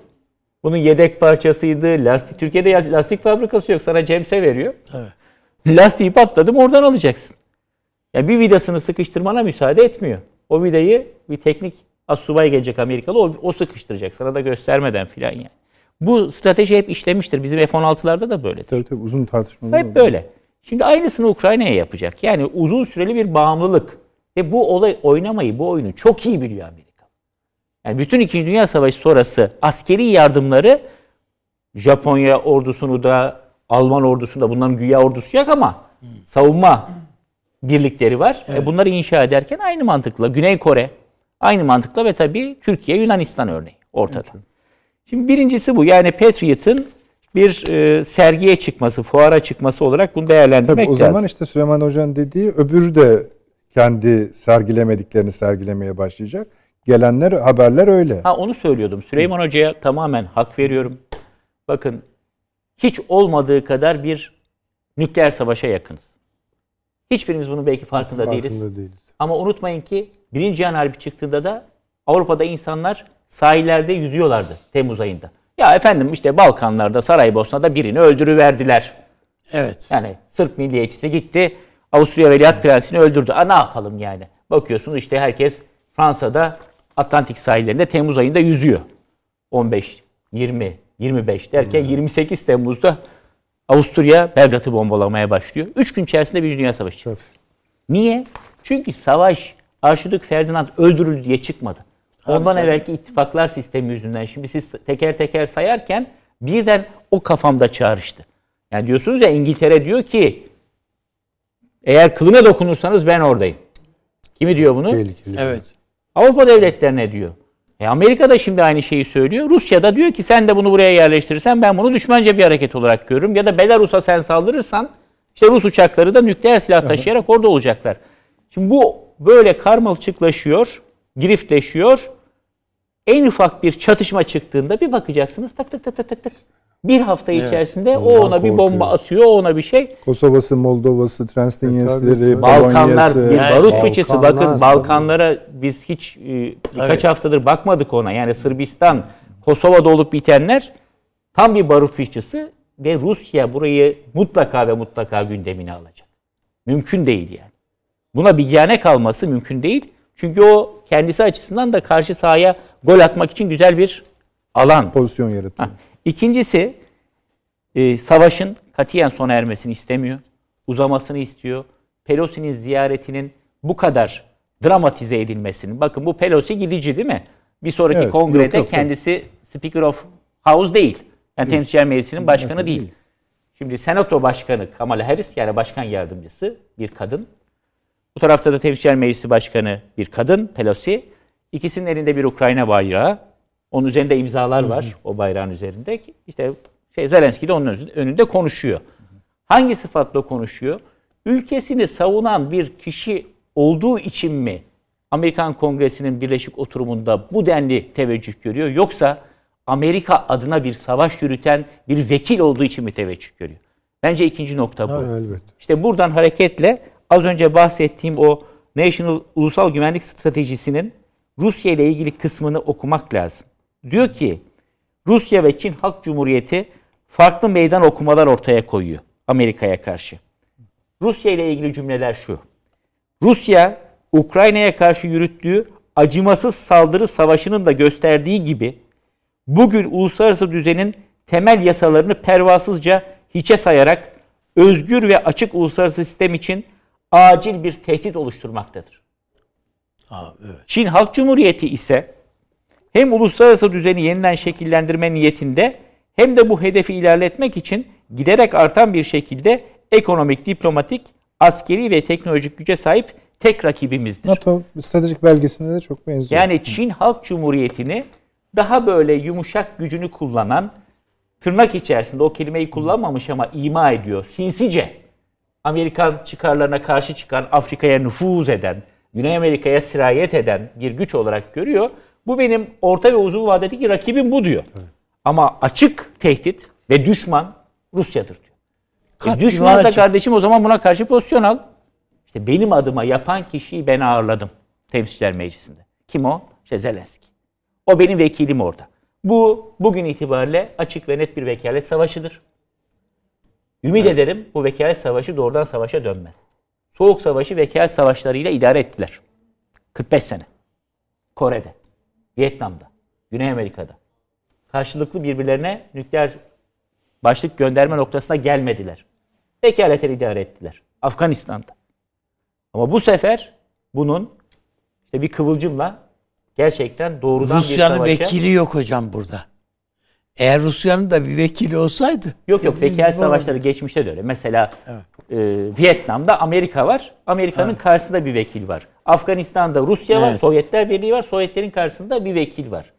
Bunun yedek parçasıydı. Lastik Türkiye'de lastik fabrikası yok. Sana cemse veriyor. Tabii. Lastiği patladım oradan alacaksın. Ya bir vidasını sıkıştırmana müsaade etmiyor. O vidayı bir teknik assubay gelecek Amerikalı o, o sıkıştıracak. Sana da göstermeden filan yani. Bu strateji hep işlemiştir. Bizim F-16'larda da böyledir. Tabii tabii uzun tartışmalar Hep oldu. böyle. Şimdi aynısını Ukrayna'ya yapacak. Yani uzun süreli bir bağımlılık. Ve bu olay oynamayı, bu oyunu çok iyi biliyor Amerika. Yani bütün İkinci Dünya Savaşı sonrası askeri yardımları Japonya ordusunu da Alman ordusunu da bunların güya ordusu yok ama savunma birlikleri var. E bunları inşa ederken aynı mantıkla Güney Kore aynı mantıkla ve tabii Türkiye Yunanistan örneği ortada. Şimdi birincisi bu. Yani Patriot'ın bir e, sergiye çıkması, fuara çıkması olarak bunu değerlendirmek Tabii o lazım. zaman işte Süleyman Hoca'nın dediği öbürü de kendi sergilemediklerini sergilemeye başlayacak. Gelenler haberler öyle. Ha onu söylüyordum. Süleyman Hoca'ya tamamen hak veriyorum. Bakın hiç olmadığı kadar bir nükleer savaşa yakınız. Hiçbirimiz bunun belki farkında, değiliz. Farkında değiliz. Ama unutmayın ki Birinci Cihan Harbi çıktığında da Avrupa'da insanlar sahillerde yüzüyorlardı Temmuz ayında. Ya efendim işte Balkanlarda, Saraybosna'da birini öldürüverdiler. Evet. Yani Sırp milliyetçisi gitti Avusturya Veliaht Prensi'ni öldürdü. A ne yapalım yani? Bakıyorsunuz işte herkes Fransa'da Atlantik sahillerinde Temmuz ayında yüzüyor. 15, 20, 25 derken 28 Temmuz'da Avusturya Belgrad'ı bombalamaya başlıyor. 3 gün içerisinde bir dünya savaşı çıkıyor. Niye? Çünkü savaş Arşidük Ferdinand öldürüldü diye çıkmadı. Ondan evvelki ittifaklar sistemi yüzünden. Şimdi siz teker teker sayarken birden o kafamda çağrıştı. Yani diyorsunuz ya İngiltere diyor ki eğer kılına dokunursanız ben oradayım. Kimi diyor bunu? Tehlikeli. Evet. Avrupa devletlerine diyor. E Amerika da şimdi aynı şeyi söylüyor. Rusya da diyor ki sen de bunu buraya yerleştirirsen ben bunu düşmanca bir hareket olarak görürüm. Ya da Belarus'a sen saldırırsan işte Rus uçakları da nükleer silah taşıyarak orada olacaklar. Şimdi bu böyle karmaşıklaşıyor, griftleşiyor. En ufak bir çatışma çıktığında bir bakacaksınız tak tak tak tak tak tak. Bir hafta içerisinde o ondan ona bir bomba korkuyoruz. atıyor, o ona bir şey. Kosova'sı, Moldova'sı, E, Transniyestrileri, tabii. Balkanlar bir Yani barut Balkanlar, fıçısı. tabii. Bakın Balkanlara biz hiç e, birkaç Evet. haftadır bakmadık ona. Yani Sırbistan, Kosova'da olup bitenler tam bir barut fıçısı ve Rusya burayı mutlaka ve mutlaka gündemine alacak. Mümkün değil yani. Buna bir yane kalması mümkün değil. Çünkü o kendisi açısından da karşı sahaya gol atmak için güzel bir alan. pozisyon yaratıyor. Ha. İkincisi e, savaşın katiyen sona ermesini istemiyor. Uzamasını istiyor. Pelosi'nin ziyaretinin bu kadar dramatize edilmesini. Bakın bu Pelosi gidici değil mi? Bir sonraki Evet, kongrede yok, yok, kendisi Speaker of House değil. Yani Temsilciler Meclisi'nin başkanı değil. Şimdi Senato Başkanı Kamala Harris yani başkan yardımcısı bir kadın. Bu tarafta da Temsilciler Meclisi Başkanı bir kadın Pelosi. İkisinin elinde bir Ukrayna bayrağı. Onun üzerinde imzalar var o bayrağın üzerinde. İşte şey Zelenski de onun önünde konuşuyor. Hangi sıfatla konuşuyor? Ülkesini savunan bir kişi olduğu için mi Amerikan Kongresi'nin birleşik oturumunda bu denli teveccüh görüyor? Yoksa Amerika adına bir savaş yürüten bir vekil olduğu için mi teveccüh görüyor? Bence ikinci nokta bu. Ha, elbette. İşte buradan hareketle az önce bahsettiğim o National Ulusal Güvenlik Stratejisi'nin Rusya ile ilgili kısmını okumak lazım. Diyor ki Rusya ve Çin Halk Cumhuriyeti farklı meydan okumalar ortaya koyuyor Amerika'ya karşı. Rusya ile ilgili cümleler şu. Rusya Ukrayna'ya karşı yürüttüğü acımasız saldırı savaşının da gösterdiği gibi bugün uluslararası düzenin temel yasalarını pervasızca hiçe sayarak özgür ve açık uluslararası sistem için acil bir tehdit oluşturmaktadır. Ha, evet. Çin Halk Cumhuriyeti ise hem uluslararası düzeni yeniden şekillendirme niyetinde hem de bu hedefi ilerletmek için giderek artan bir şekilde ekonomik, diplomatik, askeri ve teknolojik güce sahip tek rakibimizdir. NATO stratejik belgesinde de çok benziyor. Yani Çin Halk Cumhuriyeti'ni daha böyle yumuşak gücünü kullanan, tırnak içerisinde o kelimeyi kullanmamış ama ima ediyor. Sinsice Amerikan çıkarlarına karşı çıkan, Afrika'ya nüfuz eden, Güney Amerika'ya sirayet eden bir güç olarak görüyor. Bu benim orta ve uzun vadedeki rakibim bu diyor. Ama açık tehdit ve düşman Rusya'dır diyor. E, Kat düşmansa divara çık- kardeşim o zaman buna karşı pozisyon al. İşte benim adıma yapan kişiyi ben ağırladım Temsilciler Meclisi'nde. Kim o? İşte Zelenski. O benim vekilim orada. Bu bugün itibariyle açık ve net bir vekalet savaşıdır. Ümit ederim bu vekalet savaşı doğrudan savaşa dönmez. Soğuk savaşı vekalet savaşlarıyla idare ettiler. 45 sene. Kore'de, Vietnam'da, Güney Amerika'da. Karşılıklı birbirlerine nükleer başlık gönderme noktasına gelmediler. Vekaleten idare ettiler. Afganistan'da. Ama bu sefer bunun işte bir kıvılcımla gerçekten doğrudan bir Rusya'nın savaşa... vekili yok hocam burada. Eğer Rusya'nın da bir vekili olsaydı. Yok yok bu- savaşları geçmişte de öyle. Mesela e, Vietnam'da Amerika var. Amerika'nın karşısında bir vekil var. Afganistan'da Rusya var. Evet. Sovyetler Birliği var. Sovyetlerin karşısında bir vekil var.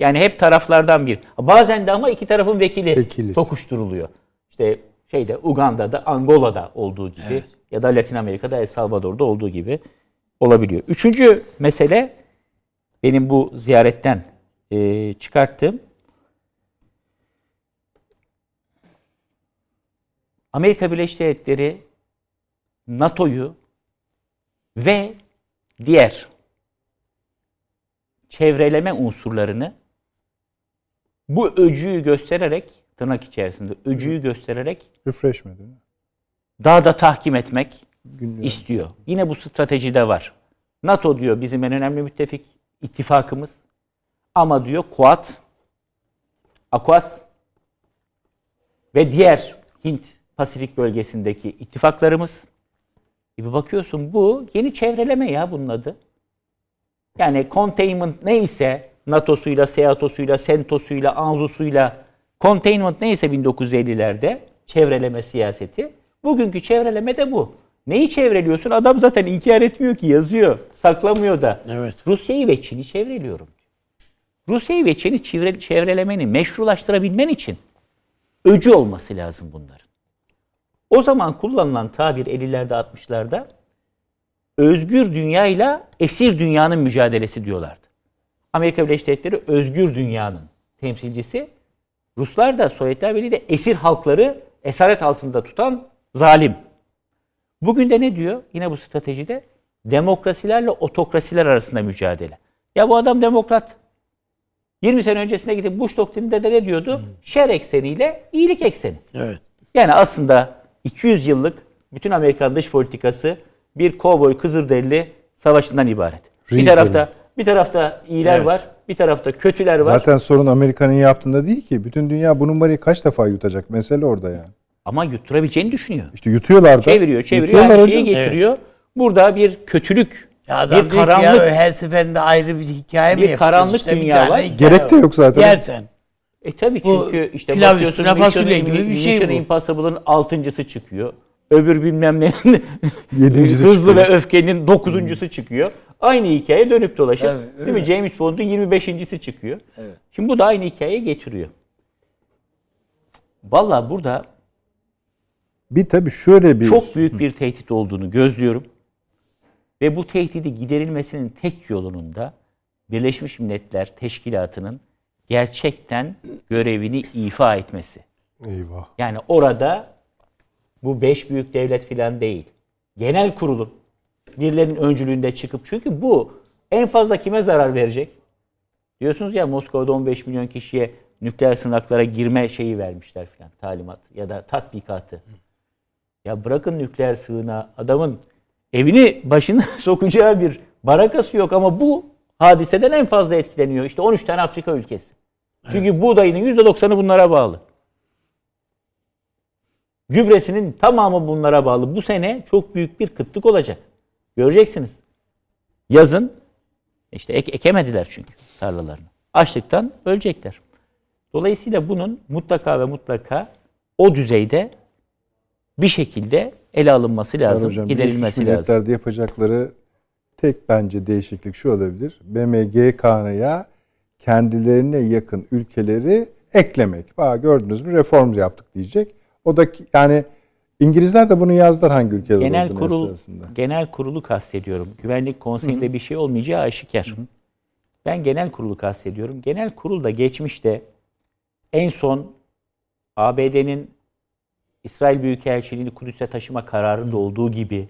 Yani hep taraflardan bir. Bazen de ama iki tarafın vekili Vekili. tokuşturuluyor. İşte şeyde Uganda'da, Angola'da olduğu gibi ya da Latin Amerika'da, El Salvador'da olduğu gibi olabiliyor. Üçüncü mesele benim bu ziyaretten e, çıkarttığım Amerika Birleşik Devletleri NATO'yu ve diğer çevreleme unsurlarını bu öcüyü göstererek tırnak içerisinde öcüyü göstererek mi? daha da tahkim etmek Güncel. istiyor. Yine bu stratejide var. NATO diyor bizim en önemli müttefik ittifakımız. Ama diyor Kuat, Aquas ve diğer Hint Pasifik bölgesindeki ittifaklarımız. Bir bakıyorsun bu yeni çevreleme ya bunun adı. Yani containment neyse NATO'suyla, SEATO'suyla, SENTO'suyla, ANZU'suyla containment neyse 1950'lerde çevreleme siyaseti. Bugünkü çevreleme de bu. Neyi çevreliyorsun? Adam zaten inkar etmiyor ki yazıyor. Saklamıyor da. Evet. Rusya'yı ve Çin'i çevreliyorum. Rusya'yı ve Çin'i çevre, çevrelemeni meşrulaştırabilmen için öcü olması lazım bunların. O zaman kullanılan tabir 50'lerde 60'larda özgür dünyayla esir dünyanın mücadelesi diyorlardı. Amerika Birleşik Devletleri özgür dünyanın temsilcisi. Ruslar da Sovyetler Birliği de esir halkları esaret altında tutan zalim. Bugün de ne diyor? Yine bu stratejide demokrasilerle otokrasiler arasında mücadele. Ya bu adam demokrat. 20 sene öncesine gidip Bush doktrininde de ne diyordu? Şer ekseniyle iyilik ekseni. Evet. Yani aslında 200 yıllık bütün Amerikan dış politikası bir kovboy kızılderili savaşından ibaret. Bir Reagan. tarafta bir tarafta iyiler Evet. var, bir tarafta kötüler var. Zaten sorun Amerika'nın yaptığında değil ki. Bütün dünya bu numarayı kaç defa yutacak? Mesele orada yani. Ama yutturabileceğini düşünüyor. İşte yutuyorlar da. Çeviriyor, çeviriyor, Yutuyorlar her şeyi hocam. getiriyor. Burada bir kötülük, Ya bir karanlık, ya her seferinde ayrı bir hikaye mi Bir yapacağız? karanlık İşte bir dünya var. Gerek de yok zaten. Yersen. E tabii Bu çünkü işte pilav bakıyorsun üstüne fasulye gibi bir şey bu. Impossible'ın altıncısı çıkıyor. Öbür bilmem Yedincisi hızlı çıkıyor. ve öfkenin dokuzuncusu çıkıyor. Aynı hikaye dönüp dolaşıp Evet, değil mi? James Bond'un 25.si çıkıyor. Şimdi bu da aynı hikayeyi getiriyor. Vallahi burada Bir tabii şöyle bir çok büyük bir tehdit olduğunu gözlüyorum. Ve bu tehdidi giderilmesinin tek yolunun da Birleşmiş Milletler Teşkilatı'nın gerçekten görevini ifa etmesi. Eyvah. Yani orada bu beş büyük devlet filan değil. Genel kurulun birilerinin öncülüğünde çıkıp çünkü bu en fazla kime zarar verecek? Diyorsunuz ya Moskova'da 15 milyon kişiye nükleer sınaklara girme şeyi vermişler filan talimat ya da tatbikatı. Ya bırakın nükleer sığınağı adamın evini başına sokacağı bir barakası yok ama bu hadiseden en fazla etkileniyor. İşte 13 tane Afrika ülkesi. Çünkü buğdayının %90'ı bunlara bağlı. Gübresinin tamamı bunlara bağlı. Bu sene çok büyük bir kıtlık olacak. Göreceksiniz. Yazın işte ek- ekemediler çünkü tarlalarını. Açlıktan ölecekler. Dolayısıyla bunun mutlaka ve mutlaka o düzeyde bir şekilde ele alınması lazım, Hocam, giderilmesi lazım. Milletler'de yapacakları tek bence değişiklik şu olabilir. BMGK'ya kendilerine yakın ülkeleri eklemek. Bak gördünüz mü reform yaptık diyecek. O da ki- yani İngilizler de bunu yazdılar hangi ülkeler Genel kurul esasında. genel kurulu kastediyorum. Güvenlik Konseyi'nde bir şey olmayacağı aşikar. Ben genel kurulu kastediyorum. Genel kurul da geçmişte en son ABD'nin İsrail Büyükelçiliğini Kudüs'e taşıma kararında olduğu gibi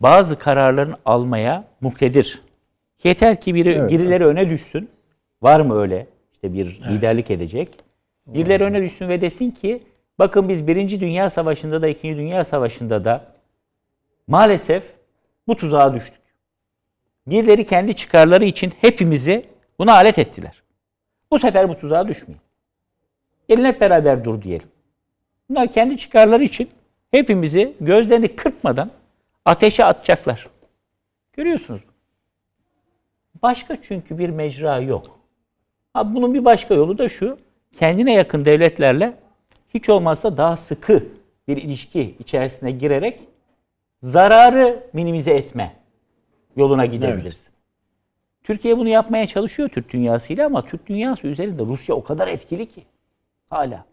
bazı kararların almaya muktedir. Yeter ki biri, Evet. birileri öne düşsün. Var mı öyle? İşte bir liderlik edecek. Birileri öne düşsün ve desin ki bakın biz Birinci Dünya Savaşı'nda da İkinci Dünya Savaşı'nda da maalesef bu tuzağa düştük. Birileri kendi çıkarları için hepimizi buna alet ettiler. Bu sefer bu tuzağa düşmeyin. Gelin hep beraber dur diyelim. Bunlar kendi çıkarları için hepimizi gözlerini kırpmadan ateşe atacaklar. Görüyorsunuz. Başka çünkü bir mecra yok. Ha, bunun bir başka yolu da şu. Kendine yakın devletlerle hiç olmazsa daha sıkı bir ilişki içerisine girerek zararı minimize etme yoluna gidebilirsin. Türkiye bunu yapmaya çalışıyor Türk dünyasıyla ama Türk dünyası üzerinde Rusya o kadar etkili ki hala.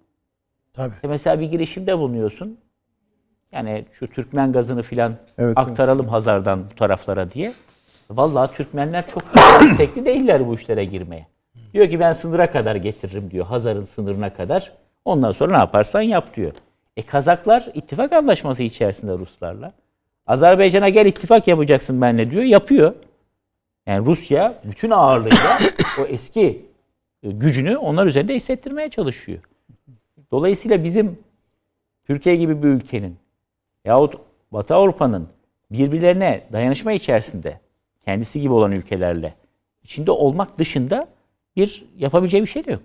Tabii. İşte mesela bir girişimde bulunuyorsun. Yani şu Türkmen gazını filan Evet, aktaralım Hazar'dan bu taraflara diye. Vallahi Türkmenler çok istekli değiller bu işlere girmeye. Diyor ki ben sınıra kadar getiririm diyor. Hazar'ın sınırına kadar. Ondan sonra ne yaparsan yap diyor. E Kazaklar ittifak anlaşması içerisinde Ruslarla. Azerbaycan'a gel ittifak yapacaksın benimle diyor. Yapıyor. Yani Rusya bütün ağırlığıyla o eski e, gücünü onlar üzerinde hissettirmeye çalışıyor. Dolayısıyla bizim Türkiye gibi bir ülkenin yahut Batı Avrupa'nın birbirlerine dayanışma içerisinde kendisi gibi olan ülkelerle içinde olmak dışında bir yapabileceği bir şey de yok.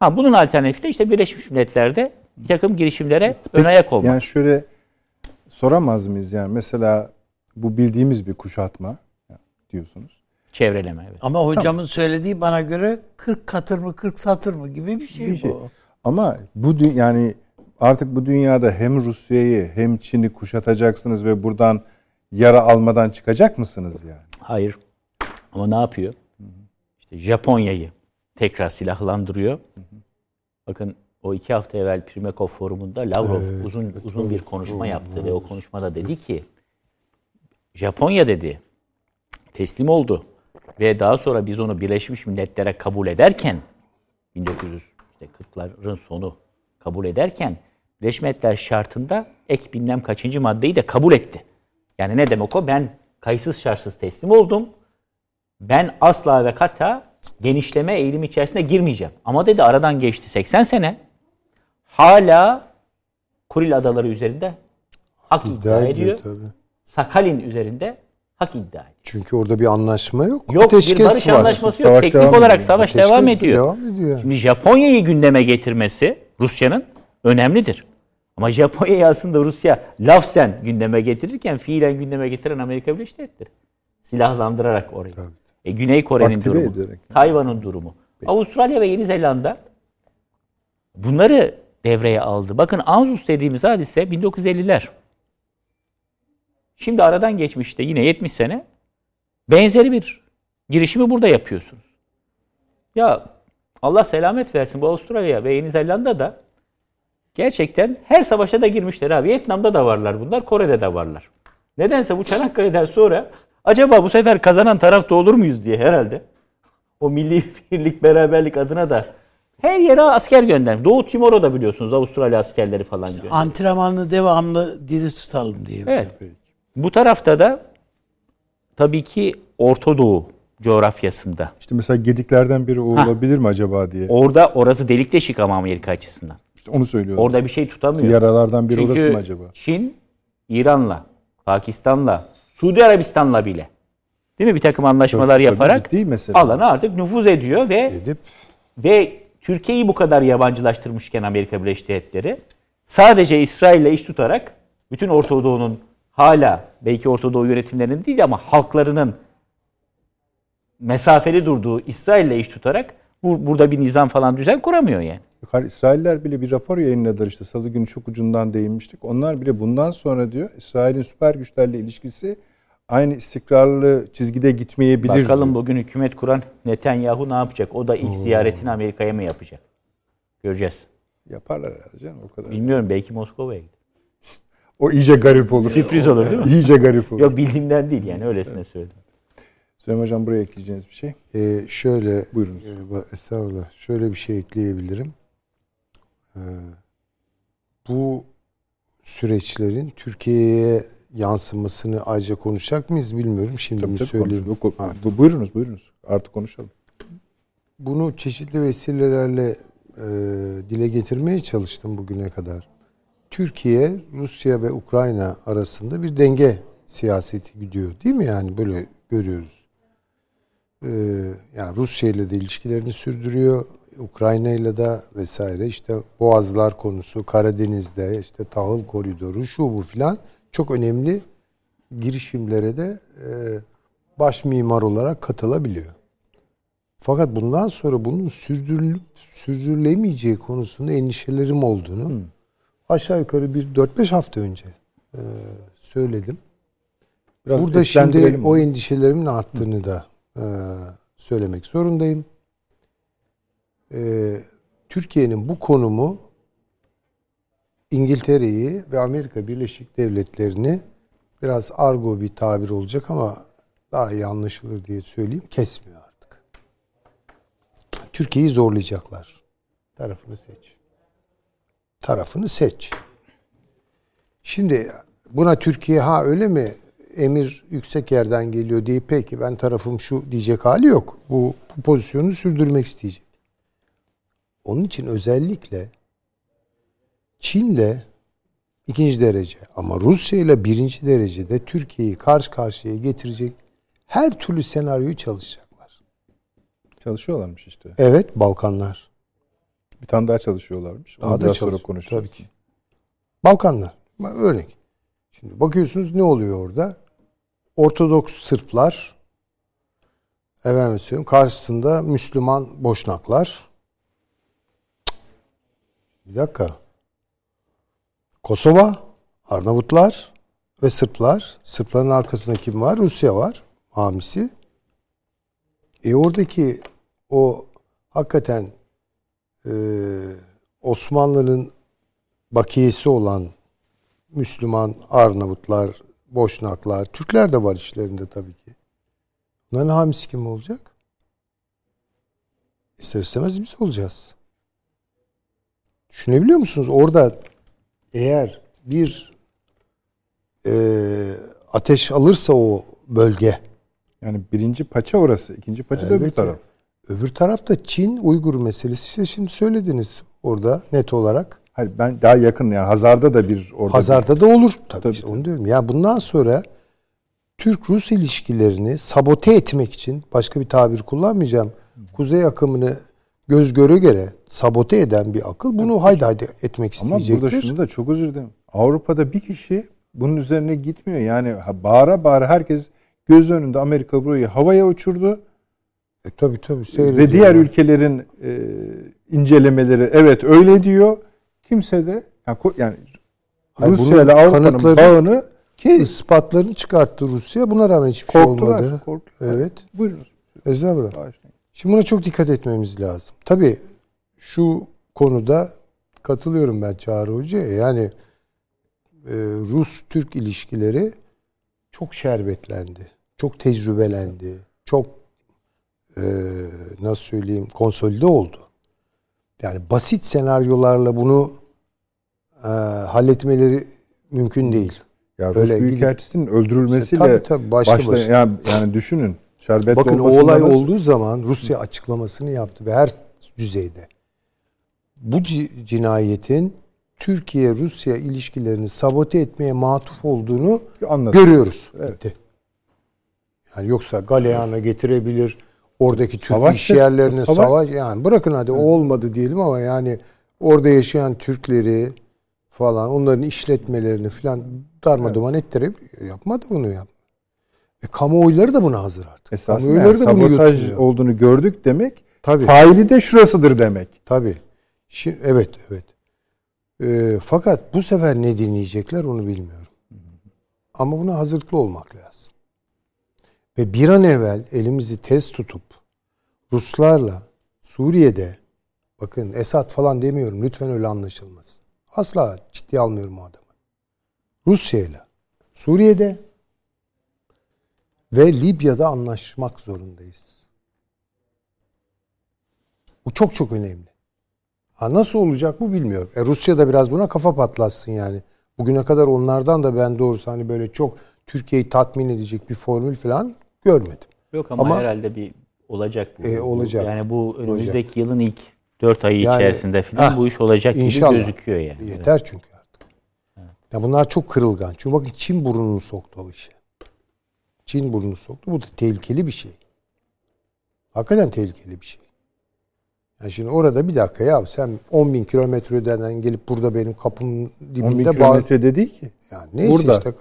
Ha bunun alternatifi de işte Birleşmiş Milletler'de bir takım girişimlere ön ayak olmak. Yani şöyle soramaz mıyız yani mesela bu bildiğimiz bir kuşatma diyorsunuz. Çevreleme evet. Ama hocamın söylediği bana göre 40 katır mı 40 satır mı gibi bir şey, Bir şey. bu. Ama bu yani artık bu dünyada hem Rusya'yı hem Çin'i kuşatacaksınız ve buradan yara almadan çıkacak mısınız yani? Hayır. Ama ne yapıyor? İşte Japonya'yı tekrar silahlandırıyor. Bakın o iki hafta evvel Primakov forumunda Lavrov uzun uzun bir konuşma yaptı ve o konuşmada dedi ki Japonya dedi teslim oldu ve daha sonra biz onu Birleşmiş Milletler'e kabul ederken 1940'ların sonu kabul ederken Birleşmiş Milletler şartında ek bilmem kaçıncı maddeyi de kabul etti. Yani ne demek o? Ben kayıtsız şartsız teslim oldum. Ben asla ve kata genişleme eğilimi içerisine girmeyeceğim. Ama dedi aradan geçti 80 sene. Hala Kuril Adaları üzerinde hak iddia, İddia ediyor. ediyor tabii. Sakalin üzerinde hak iddia ediyor. Çünkü orada bir anlaşma yok. Yok Ateşkes bir barış var. anlaşması yok. Savaş Teknik devam olarak ediyor. savaş Ateşkes devam ediyor. Devam ediyor. Şimdi Japonya'yı gündeme getirmesi Rusya'nın önemlidir. Ama Japonya'yı aslında Rusya lafzen gündeme getirirken fiilen gündeme getiren Amerika Birleşik Devletleri. Silahlandırarak orayı. E, Güney Kore'nin durumu. ederek. Tayvan'ın durumu. Avustralya ve Yeni Zelanda bunları devreye aldı. Bakın AUKUS dediğimiz hadise 1950'ler. Şimdi aradan geçmiş işte yine 70 sene. Benzeri bir girişimi burada yapıyorsunuz. Ya Allah selamet versin bu Avustralya ve Yeni Zelanda'da gerçekten her savaşa da girmişler abi. Vietnam'da da varlar bunlar, Kore'de de varlar. Nedense bu Çanakkale'den sonra acaba bu sefer kazanan tarafta olur muyuz diye herhalde. O milli birlik, beraberlik adına da her yere asker göndermiş. Doğu Timor'a da biliyorsunuz Avustralya askerleri falan göndermiş. Antrenmanı devamlı diri tutalım diye. Evet. Bu tarafta da tabii ki Orta Doğu coğrafyasında. İşte mesela gediklerden biri o olabilir mi acaba diye. Orada orası delik deşik ama Amerika açısından. İşte onu söylüyorum. Orada bir şey tutamıyor. Yaralardan biri Çünkü orası mı acaba? Çin, İran'la, Pakistan'la, Suudi Arabistan'la bile değil mi bir takım anlaşmalar Tabii, yaparak mesele. alana artık nüfuz ediyor ve Edip ve Türkiye'yi bu kadar yabancılaştırmışken Amerika Birleşik Devletleri sadece İsrail'le iş tutarak bütün Orta Doğu'nun hala belki Orta Doğu yönetimlerinin değil ama halklarının mesafeli durduğu İsrail'le iş tutarak bu, burada bir nizam falan düzen kuramıyor yani. Yukarı İsrailler bile bir rapor yayınladılar işte salı günü çok ucundan değinmiştik. Onlar bile bundan sonra diyor İsrail'in süper güçlerle ilişkisi aynı istikrarlı çizgide gitmeyebilir. Bakalım diyor. bugün hükümet kuran Netanyahu ne yapacak? O da ilk ziyaretini Amerika'ya mı yapacak? Göreceğiz. Yaparlar herhalde canım o kadar. Bilmiyorum belki Moskova'ya gider. O iyice garip olur. Sürpriz olur değil mi? İyice garip olur. Yok bildiğimden değil yani öylesine söyledim. Süleyman Hocam buraya ekleyeceğiniz bir şey. Ee, şöyle Buyurunuz. e, estağfurullah. Şöyle bir şey ekleyebilirim. Ee, bu süreçlerin Türkiye'ye yansımasını ayrıca konuşacak mıyız bilmiyorum. Şimdi mi Tabii, tabii söyleyeyim. Yok, bu- buyurunuz buyurunuz. Artık konuşalım. Bunu çeşitli vesilelerle e, dile getirmeye çalıştım bugüne kadar. Türkiye, Rusya ve Ukrayna arasında bir denge siyaseti gidiyor. Değil mi yani böyle görüyoruz. Ee, yani Rusya ile de ilişkilerini sürdürüyor. Ukrayna ile de vesaire işte Boğazlar konusu, Karadeniz'de işte tahıl koridoru şu bu filan çok önemli girişimlere de e, baş mimar olarak katılabiliyor. Fakat bundan sonra bunun sürdürülüp sürdürülemeyeceği konusunda endişelerim olduğunu aşağı yukarı bir 4-5 hafta önce e, söyledim. Biraz Burada şimdi o endişelerimin arttığını da e, söylemek zorundayım. E, Türkiye'nin bu konumu İngiltere'yi ve Amerika Birleşik Devletleri'ni biraz argo bir tabir olacak ama daha iyi anlaşılır diye söyleyeyim kesmiyor artık. Türkiye'yi zorlayacaklar. Tarafını seç. Tarafını seç. Şimdi buna Türkiye ha öyle mi emir yüksek yerden geliyor diye peki ben tarafım şu diyecek hali yok. Bu, bu pozisyonu sürdürmek isteyecek. Onun için özellikle Çin'le ikinci derece ama Rusya ile birinci derecede Türkiye'yi karşı karşıya getirecek her türlü senaryoyu çalışacaklar. Çalışıyorlarmış işte. Evet Balkanlar. Bir tane daha çalışıyorlarmış. Onu Daha da biraz sonra çalışıyor. konuşacağız. Tabii ki. Balkanlar. Örnek. Şimdi bakıyorsunuz ne oluyor orada? Ortodoks Sırplar efendim söyleyeyim, karşısında Müslüman Boşnaklar. Bir dakika. Kosova, Arnavutlar ve Sırplar. Sırpların arkasında kim var? Rusya var. Hamisi. E oradaki o hakikaten e, Osmanlı'nın bakiyesi olan Müslüman Arnavutlar, Boşnaklar, Türkler de var işlerinde tabii ki. Bunların hamisi kim olacak? İster istemez biz olacağız. Düşünebiliyor musunuz? Orada eğer bir e, ateş alırsa o bölge, Yani birinci paça orası. ikinci paça da öbür taraf. öbür tarafta Çin Uygur meselesi işte şimdi söylediniz orada net olarak. Hayır ben daha yakın yani Hazar'da da bir orada Hazarda da olur. Tabii, Tabii. işte onu diyorum. Ya bundan sonra Türk-Rus ilişkilerini sabote etmek için başka bir tabir kullanmayacağım. Kuzey akımını göz göre göre sabote eden bir akıl bunu haydi haydi etmek Ama isteyecektir. burada şunu da çok özür dilerim. Avrupa'da bir kişi bunun üzerine gitmiyor. Yani bağıra bağıra herkes göz önünde Amerika burayı havaya uçurdu. E, tabii tabii. Ve seyrediyorlar. diğer ülkelerin e, incelemeleri evet öyle diyor. Kimse de yani, yani Rusya ile Avrupa'nın bağını ki ispatlarını çıkarttı Rusya. Buna rağmen hiçbir şey korktular. olmadı. korktular. Evet. Buyurunuz. Bağışlayın. Şimdi buna çok dikkat etmemiz lazım. Tabii şu konuda katılıyorum ben Çağrı Hoca'ya. Yani e, Rus-Türk ilişkileri çok şerbetlendi. Çok tecrübelendi. Çok e, nasıl söyleyeyim konsolide oldu. Yani basit senaryolarla bunu e, halletmeleri mümkün değil. Ya Rus Öyle gidip- Büyükelçisinin öldürülmesiyle Tabii tabii başlı başlayan- başına. yani, yani düşünün. Şerbetli Bakın o olay olduğu zaman Rusya açıklamasını yaptı ve her düzeyde. Bu ci- cinayetin Türkiye-Rusya ilişkilerini sabote etmeye matuf olduğunu Anladım. görüyoruz. Evet. Bitti. Yani yoksa galeyana getirebilir, oradaki Türk Savaş iş yerlerine savaş- savaş, yani bırakın hadi o olmadı diyelim ama yani orada yaşayan Türkleri falan onların işletmelerini falan darmadağın ettirip yapmadı bunu yap. E kamuoyları da buna hazır artık. Esasında kamuoyları yani da bunu sabotaj yutmuyor. olduğunu gördük demek. Tabii. Faili de şurasıdır demek. Tabii. Şimdi, evet, evet. Ee, fakat bu sefer ne dinleyecekler onu bilmiyorum. Ama buna hazırlıklı olmak lazım. Ve bir an evvel elimizi tez tutup Ruslarla Suriye'de bakın Esad falan demiyorum lütfen öyle anlaşılmasın. Asla ciddiye almıyorum o adamı. Rusya'yla Suriye'de ve Libya'da anlaşmak zorundayız. Bu çok çok önemli. Ha nasıl olacak bu bilmiyorum. E Rusya da biraz buna kafa patlatsın yani. Bugüne kadar onlardan da ben doğrusu hani böyle çok Türkiye'yi tatmin edecek bir formül falan görmedim. Yok ama, Ama- herhalde bir olacak bu. E, olacak. Yani bu önümüzdeki yılın ilk 4 ayı Yani, içerisinde falan heh, bu iş olacak inşallah. gibi gözüküyor yani. Yeter çünkü artık. Ya bunlar çok kırılgan. Çünkü bakın Çin burnunu soktu o işe. Çin burnunu soktu. Bu da tehlikeli bir şey. Hakikaten tehlikeli bir şey. Yani şimdi orada bir dakika ya sen 10 bin kilometreden gelip burada benim kapımın 10 bin dibinde bağ... kilometrede değil ki. Yani neyse Burada. işte.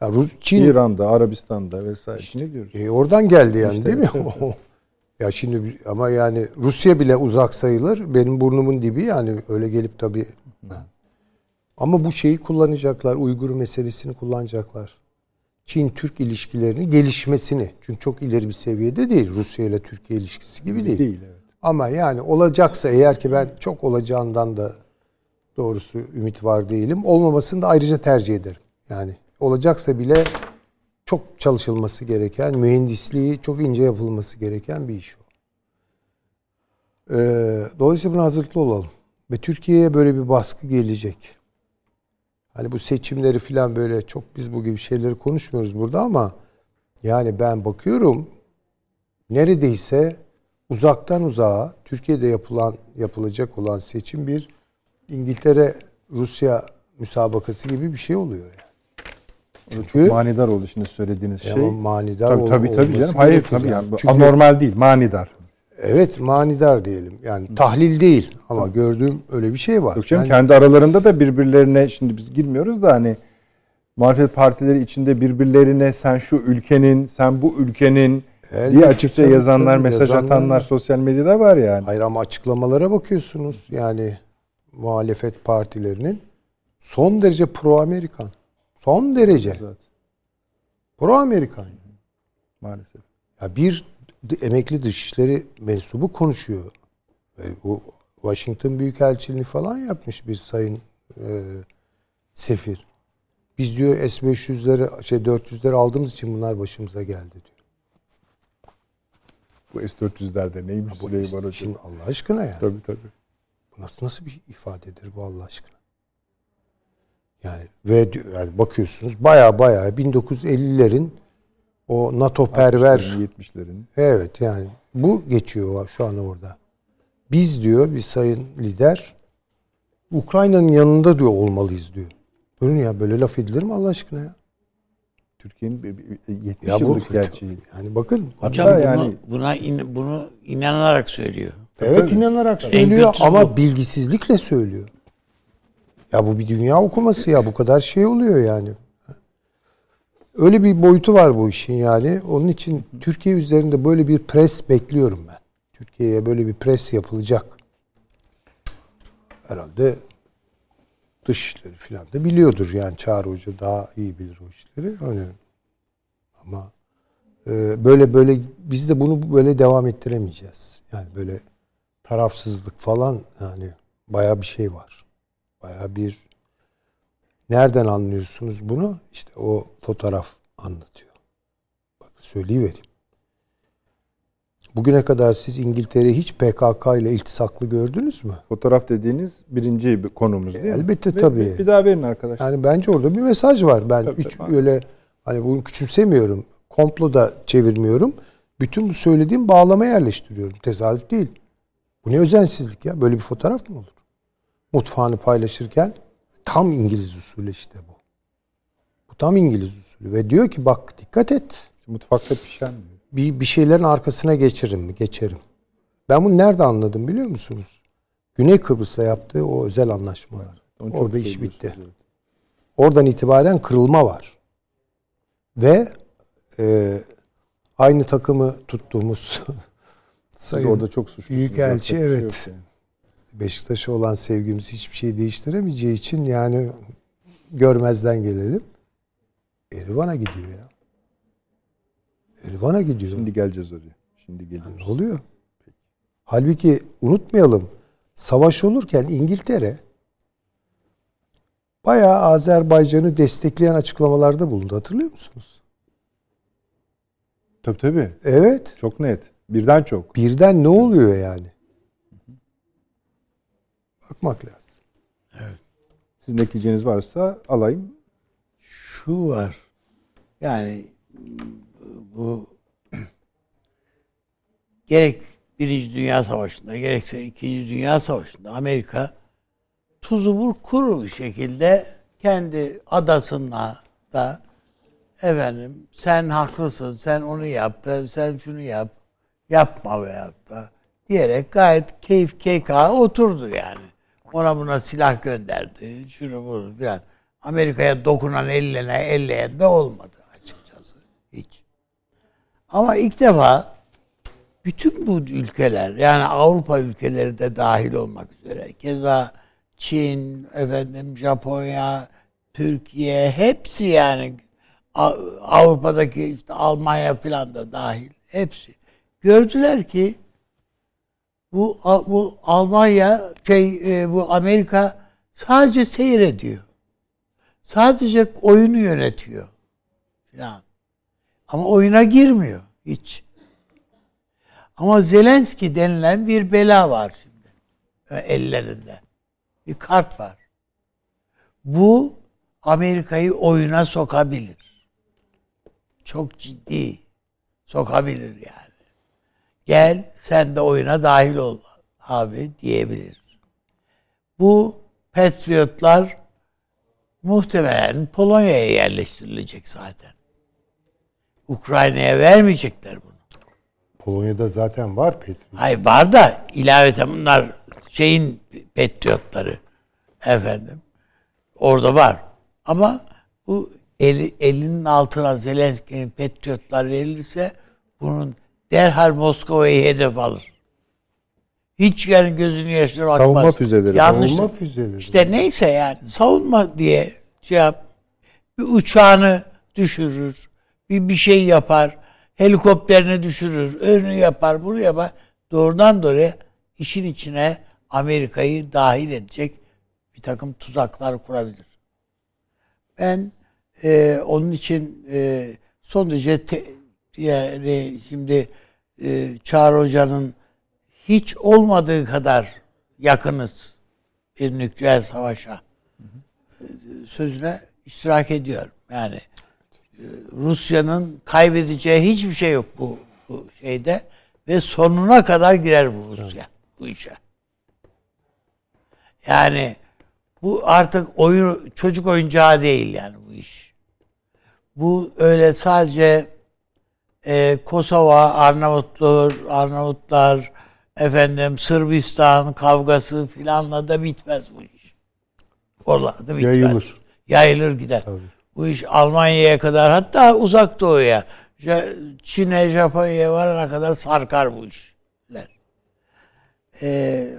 Ya Rus, Çin İran'da, Arabistan'da vesaire. ne diyoruz? E, oradan geldi yani İşte değil mi? evet, ya şimdi ama yani Rusya bile uzak sayılır. Benim burnumun dibi yani öyle gelip tabii. Ha. Ama bu şeyi kullanacaklar. Uygur meselesini kullanacaklar. Çin-Türk ilişkilerinin gelişmesini. Çünkü çok ileri bir seviyede değil. Rusya ile Türkiye ilişkisi gibi değil. Değil evet. Ama yani olacaksa eğer ki ben çok olacağından da doğrusu ümit var değilim. Olmamasını da ayrıca tercih ederim. Yani olacaksa bile çok çalışılması gereken, mühendisliği çok ince yapılması gereken bir iş o. Ee, dolayısıyla buna hazırlıklı olalım. Ve Türkiye'ye böyle bir baskı gelecek. Hani bu seçimleri falan böyle çok biz bu gibi şeyleri konuşmuyoruz burada ama yani ben bakıyorum neredeyse uzaktan uzağa Türkiye'de yapılan yapılacak olan seçim bir İngiltere Rusya müsabakası gibi bir şey oluyor yani. Çünkü Manidar oldu şimdi söylediğiniz şey. manidar tabii ol- tabii, tabii canım. Hayır tabii yani. Çünkü- anormal değil, manidar. evet manidar diyelim. Yani tahlil değil ama gördüğüm öyle bir şey var. Yok canım, Yani kendi aralarında da birbirlerine şimdi biz girmiyoruz da hani muhalefet partileri içinde birbirlerine sen şu ülkenin, sen bu ülkenin Elbette, diye açıkça tabii, yazanlar, tabii, mesaj yazanlar atanlar sosyal medyada var yani. Hayır ama açıklamalara bakıyorsunuz. Yani muhalefet partilerinin son derece pro Amerikan. Son derece Zaten, pro Amerikan. maalesef. Ya bir emekli dışişleri mensubu konuşuyor. Ve bu Washington Büyükelçiliğini falan yapmış bir sayın e, sefir. Biz diyor S-500'leri şey 400'leri aldığımız için bunlar başımıza geldi diyor. Bu S-400'lerde neymiş Bu Süleyman Hoca? şimdi Allah aşkına ya. Tabii tabii. Bu nasıl nasıl bir ifadedir bu Allah aşkına? Yani ve diyor- yani bakıyorsunuz baya baya 1950'lerin o NATO perver 60'ların, 70'lerin. Evet yani bu geçiyor şu an orada. Biz diyor bir sayın lider Ukrayna'nın yanında diyor olmalıyız diyor. Böyle ya böyle laf edilir mi Allah aşkına ya? Türkiye'nin bir- bir- 70 Ya bu yıllık gerçeği. yani bakın Hocam Hatta bunu, yani- buna in- bunu inanarak söylüyor. evet tabii. inanarak söylüyor ama bu. bilgisizlikle söylüyor. Ya bu bir dünya okuması ya bu kadar şey oluyor yani. Öyle bir boyutu var bu işin yani. Onun için Türkiye üzerinde böyle bir pres bekliyorum ben. Türkiye'ye böyle bir pres yapılacak. Herhalde dışişleri falan da biliyordur yani Çağrı Hoca daha iyi bilir o işleri. Öyle. Ama e, böyle böyle biz de bunu böyle devam ettiremeyeceğiz. Yani böyle tarafsızlık falan yani baya bir şey var. Baya bir nereden anlıyorsunuz bunu? İşte o fotoğraf anlatıyor. Bak söyleyivereyim. Bugüne kadar siz İngiltere'yi hiç PKK ile iltisaklı gördünüz mü? Fotoğraf dediğiniz birinci bir konumuz değil mi? Elbette Ve- tabii. Bir, bir daha verin arkadaşlar. Yani bence orada bir mesaj var. Ben Tabii, hiç tabii. öyle hani bunu küçümsemiyorum. Komplo da çevirmiyorum. Bütün bu söylediğim bağlama yerleştiriyorum. Tesadüf değil. Bu ne özensizlik ya? Böyle bir fotoğraf mı olur? Mutfağını paylaşırken tam İngiliz usulü işte bu. Bu tam İngiliz usulü. Ve diyor ki bak dikkat et. Mutfakta pişen diyor. Bir, bir şeylerin arkasına geçerim mi? Geçerim. Ben bunu nerede anladım biliyor musunuz? Güney Kıbrıs'la yaptığı o özel anlaşmalar. Çok Orada iş bitti. evet. Oradan itibaren kırılma var. Ve e, aynı takımı tuttuğumuz Siz sayın orada çok suçlusunuz. Büyükelçi, şey evet. yani. Beşiktaş'a olan sevgimiz hiçbir şey değiştiremeyeceği için yani görmezden gelelim. Erivan'a gidiyor ya. Erivan'a gidiyor. Şimdi geleceğiz oraya. Şimdi geliyoruz. Ne oluyor? Halbuki unutmayalım. Savaş olurken İngiltere bayağı Azerbaycan'ı destekleyen açıklamalarda bulundu. Hatırlıyor musunuz? Tabii tabii. Evet. Çok net. Birden çok. Birden ne oluyor yani? Bakmak lazım. Sizin neticeniz varsa alayım. Şu var. Yani bu gerek Birinci Dünya Savaşı'nda gerekse İkinci Dünya Savaşı'nda Amerika tuzu bur kuru bir şekilde kendi adasına da efendim sen haklısın sen onu yap sen şunu yap yapma veyahut da diyerek gayet keyif keyka oturdu yani. Ona buna silah gönderdi. Şunu bunu filan. Amerika'ya dokunan ellerine elleyen de olmadı. Ama ilk defa bütün bu ülkeler yani Avrupa ülkeleri de dahil olmak üzere keza Çin, efendim Japonya, Türkiye hepsi yani Avrupa'daki işte Almanya falan da dahil hepsi gördüler ki bu bu Almanya şey e, bu Amerika sadece seyrediyor. Sadece oyunu yönetiyor falan. Ama oyuna girmiyor hiç. Ama Zelenski denilen bir bela var şimdi ellerinde. Bir kart var. Bu Amerika'yı oyuna sokabilir. Çok ciddi sokabilir yani. Gel sen de oyuna dahil ol abi diyebilir. Bu Patriotlar muhtemelen Polonya'ya yerleştirilecek zaten. Ukrayna'ya vermeyecekler bunu. Polonya'da zaten var Patriot. Hayır var da ilaveten bunlar şeyin patriotları efendim. Orada var. Ama bu eli, elinin altına Zelenski'nin patriotlar verilirse bunun derhal Moskova'yı hedef alır. Hiç yani gözünü yaşına bakmaz. Savunma füzeleri. Yanlış. Savunma füzeleri. İşte neyse yani savunma diye şey yap. Bir uçağını düşürür. Bir bir şey yapar. Helikopterini düşürür. Önünü yapar. Bunu yapar. Doğrudan doğruya işin içine Amerika'yı dahil edecek bir takım tuzaklar kurabilir. Ben e, onun için e, son derece te, yani şimdi e, Çağrı Hoca'nın hiç olmadığı kadar yakınız bir nükleer savaşa e, sözüne iştirak ediyorum. Yani Rusya'nın kaybedeceği hiçbir şey yok bu, bu şeyde ve sonuna kadar girer bu Rusya bu işe. Yani bu artık oyun çocuk oyuncağı değil yani bu iş. Bu öyle sadece e, Kosova, Arnavutlar, Arnavutlar, efendim Sırbistan kavgası filanla da bitmez bu iş. Oralarda bitmez. Yayılır. Yayılır gider. Bu iş Almanya'ya kadar hatta uzak doğuya, Çin'e, Japonya'ya varana kadar sarkar bu işler. Ee,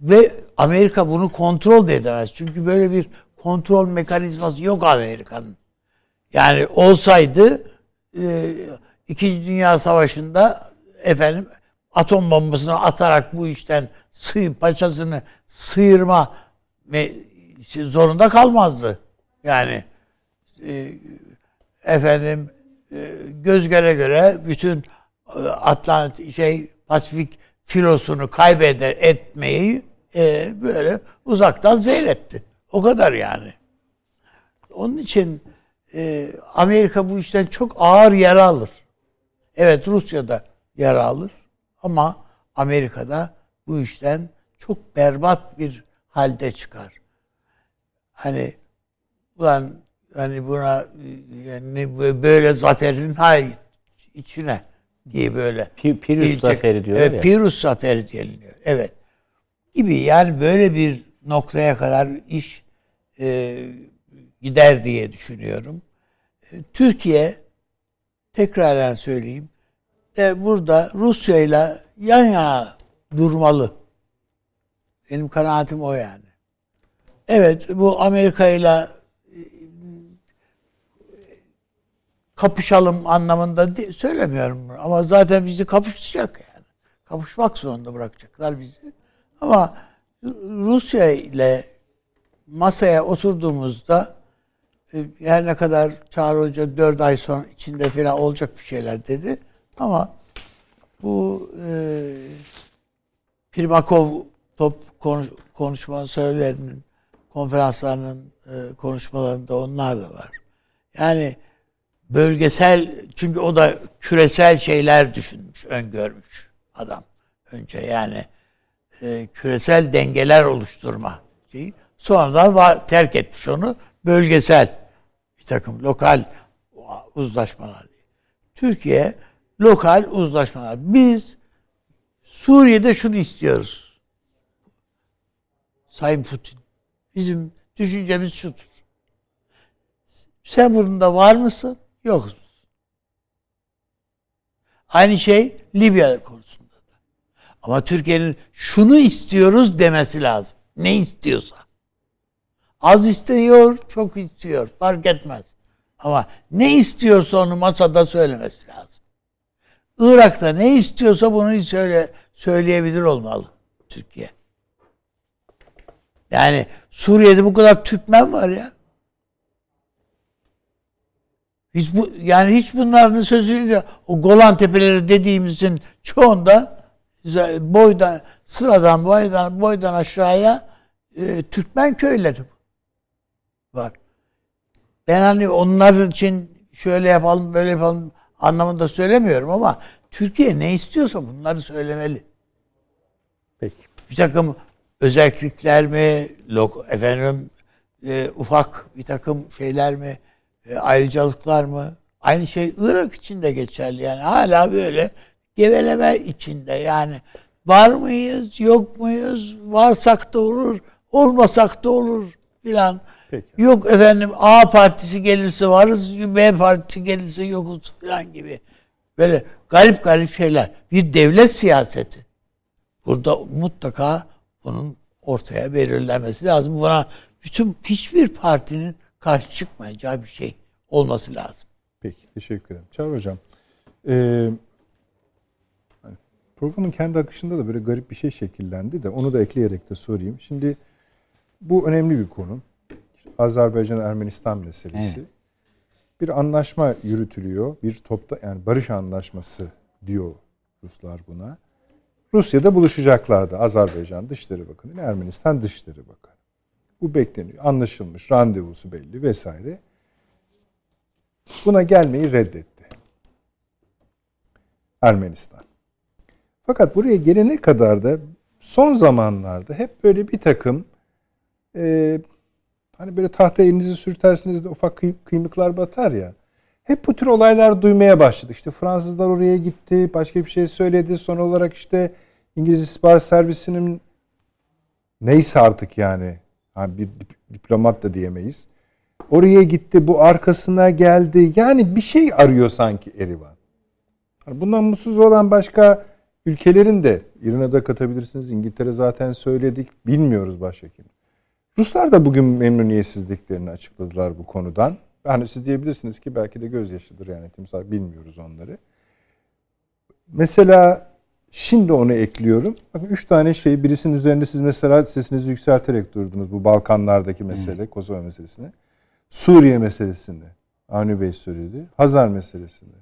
ve Amerika bunu kontrol de edemez. Çünkü böyle bir kontrol mekanizması yok Amerika'nın. Yani olsaydı e, İkinci Dünya Savaşı'nda efendim atom bombasını atarak bu işten sığ paçasını sıyırma zorunda kalmazdı. Yani e, efendim e, göz göre göre bütün e, Atlantik şey Pasifik filosunu kaybeder etmeyi e, böyle uzaktan seyretti. O kadar yani. Onun için e, Amerika bu işten çok ağır yara alır. Evet Rusya'da yara alır ama Amerika'da bu işten çok berbat bir halde çıkar. Hani ulan hani buna yani böyle zaferin hay içine diye böyle Pi- Pirus diyecek. zaferi diyorlar evet, ya. Pirus zaferi deniliyor. Evet. Gibi yani böyle bir noktaya kadar iş e, gider diye düşünüyorum. E, Türkiye tekraren söyleyeyim e, burada Rusya ile yan yana durmalı. Benim kanaatim o yani. Evet bu Amerika ile kapışalım anlamında de- söylemiyorum bunu. Ama zaten bizi kapışacak yani. Kapışmak zorunda bırakacaklar bizi. Ama Rusya ile masaya oturduğumuzda e, her ne kadar Çağrı Hoca 4 ay sonra içinde falan olacak bir şeyler dedi. Ama bu e, Primakov top konuş, konuşma söylelerinin konferanslarının e, konuşmalarında onlar da var. Yani bölgesel çünkü o da küresel şeyler düşünmüş, öngörmüş adam önce yani e, küresel dengeler oluşturma şeyi. Sonradan var, terk etmiş onu bölgesel bir takım lokal uzlaşmalar diye. Türkiye lokal uzlaşmalar. Biz Suriye'de şunu istiyoruz. Sayın Putin. Bizim düşüncemiz şudur. Sen bunda var mısın? Yok musun? Aynı şey Libya konusunda da. Ama Türkiye'nin şunu istiyoruz demesi lazım. Ne istiyorsa. Az istiyor, çok istiyor. Fark etmez. Ama ne istiyorsa onu masada söylemesi lazım. Irak'ta ne istiyorsa bunu söyle, söyleyebilir olmalı Türkiye. Yani Suriye'de bu kadar Türkmen var ya. Hiç bu yani hiç bunların sözüyle o Golan Tepeleri dediğimizin çoğunda boydan sıradan boydan boydan aşağıya e, Türkmen köyleri var. Ben hani onlar için şöyle yapalım böyle yapalım anlamında söylemiyorum ama Türkiye ne istiyorsa bunları söylemeli. Peki. Bir takım özellikler mi, lok, efendim e, ufak bir takım şeyler mi, e, ayrıcalıklar mı? Aynı şey Irak için de geçerli yani hala böyle geveleme içinde yani var mıyız, yok muyuz, varsak da olur, olmasak da olur filan. Yok efendim A partisi gelirse varız, B partisi gelirse yokuz filan gibi. Böyle garip garip şeyler. Bir devlet siyaseti. Burada mutlaka bunun ortaya belirlenmesi lazım. Buna bütün hiçbir partinin karşı çıkmayacağı bir şey olması lazım. Peki teşekkür ederim. Çağrı Hocam. eee, hani programın kendi akışında da böyle garip bir şey şekillendi de onu da ekleyerek de sorayım. Şimdi bu önemli bir konu. Azerbaycan-Ermenistan meselesi. Bir anlaşma yürütülüyor. Bir topta yani barış anlaşması diyor Ruslar buna. Rusya'da buluşacaklardı. Azerbaycan Dışişleri Bakanı ile Ermenistan Dışişleri Bakanı. Bu bekleniyor. Anlaşılmış. Randevusu belli vesaire. Buna gelmeyi reddetti. Ermenistan. Fakat buraya gelene kadar da son zamanlarda hep böyle bir takım e, hani böyle tahta elinizi sürtersiniz de ufak kıy- kıymıklar batar ya. Hep bu tür olaylar duymaya başladık. İşte Fransızlar oraya gitti, başka bir şey söyledi. Son olarak işte İngiliz İstihbarat Servisi'nin neyse artık yani, ha bir dip- diplomat da diyemeyiz. Oraya gitti, bu arkasına geldi. Yani bir şey arıyor sanki Erivan. Bundan mutsuz olan başka ülkelerin de İran'a da katabilirsiniz. İngiltere zaten söyledik. Bilmiyoruz başka kim. Ruslar da bugün memnuniyetsizliklerini açıkladılar bu konudan. Yani siz diyebilirsiniz ki belki de gözyaşıdır yani timsah bilmiyoruz onları. Mesela şimdi onu ekliyorum. Bakın üç tane şey birisinin üzerinde siz mesela sesinizi yükselterek durdunuz bu Balkanlardaki mesele, Kosova meselesine. Suriye meselesinde Avni Bey söyledi. Hazar meselesinde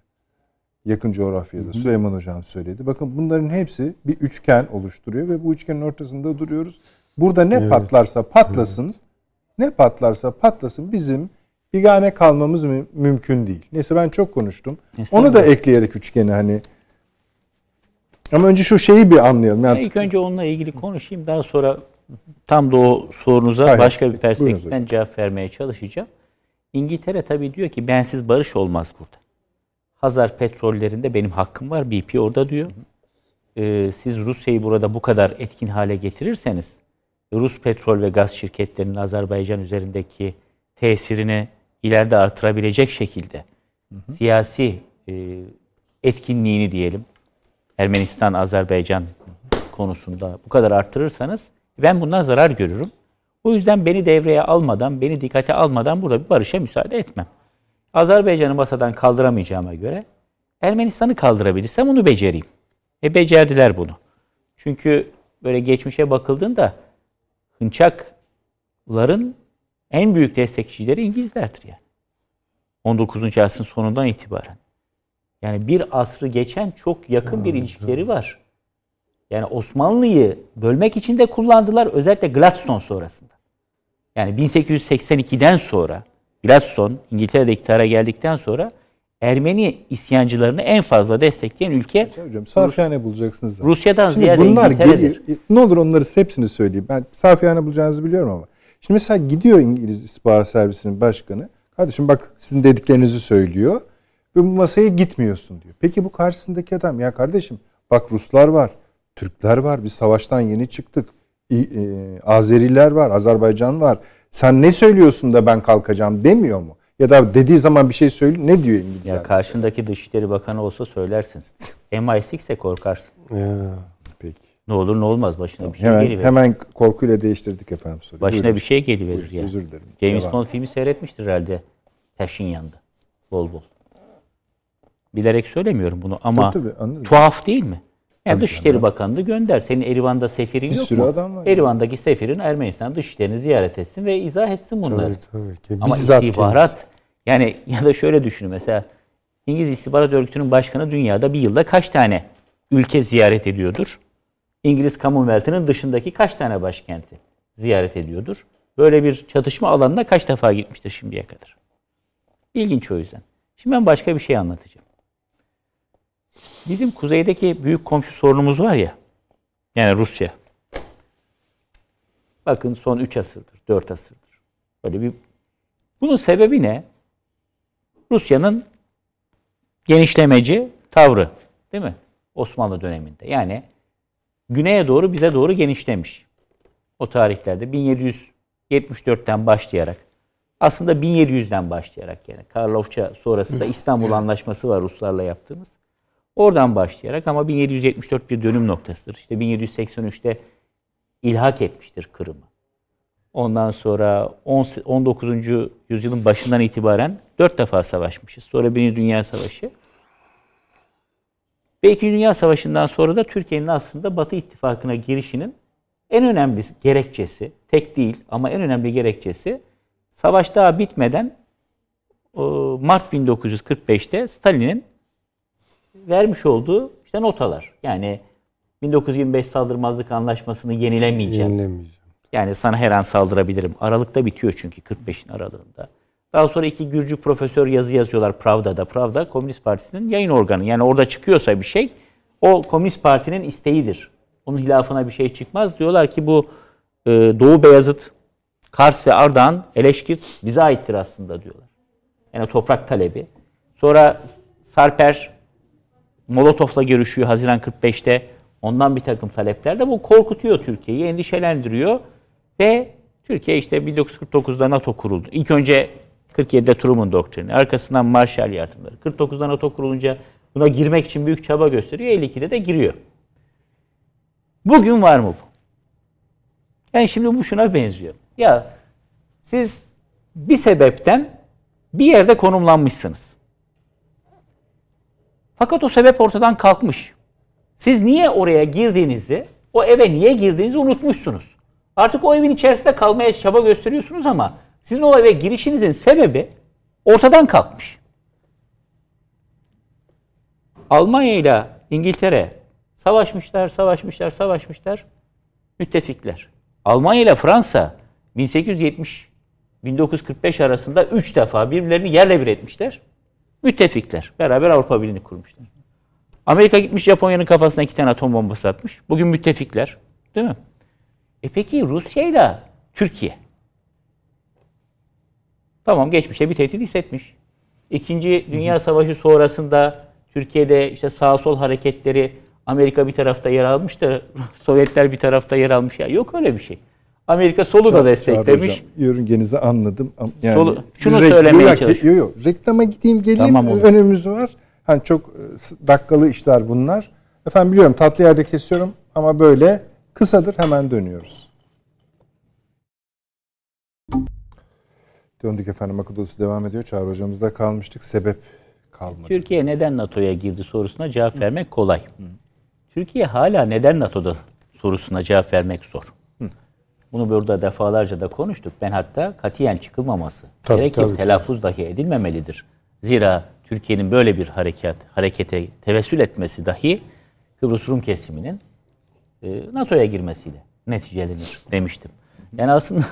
yakın coğrafyada Süleyman Hocam söyledi. Bakın bunların hepsi bir üçgen oluşturuyor ve bu üçgenin ortasında duruyoruz. Burada ne patlarsa patlasın, ne patlarsa patlasın bizim bigane kalmamız mü- mümkün değil. Neyse ben çok konuştum. Estağfurullah. Onu da ekleyerek üçgeni hani ama önce şu şeyi bir anlayalım. Yani ilk önce onunla ilgili konuşayım. Daha sonra tam da o sorunuza Hayır, başka bir perspektiften cevap vermeye çalışacağım. İngiltere tabii diyor ki bensiz barış olmaz burada. Hazar petrollerinde benim hakkım var. BP orada diyor. Ee, siz Rusya'yı burada bu kadar etkin hale getirirseniz Rus petrol ve gaz şirketlerinin Azerbaycan üzerindeki tesirini ileride artırabilecek şekilde siyasi e, etkinliğini diyelim Ermenistan-Azerbaycan konusunda bu kadar arttırırsanız ben bundan zarar görürüm. O yüzden beni devreye almadan, beni dikkate almadan burada bir barışa müsaade etmem. Azerbaycan'ı masadan kaldıramayacağıma göre Ermenistan'ı kaldırabilirsem onu becereyim. E becerdiler bunu. Çünkü böyle geçmişe bakıldığında Hınçakların en büyük destekçileri İngilizlerdir yani. 19. asrın sonundan itibaren. Yani bir asrı geçen çok yakın bir ilişkileri var. Yani Osmanlı'yı bölmek için de kullandılar özellikle Gladstone sonrasında. Yani 1882'den sonra Gladstone İngiltere'de iktidara geldikten sonra Ermeni isyancılarını en fazla destekleyen ülke hocam safiyane bulacaksınız. zaten. Rusya'dan Şimdi ziyade bunlar geliyor. Ne olur onları hepsini söyleyeyim. Ben safiyane bulacağınızı biliyorum ama. Şimdi mesela gidiyor İngiliz İstihbarat Servisi'nin başkanı. Kardeşim bak sizin dediklerinizi söylüyor. Ve bu masaya gitmiyorsun diyor. Peki bu karşısındaki adam ya kardeşim bak Ruslar var. Türkler var. Biz savaştan yeni çıktık. E, Azeriler var. Azerbaycan var. Sen ne söylüyorsun da ben kalkacağım demiyor mu? Ya da dediği zaman bir şey söyle ne diyor İngilizler? Ya karşındaki Dışişleri Bakanı olsa söylersin. MI6'se korkarsın. Ya. Peki. Ne olur ne olmaz başına bir şey Hemen, geliverir. hemen korkuyla değiştirdik efendim soruyu. Başına Buyurun. bir şey geliverir Buyurun, ya. özür dilerim. James Devam. Bond filmi seyretmiştir herhalde. Paşinyan'da. Bol bol. Bilerek söylemiyorum bunu ama Tabii, tabii, anladım. tuhaf değil mi? Yani Tabii Dışişleri Bakanlığı gönder. Senin Erivan'da sefirin Bir yok sürü mu? adam var. Erivan'daki sefirin Ermenistan dışişlerini ziyaret etsin ve izah etsin bunları. Tabii tabii. Ama istihbarat yani ya da şöyle düşünün mesela İngiliz İstihbarat Örgütü'nün başkanı dünyada bir yılda kaç tane ülke ziyaret ediyordur? İngiliz Commonwealth'ının dışındaki kaç tane başkenti ziyaret ediyordur? Böyle bir çatışma alanına kaç defa gitmiştir şimdiye kadar? İlginç o yüzden. Şimdi ben başka bir şey anlatacağım. Bizim kuzeydeki büyük komşu sorunumuz var ya. Yani Rusya. Bakın son 3 asırdır, 4 asırdır. Böyle bir bunun sebebi ne? Rusya'nın genişlemeci tavrı, değil mi? Osmanlı döneminde. Yani güneye doğru bize doğru genişlemiş. O tarihlerde 1774'ten başlayarak aslında 1700'den başlayarak yani Karlofça sonrası da İstanbul Anlaşması var Ruslarla yaptığımız. Oradan başlayarak ama 1774 bir dönüm noktasıdır. İşte 1783'te ilhak etmiştir Kırım'ı. Ondan sonra 19. yüzyılın başından itibaren dört defa savaşmışız. Sonra Birinci Dünya Savaşı. Ve İkinci Dünya Savaşı'ndan sonra da Türkiye'nin aslında Batı İttifakı'na girişinin en önemli gerekçesi, tek değil ama en önemli gerekçesi savaş daha bitmeden Mart 1945'te Stalin'in vermiş olduğu işte notalar. Yani 1925 saldırmazlık anlaşmasını yenilemeyeceğim. Yenilemeyeceğim. Yani sana her an saldırabilirim. Aralıkta bitiyor çünkü 45'in aralığında. Daha sonra iki Gürcü profesör yazı yazıyorlar Pravda'da. Pravda Komünist Partisi'nin yayın organı. Yani orada çıkıyorsa bir şey o Komünist Parti'nin isteğidir. Onun hilafına bir şey çıkmaz. Diyorlar ki bu e, Doğu Beyazıt, Kars ve Ardahan eleşkir bize aittir aslında diyorlar. Yani toprak talebi. Sonra Sarper Molotov'la görüşüyor Haziran 45'te. Ondan bir takım talepler de bu korkutuyor Türkiye'yi, endişelendiriyor. Ve Türkiye işte 1949'da NATO kuruldu. İlk önce 47'de Truman doktrini, arkasından Marshall yardımları. 49'da NATO kurulunca buna girmek için büyük çaba gösteriyor. 52'de de giriyor. Bugün var mı bu? Yani şimdi bu şuna benziyor. Ya siz bir sebepten bir yerde konumlanmışsınız. Fakat o sebep ortadan kalkmış. Siz niye oraya girdiğinizi, o eve niye girdiğinizi unutmuşsunuz. Artık o evin içerisinde kalmaya çaba gösteriyorsunuz ama sizin o eve girişinizin sebebi ortadan kalkmış. Almanya ile İngiltere savaşmışlar, savaşmışlar, savaşmışlar. Müttefikler. Almanya ile Fransa 1870 1945 arasında 3 defa birbirlerini yerle bir etmişler. Müttefikler. Beraber Avrupa Birliği'ni kurmuşlar. Amerika gitmiş Japonya'nın kafasına iki tane atom bombası atmış. Bugün müttefikler. Değil mi? E peki Rusya ile Türkiye? Tamam geçmişte bir tehdit hissetmiş. İkinci Dünya Savaşı sonrasında Türkiye'de işte sağ sol hareketleri Amerika bir tarafta yer almış da Sovyetler bir tarafta yer almış. Ya yok öyle bir şey. Amerika solu da desteklemiş. Hocam, yörüngenizi anladım. Yani Solu, şunu söylemeye çalışıyorum. Yok yok. Reklama gideyim geleyim. Tamam, önümüzde var. Hani çok e, dakikalı işler bunlar. Efendim biliyorum tatlı yerde kesiyorum ama böyle kısadır hemen dönüyoruz. Döndük efendim akıl odası devam ediyor. Çağrı hocamızda kalmıştık. Sebep kalmadı. Türkiye neden NATO'ya girdi sorusuna cevap vermek kolay. Hı. Türkiye hala neden NATO'da sorusuna cevap vermek zor. Bunu burada defalarca da konuştuk. Ben hatta katiyen çıkılmaması, tabii, gerek tabii, telaffuz dahi edilmemelidir. Zira Türkiye'nin böyle bir hareket harekete tevessül etmesi dahi Kıbrıs Rum kesiminin e, NATO'ya girmesiyle neticelenir demiştim. Yani aslında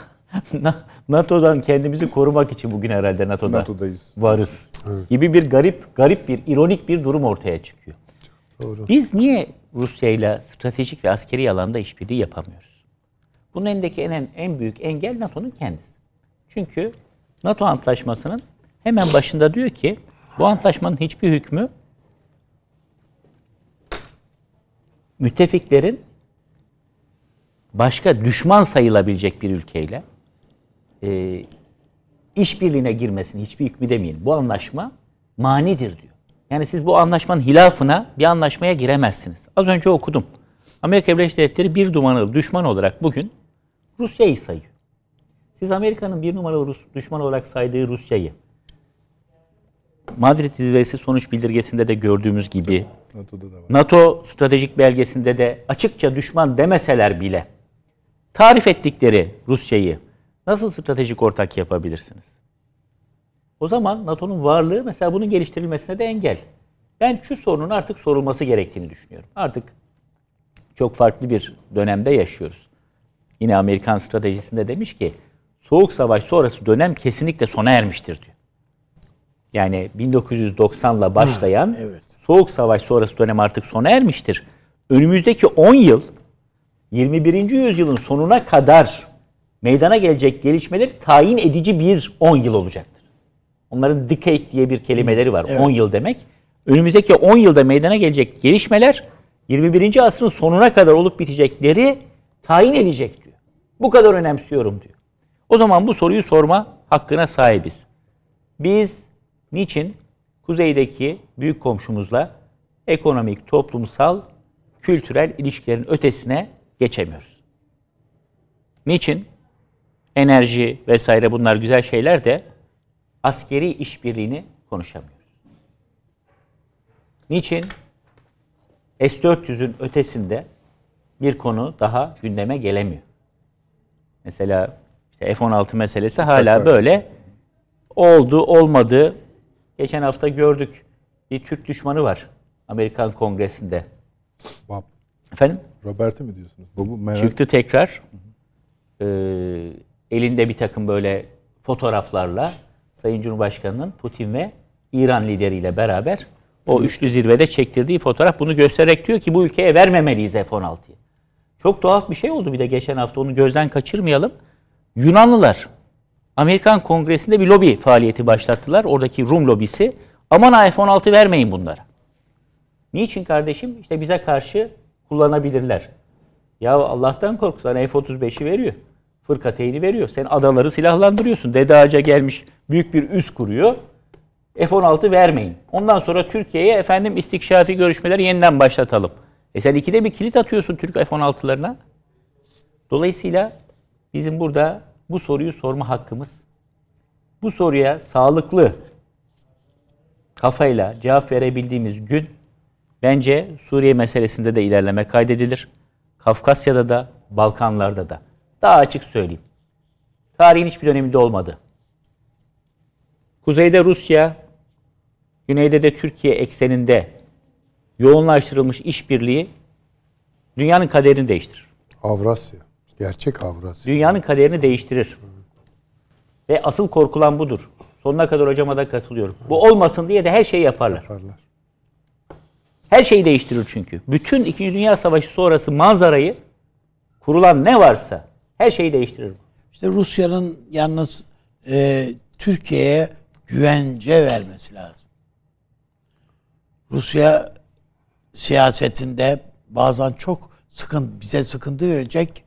NATO'dan kendimizi korumak için bugün herhalde NATO'da NATO'dayız. varız. Evet. Gibi bir garip garip bir ironik bir durum ortaya çıkıyor. Doğru. Biz niye Rusya ile stratejik ve askeri alanda işbirliği yapamıyoruz? Bunun elindeki en en büyük engel NATO'nun kendisi. Çünkü NATO antlaşmasının hemen başında diyor ki bu antlaşmanın hiçbir hükmü müttefiklerin başka düşman sayılabilecek bir ülkeyle e, işbirliğine girmesini hiçbir hükmü demeyin. Bu anlaşma manidir diyor. Yani siz bu anlaşmanın hilafına bir anlaşmaya giremezsiniz. Az önce okudum. Amerika Birleşik Devletleri bir numaralı düşman olarak bugün Rusya'yı sayıyor. Siz Amerika'nın bir numaralı Rus, düşman olarak saydığı Rusya'yı Madrid zirvesi sonuç bildirgesinde de gördüğümüz gibi NATO stratejik belgesinde de açıkça düşman demeseler bile tarif ettikleri Rusya'yı nasıl stratejik ortak yapabilirsiniz? O zaman NATO'nun varlığı mesela bunun geliştirilmesine de engel. Ben şu sorunun artık sorulması gerektiğini düşünüyorum. Artık çok farklı bir dönemde yaşıyoruz. Yine Amerikan stratejisinde demiş ki Soğuk Savaş sonrası dönem kesinlikle sona ermiştir diyor. Yani 1990'la başlayan evet. Soğuk Savaş sonrası dönem artık sona ermiştir. Önümüzdeki 10 yıl 21. yüzyılın sonuna kadar meydana gelecek gelişmeleri tayin edici bir 10 yıl olacaktır. Onların decade diye bir kelimeleri var. 10 yıl demek. Önümüzdeki 10 yılda meydana gelecek gelişmeler 21. asrın sonuna kadar olup bitecekleri tayin edecek. Bu kadar önemsiyorum diyor. O zaman bu soruyu sorma hakkına sahibiz. Biz niçin kuzeydeki büyük komşumuzla ekonomik, toplumsal, kültürel ilişkilerin ötesine geçemiyoruz? Niçin? Enerji vesaire bunlar güzel şeyler de askeri işbirliğini konuşamıyoruz. Niçin? S-400'ün ötesinde bir konu daha gündeme gelemiyor. Mesela işte F-16 meselesi hala böyle oldu, olmadı. Geçen hafta gördük bir Türk düşmanı var Amerikan Kongresi'nde. Bob, Efendim? Robert'i mi diyorsunuz? Bu merak Çıktı tekrar. Ee, elinde bir takım böyle fotoğraflarla Sayın Cumhurbaşkanı'nın Putin ve İran lideriyle beraber o üçlü zirvede çektirdiği fotoğraf bunu göstererek diyor ki bu ülkeye vermemeliyiz F-16'yı. Çok tuhaf bir şey oldu bir de geçen hafta onu gözden kaçırmayalım. Yunanlılar Amerikan Kongresi'nde bir lobi faaliyeti başlattılar. Oradaki Rum lobisi. Aman ha F-16 vermeyin bunlara. Niçin kardeşim? İşte bize karşı kullanabilirler. Ya Allah'tan kork sana F-35'i veriyor. Fırkateyni veriyor. Sen adaları silahlandırıyorsun. Dede Ağaca gelmiş büyük bir üs kuruyor. F-16 vermeyin. Ondan sonra Türkiye'ye efendim istikşafi görüşmeleri yeniden başlatalım. E sen ikide bir kilit atıyorsun Türk F-16'larına. Dolayısıyla bizim burada bu soruyu sorma hakkımız, bu soruya sağlıklı kafayla cevap verebildiğimiz gün bence Suriye meselesinde de ilerleme kaydedilir. Kafkasya'da da, Balkanlarda da. Daha açık söyleyeyim. Tarihin hiçbir döneminde olmadı. Kuzeyde Rusya, güneyde de Türkiye ekseninde yoğunlaştırılmış işbirliği dünyanın kaderini değiştirir. Avrasya. Gerçek Avrasya. Dünyanın kaderini değiştirir. Ve asıl korkulan budur. Sonuna kadar hocama da katılıyorum. Bu olmasın diye de her şeyi yaparlar. Yaparlar. Her şeyi değiştirir çünkü. Bütün İkinci Dünya Savaşı sonrası manzarayı kurulan ne varsa her şeyi değiştirir. İşte Rusya'nın yalnız e, Türkiye'ye güvence vermesi lazım. Rusya siyasetinde bazen çok sıkıntı bize sıkıntı verecek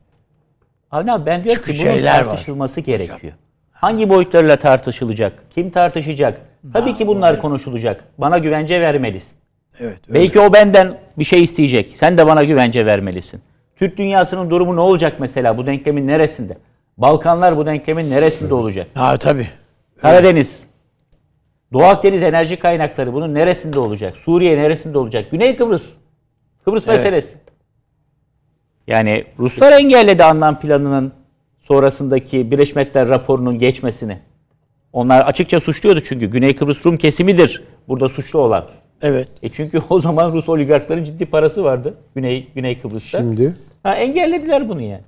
Avni abi ben diyorum ki bunun şeyler var. tartışılması gerekiyor. Hangi boyutlarıyla tartışılacak? Kim tartışacak? Tabii ki bunlar konuşulacak. Bana güvence vermelisin. Evet. öyle. Belki o benden bir şey isteyecek. Sen de bana güvence vermelisin. Türk dünyasının durumu ne olacak mesela? Bu denklemin neresinde? Balkanlar bu denklemin neresinde olacak? Ha tabii. Karadeniz, Doğu Akdeniz enerji kaynakları bunun neresinde olacak? Suriye neresinde olacak? Güney Kıbrıs. Kıbrıs meselesi. Yani Ruslar engelledi anlam planının sonrasındaki Birleşmiş Milletler raporunun geçmesini. Onlar açıkça suçluyordu çünkü Güney Kıbrıs Rum kesimidir burada suçlu olan. Evet. E çünkü o zaman Rus oligarkların ciddi parası vardı Güney Güney Kıbrıs'ta. Şimdi Ha, engellediler bunu yani.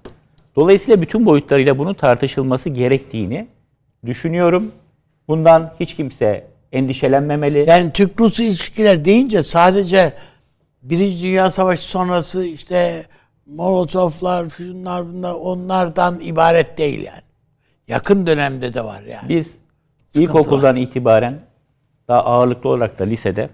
Dolayısıyla bütün boyutlarıyla bunun tartışılması gerektiğini düşünüyorum. Bundan hiç kimse endişelenmemeli. Yani Türk-Rus ilişkiler deyince sadece Birinci Dünya Savaşı sonrası işte Molotovlar, şunlar bunlar onlardan ibaret değil yani. Yakın dönemde de var yani. Biz ilkokuldan itibaren daha ağırlıklı olarak da lisede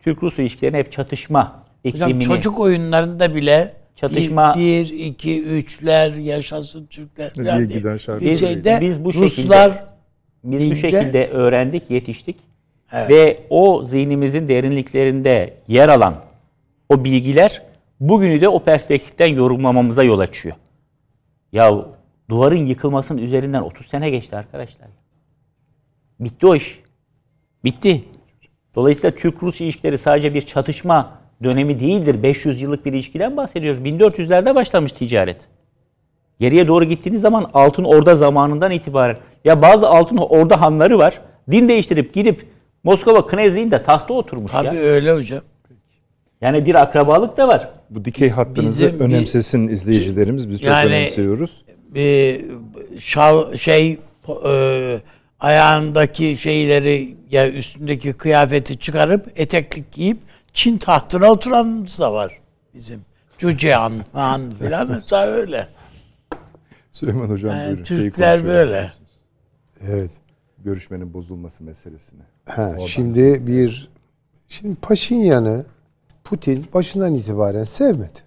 Türk-Rus ilişkilerini hep çatışma Hocam iklimini çocuk oyunlarında bile Çatışma- bir, bir, iki, üçler, yaşasın Türkler falan diye. Biz- şeyde biz bu Ruslar şekilde- Biz bu deyince- şekilde öğrendik, yetiştik. Evet. Ve o zihnimizin derinliklerinde yer alan o bilgiler bugünü de o perspektiften yorumlamamıza yol açıyor. Ya duvarın yıkılmasının üzerinden 30 sene geçti arkadaşlar. Bitti o iş. Bitti. Dolayısıyla Türk-Rus ilişkileri sadece bir çatışma dönemi değildir. 500 yıllık bir ilişkiden bahsediyoruz. 1400'lerde başlamış ticaret. Geriye doğru gittiğiniz zaman Altın Orda zamanından itibaren ya bazı Altın Orda hanları var. Din değiştirip gidip Moskova Knezliğinde tahta oturmuş tabii ya. öyle hocam. Yani bir akrabalık da var. Bu dikey hattınızı Bizim bir- önemsesin izleyicilerimiz. Biz çok Yani- önemsiyoruz. bir şal şey e, ayağındaki şeyleri ya üstündeki kıyafeti çıkarıp eteklik giyip Çin tahtına oturanımız da var bizim. Cücehan Han filan mesela öyle. Süleyman Hocam Yani buyurun. Şeyi Türkler böyle. Evet. Görüşmenin bozulması meselesini. Ha, Oradan. şimdi bir şimdi Paşinyan'ı Putin başından itibaren sevmedi.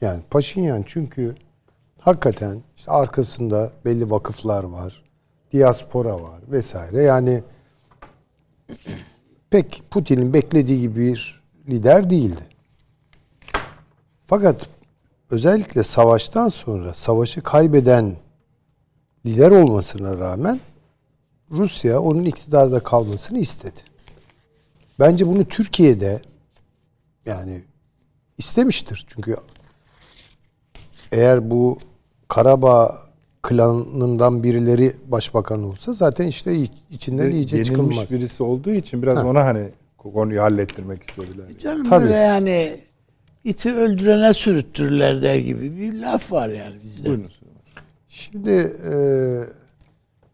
Yani Paşinyan çünkü hakikaten işte arkasında belli vakıflar var, diaspora var vesaire. Yani pek Putin'in beklediği gibi bir lider değildi. Fakat özellikle savaştan sonra savaşı kaybeden lider olmasına rağmen Rusya onun iktidarda kalmasını istedi. Bence bunu Türkiye'de yani istemiştir. Çünkü eğer bu Karabağ klanından birileri başbakan olsa zaten işte iç- içinden iyice Yenilmiş çıkılmaz. birisi olduğu için biraz ona hani konuyu hallettirmek istediler. Canım Tabii. böyle yani iti öldürene sürüttürürler der gibi bir laf var yani bizde. Buyurun. Şimdi e,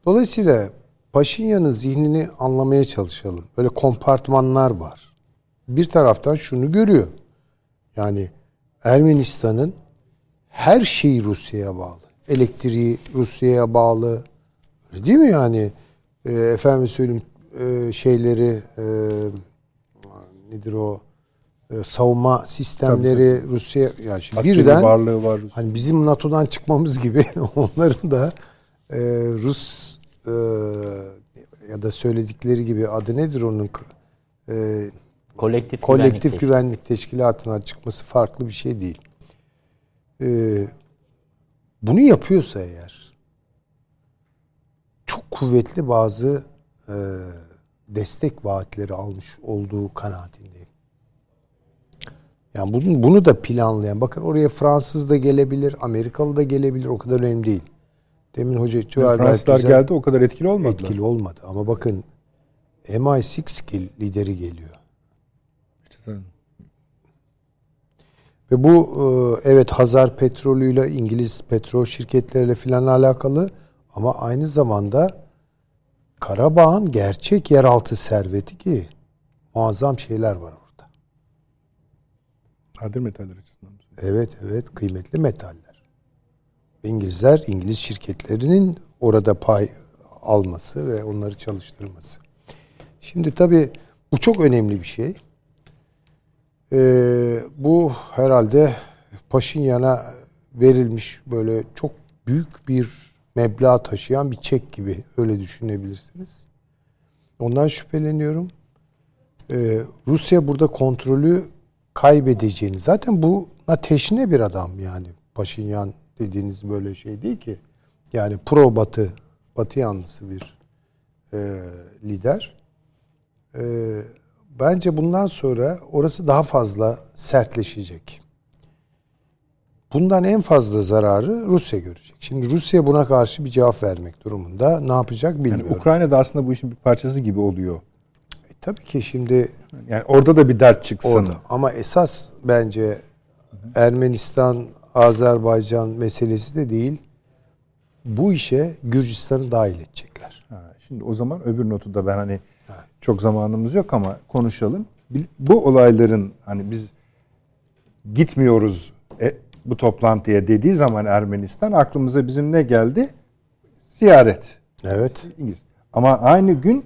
dolayısıyla Paşinyan'ın zihnini anlamaya çalışalım. Böyle kompartmanlar var. Bir taraftan şunu görüyor. Yani Ermenistan'ın her şeyi Rusya'ya bağlı. Elektriği Rusya'ya bağlı. Değil mi yani? E, efendim söyleyeyim e, şeyleri e, nedir o savunma sistemleri Rusya yani şimdi Askeri birden varlığı var. Hani bizim NATO'dan çıkmamız gibi onların da e, Rus e, ya da söyledikleri gibi adı nedir onun e, Kolektif, kolektif güvenlik güvenlik teşkilatına çıkması farklı bir şey değil. E, bunu yapıyorsa eğer çok kuvvetli bazı e, destek vaatleri almış olduğu kanaatindeyim. Yani bunu, bunu da planlayan, bakın oraya Fransız da gelebilir, Amerikalı da gelebilir, o kadar önemli değil. Demin hoca Cevher gayet Fransızlar güzel- geldi o kadar etkili olmadılar. etkili olmadı. Ama bakın MI6 gel- lideri geliyor. İşte Ve bu e, evet Hazar petrolüyle İngiliz petrol şirketleriyle filan alakalı ama aynı zamanda Karabağ'ın gerçek yeraltı serveti ki muazzam şeyler var. Nadir metaller açısından. Evet evet kıymetli metaller. İngilizler İngiliz şirketlerinin orada pay alması ve onları çalıştırması. Şimdi tabii bu çok önemli bir şey. Ee, bu herhalde Paşinyan'a verilmiş böyle çok büyük bir meblağ taşıyan bir çek gibi öyle düşünebilirsiniz. Ondan şüpheleniyorum. Ee, Rusya burada kontrolü kaybedeceğini. Zaten buna teşne bir adam yani. Paşinyan dediğiniz böyle şey değil ki. Yani pro batı, batı yanlısı bir e, lider. E, bence bundan sonra orası daha fazla sertleşecek. Bundan en fazla zararı Rusya görecek. Şimdi Rusya buna karşı bir cevap vermek durumunda. Ne yapacak Yani bilmiyorum. Ukrayna da aslında bu işin bir parçası gibi oluyor. Tabii ki şimdi Yani orada da bir dert çıksın. Orada. Ama esas bence Ermenistan, Azerbaycan meselesi de değil. Bu işe Gürcistan'ı dahil edecekler. Ha, şimdi o zaman öbür notu da ben hani çok zamanımız yok ama konuşalım. Bu olayların hani biz gitmiyoruz e, bu toplantıya dediği zaman Ermenistan aklımıza bizim ne geldi? Ziyaret. Evet. İngiliz. Ama aynı gün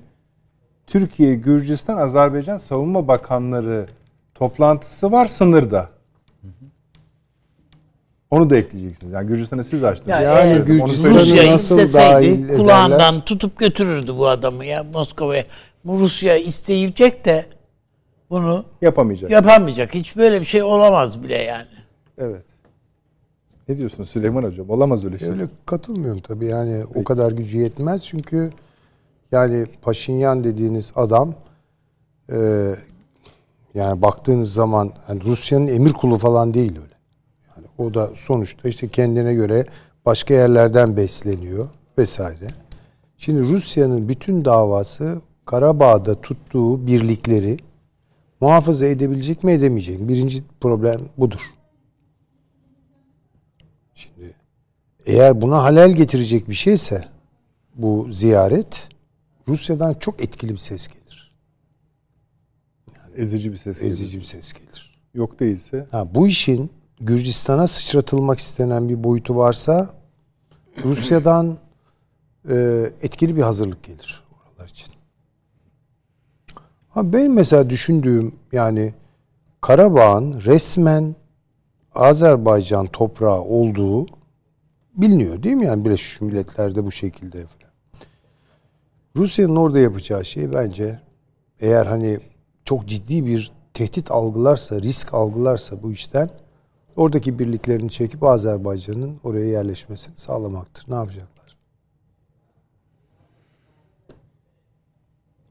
Türkiye, Gürcistan, Azerbaycan Savunma Bakanları toplantısı var sınırda. Onu da ekleyeceksiniz. Yani Gürcistan'ı siz açtınız. Ya Yani eğer Gürcistan'ı Rusya nasıl isteseydi ederler? kulağından tutup götürürdü bu adamı ya Moskova'ya. Bu Rusya isteyecek de bunu Yapamayacak. yapamayacak. Hiç böyle bir şey olamaz bile yani. Evet. Ne diyorsunuz Süleyman Hocam? Olamaz öyle şey. Öyle katılmıyorum tabii. Yani o kadar gücü yetmez çünkü yani Paşinyan dediğiniz adam e, yani baktığınız zaman yani Rusya'nın emir kulu falan değil öyle. Yani o da sonuçta işte kendine göre başka yerlerden besleniyor vesaire. Şimdi Rusya'nın bütün davası Karabağ'da tuttuğu birlikleri muhafaza edebilecek mi edemeyecek mi? Birinci problem budur. Şimdi eğer buna halel getirecek bir şeyse bu ziyaret Rusya'dan çok etkili bir ses gelir. Ezici bir ses. Ezici bir ses gelir. Yok değilse Ha, bu işin Gürcistan'a sıçratılmak istenen bir boyutu varsa Rusya'dan e, etkili bir hazırlık gelir oralar için. Ama benim mesela düşündüğüm yani Karabağ'ın resmen Azerbaycan toprağı olduğu biliniyor değil mi? Yani Birleşmiş Milletler'de bu şekilde falan. Rusya'nın orada yapacağı şey bence eğer hani çok ciddi bir tehdit algılarsa, risk algılarsa bu işten oradaki birliklerini çekip Azerbaycan'ın oraya yerleşmesini sağlamaktır. Ne yapacaklar?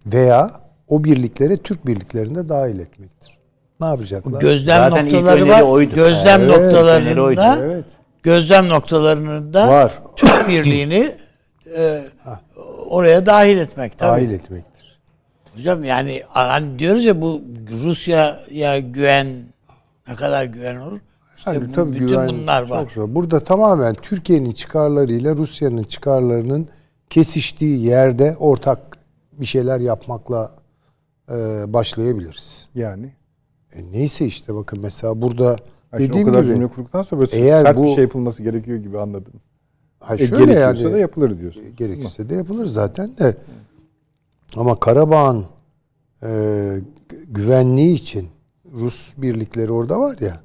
Veya o birliklere Türk birliklerinde dahil etmektir. Ne yapacaklar? Gözlem Zaten noktaları var. oydu. Gözlem Evet, öneri oydu. noktalarında Evet. gözlem noktalarında Var. Türk birliğini e, oraya dahil etmek tabii. Dahil etmektir. Hocam yani hani diyoruz ya bu Rusya'ya güven ne kadar güven olur? İşte Yani bu- tabii bütün güven bunlar çok var. zor. Burada tamamen Türkiye'nin çıkarlarıyla Rusya'nın çıkarlarının kesiştiği yerde ortak bir şeyler yapmakla e, başlayabiliriz. Yani. E, neyse işte bakın mesela burada şimdi dediğim o kadar gibi cümle kurduktan sonra böyle eğer sert bu- bir şey yapılması gerekiyor gibi anladım. Ha E, şöyle gerekiyorsa yani da yapılır diyorsun. gerekirse de yapılır zaten de ama Karabağ'ın e, gü- güvenliği için Rus birlikleri orada var ya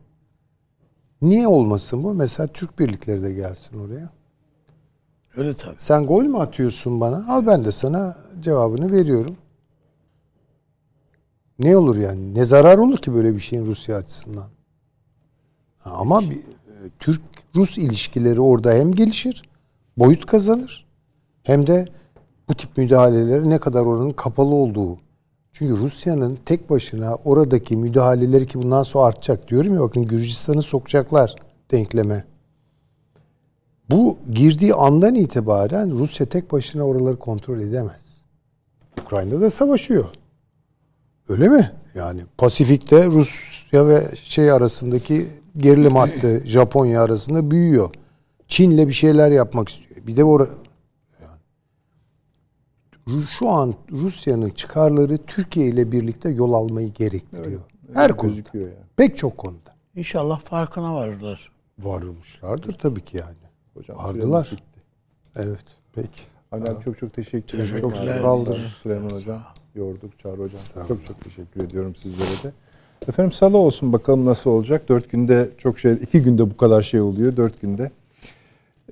niye olmasın bu? Mesela Türk birlikleri de gelsin oraya. Öyle tabii. Sen gol mü atıyorsun bana? Al ben de sana cevabını veriyorum. Ne olur yani? Ne zarar olur ki böyle bir şeyin Rusya açısından? Ama bir, e, Türk-Rus ilişkileri orada hem gelişir, boyut kazanır. Hem de bu tip müdahalelere ne kadar oranın kapalı olduğu. Çünkü Rusya'nın tek başına oradaki müdahaleleri ki bundan sonra artacak diyorum ya bakın Gürcistan'ı sokacaklar denkleme. Bu girdiği andan itibaren Rusya tek başına oraları kontrol edemez. Ukrayna'da da savaşıyor. Öyle mi? Yani Pasifik'te Rusya ve şey arasındaki gerilim hattı Japonya arasında büyüyor. Çin'le bir şeyler yapmak istiyor. Bir de or yani. şu an Rusya'nın çıkarları Türkiye ile birlikte yol almayı gerektiriyor. Her konuda. Gözüküyor yani. Pek çok konuda. İnşallah farkına varırlar. Varmışlardır tabii ki yani. Hocam Vardılar. Evet. Peki. Abi çok çok teşekkür ederim. Çok Sağ olun. Süleyman Hocam. Yorduk. Çağrı Hocam. Çok çok teşekkür ediyorum sizlere de. Efendim salı olsun bakalım nasıl olacak. Dört günde çok şey, iki günde bu kadar şey oluyor. Dört günde.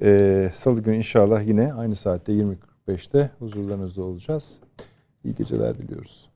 Ee, salı günü inşallah yine aynı saatte 20.45'te huzurlarınızda olacağız. İyi geceler diliyoruz.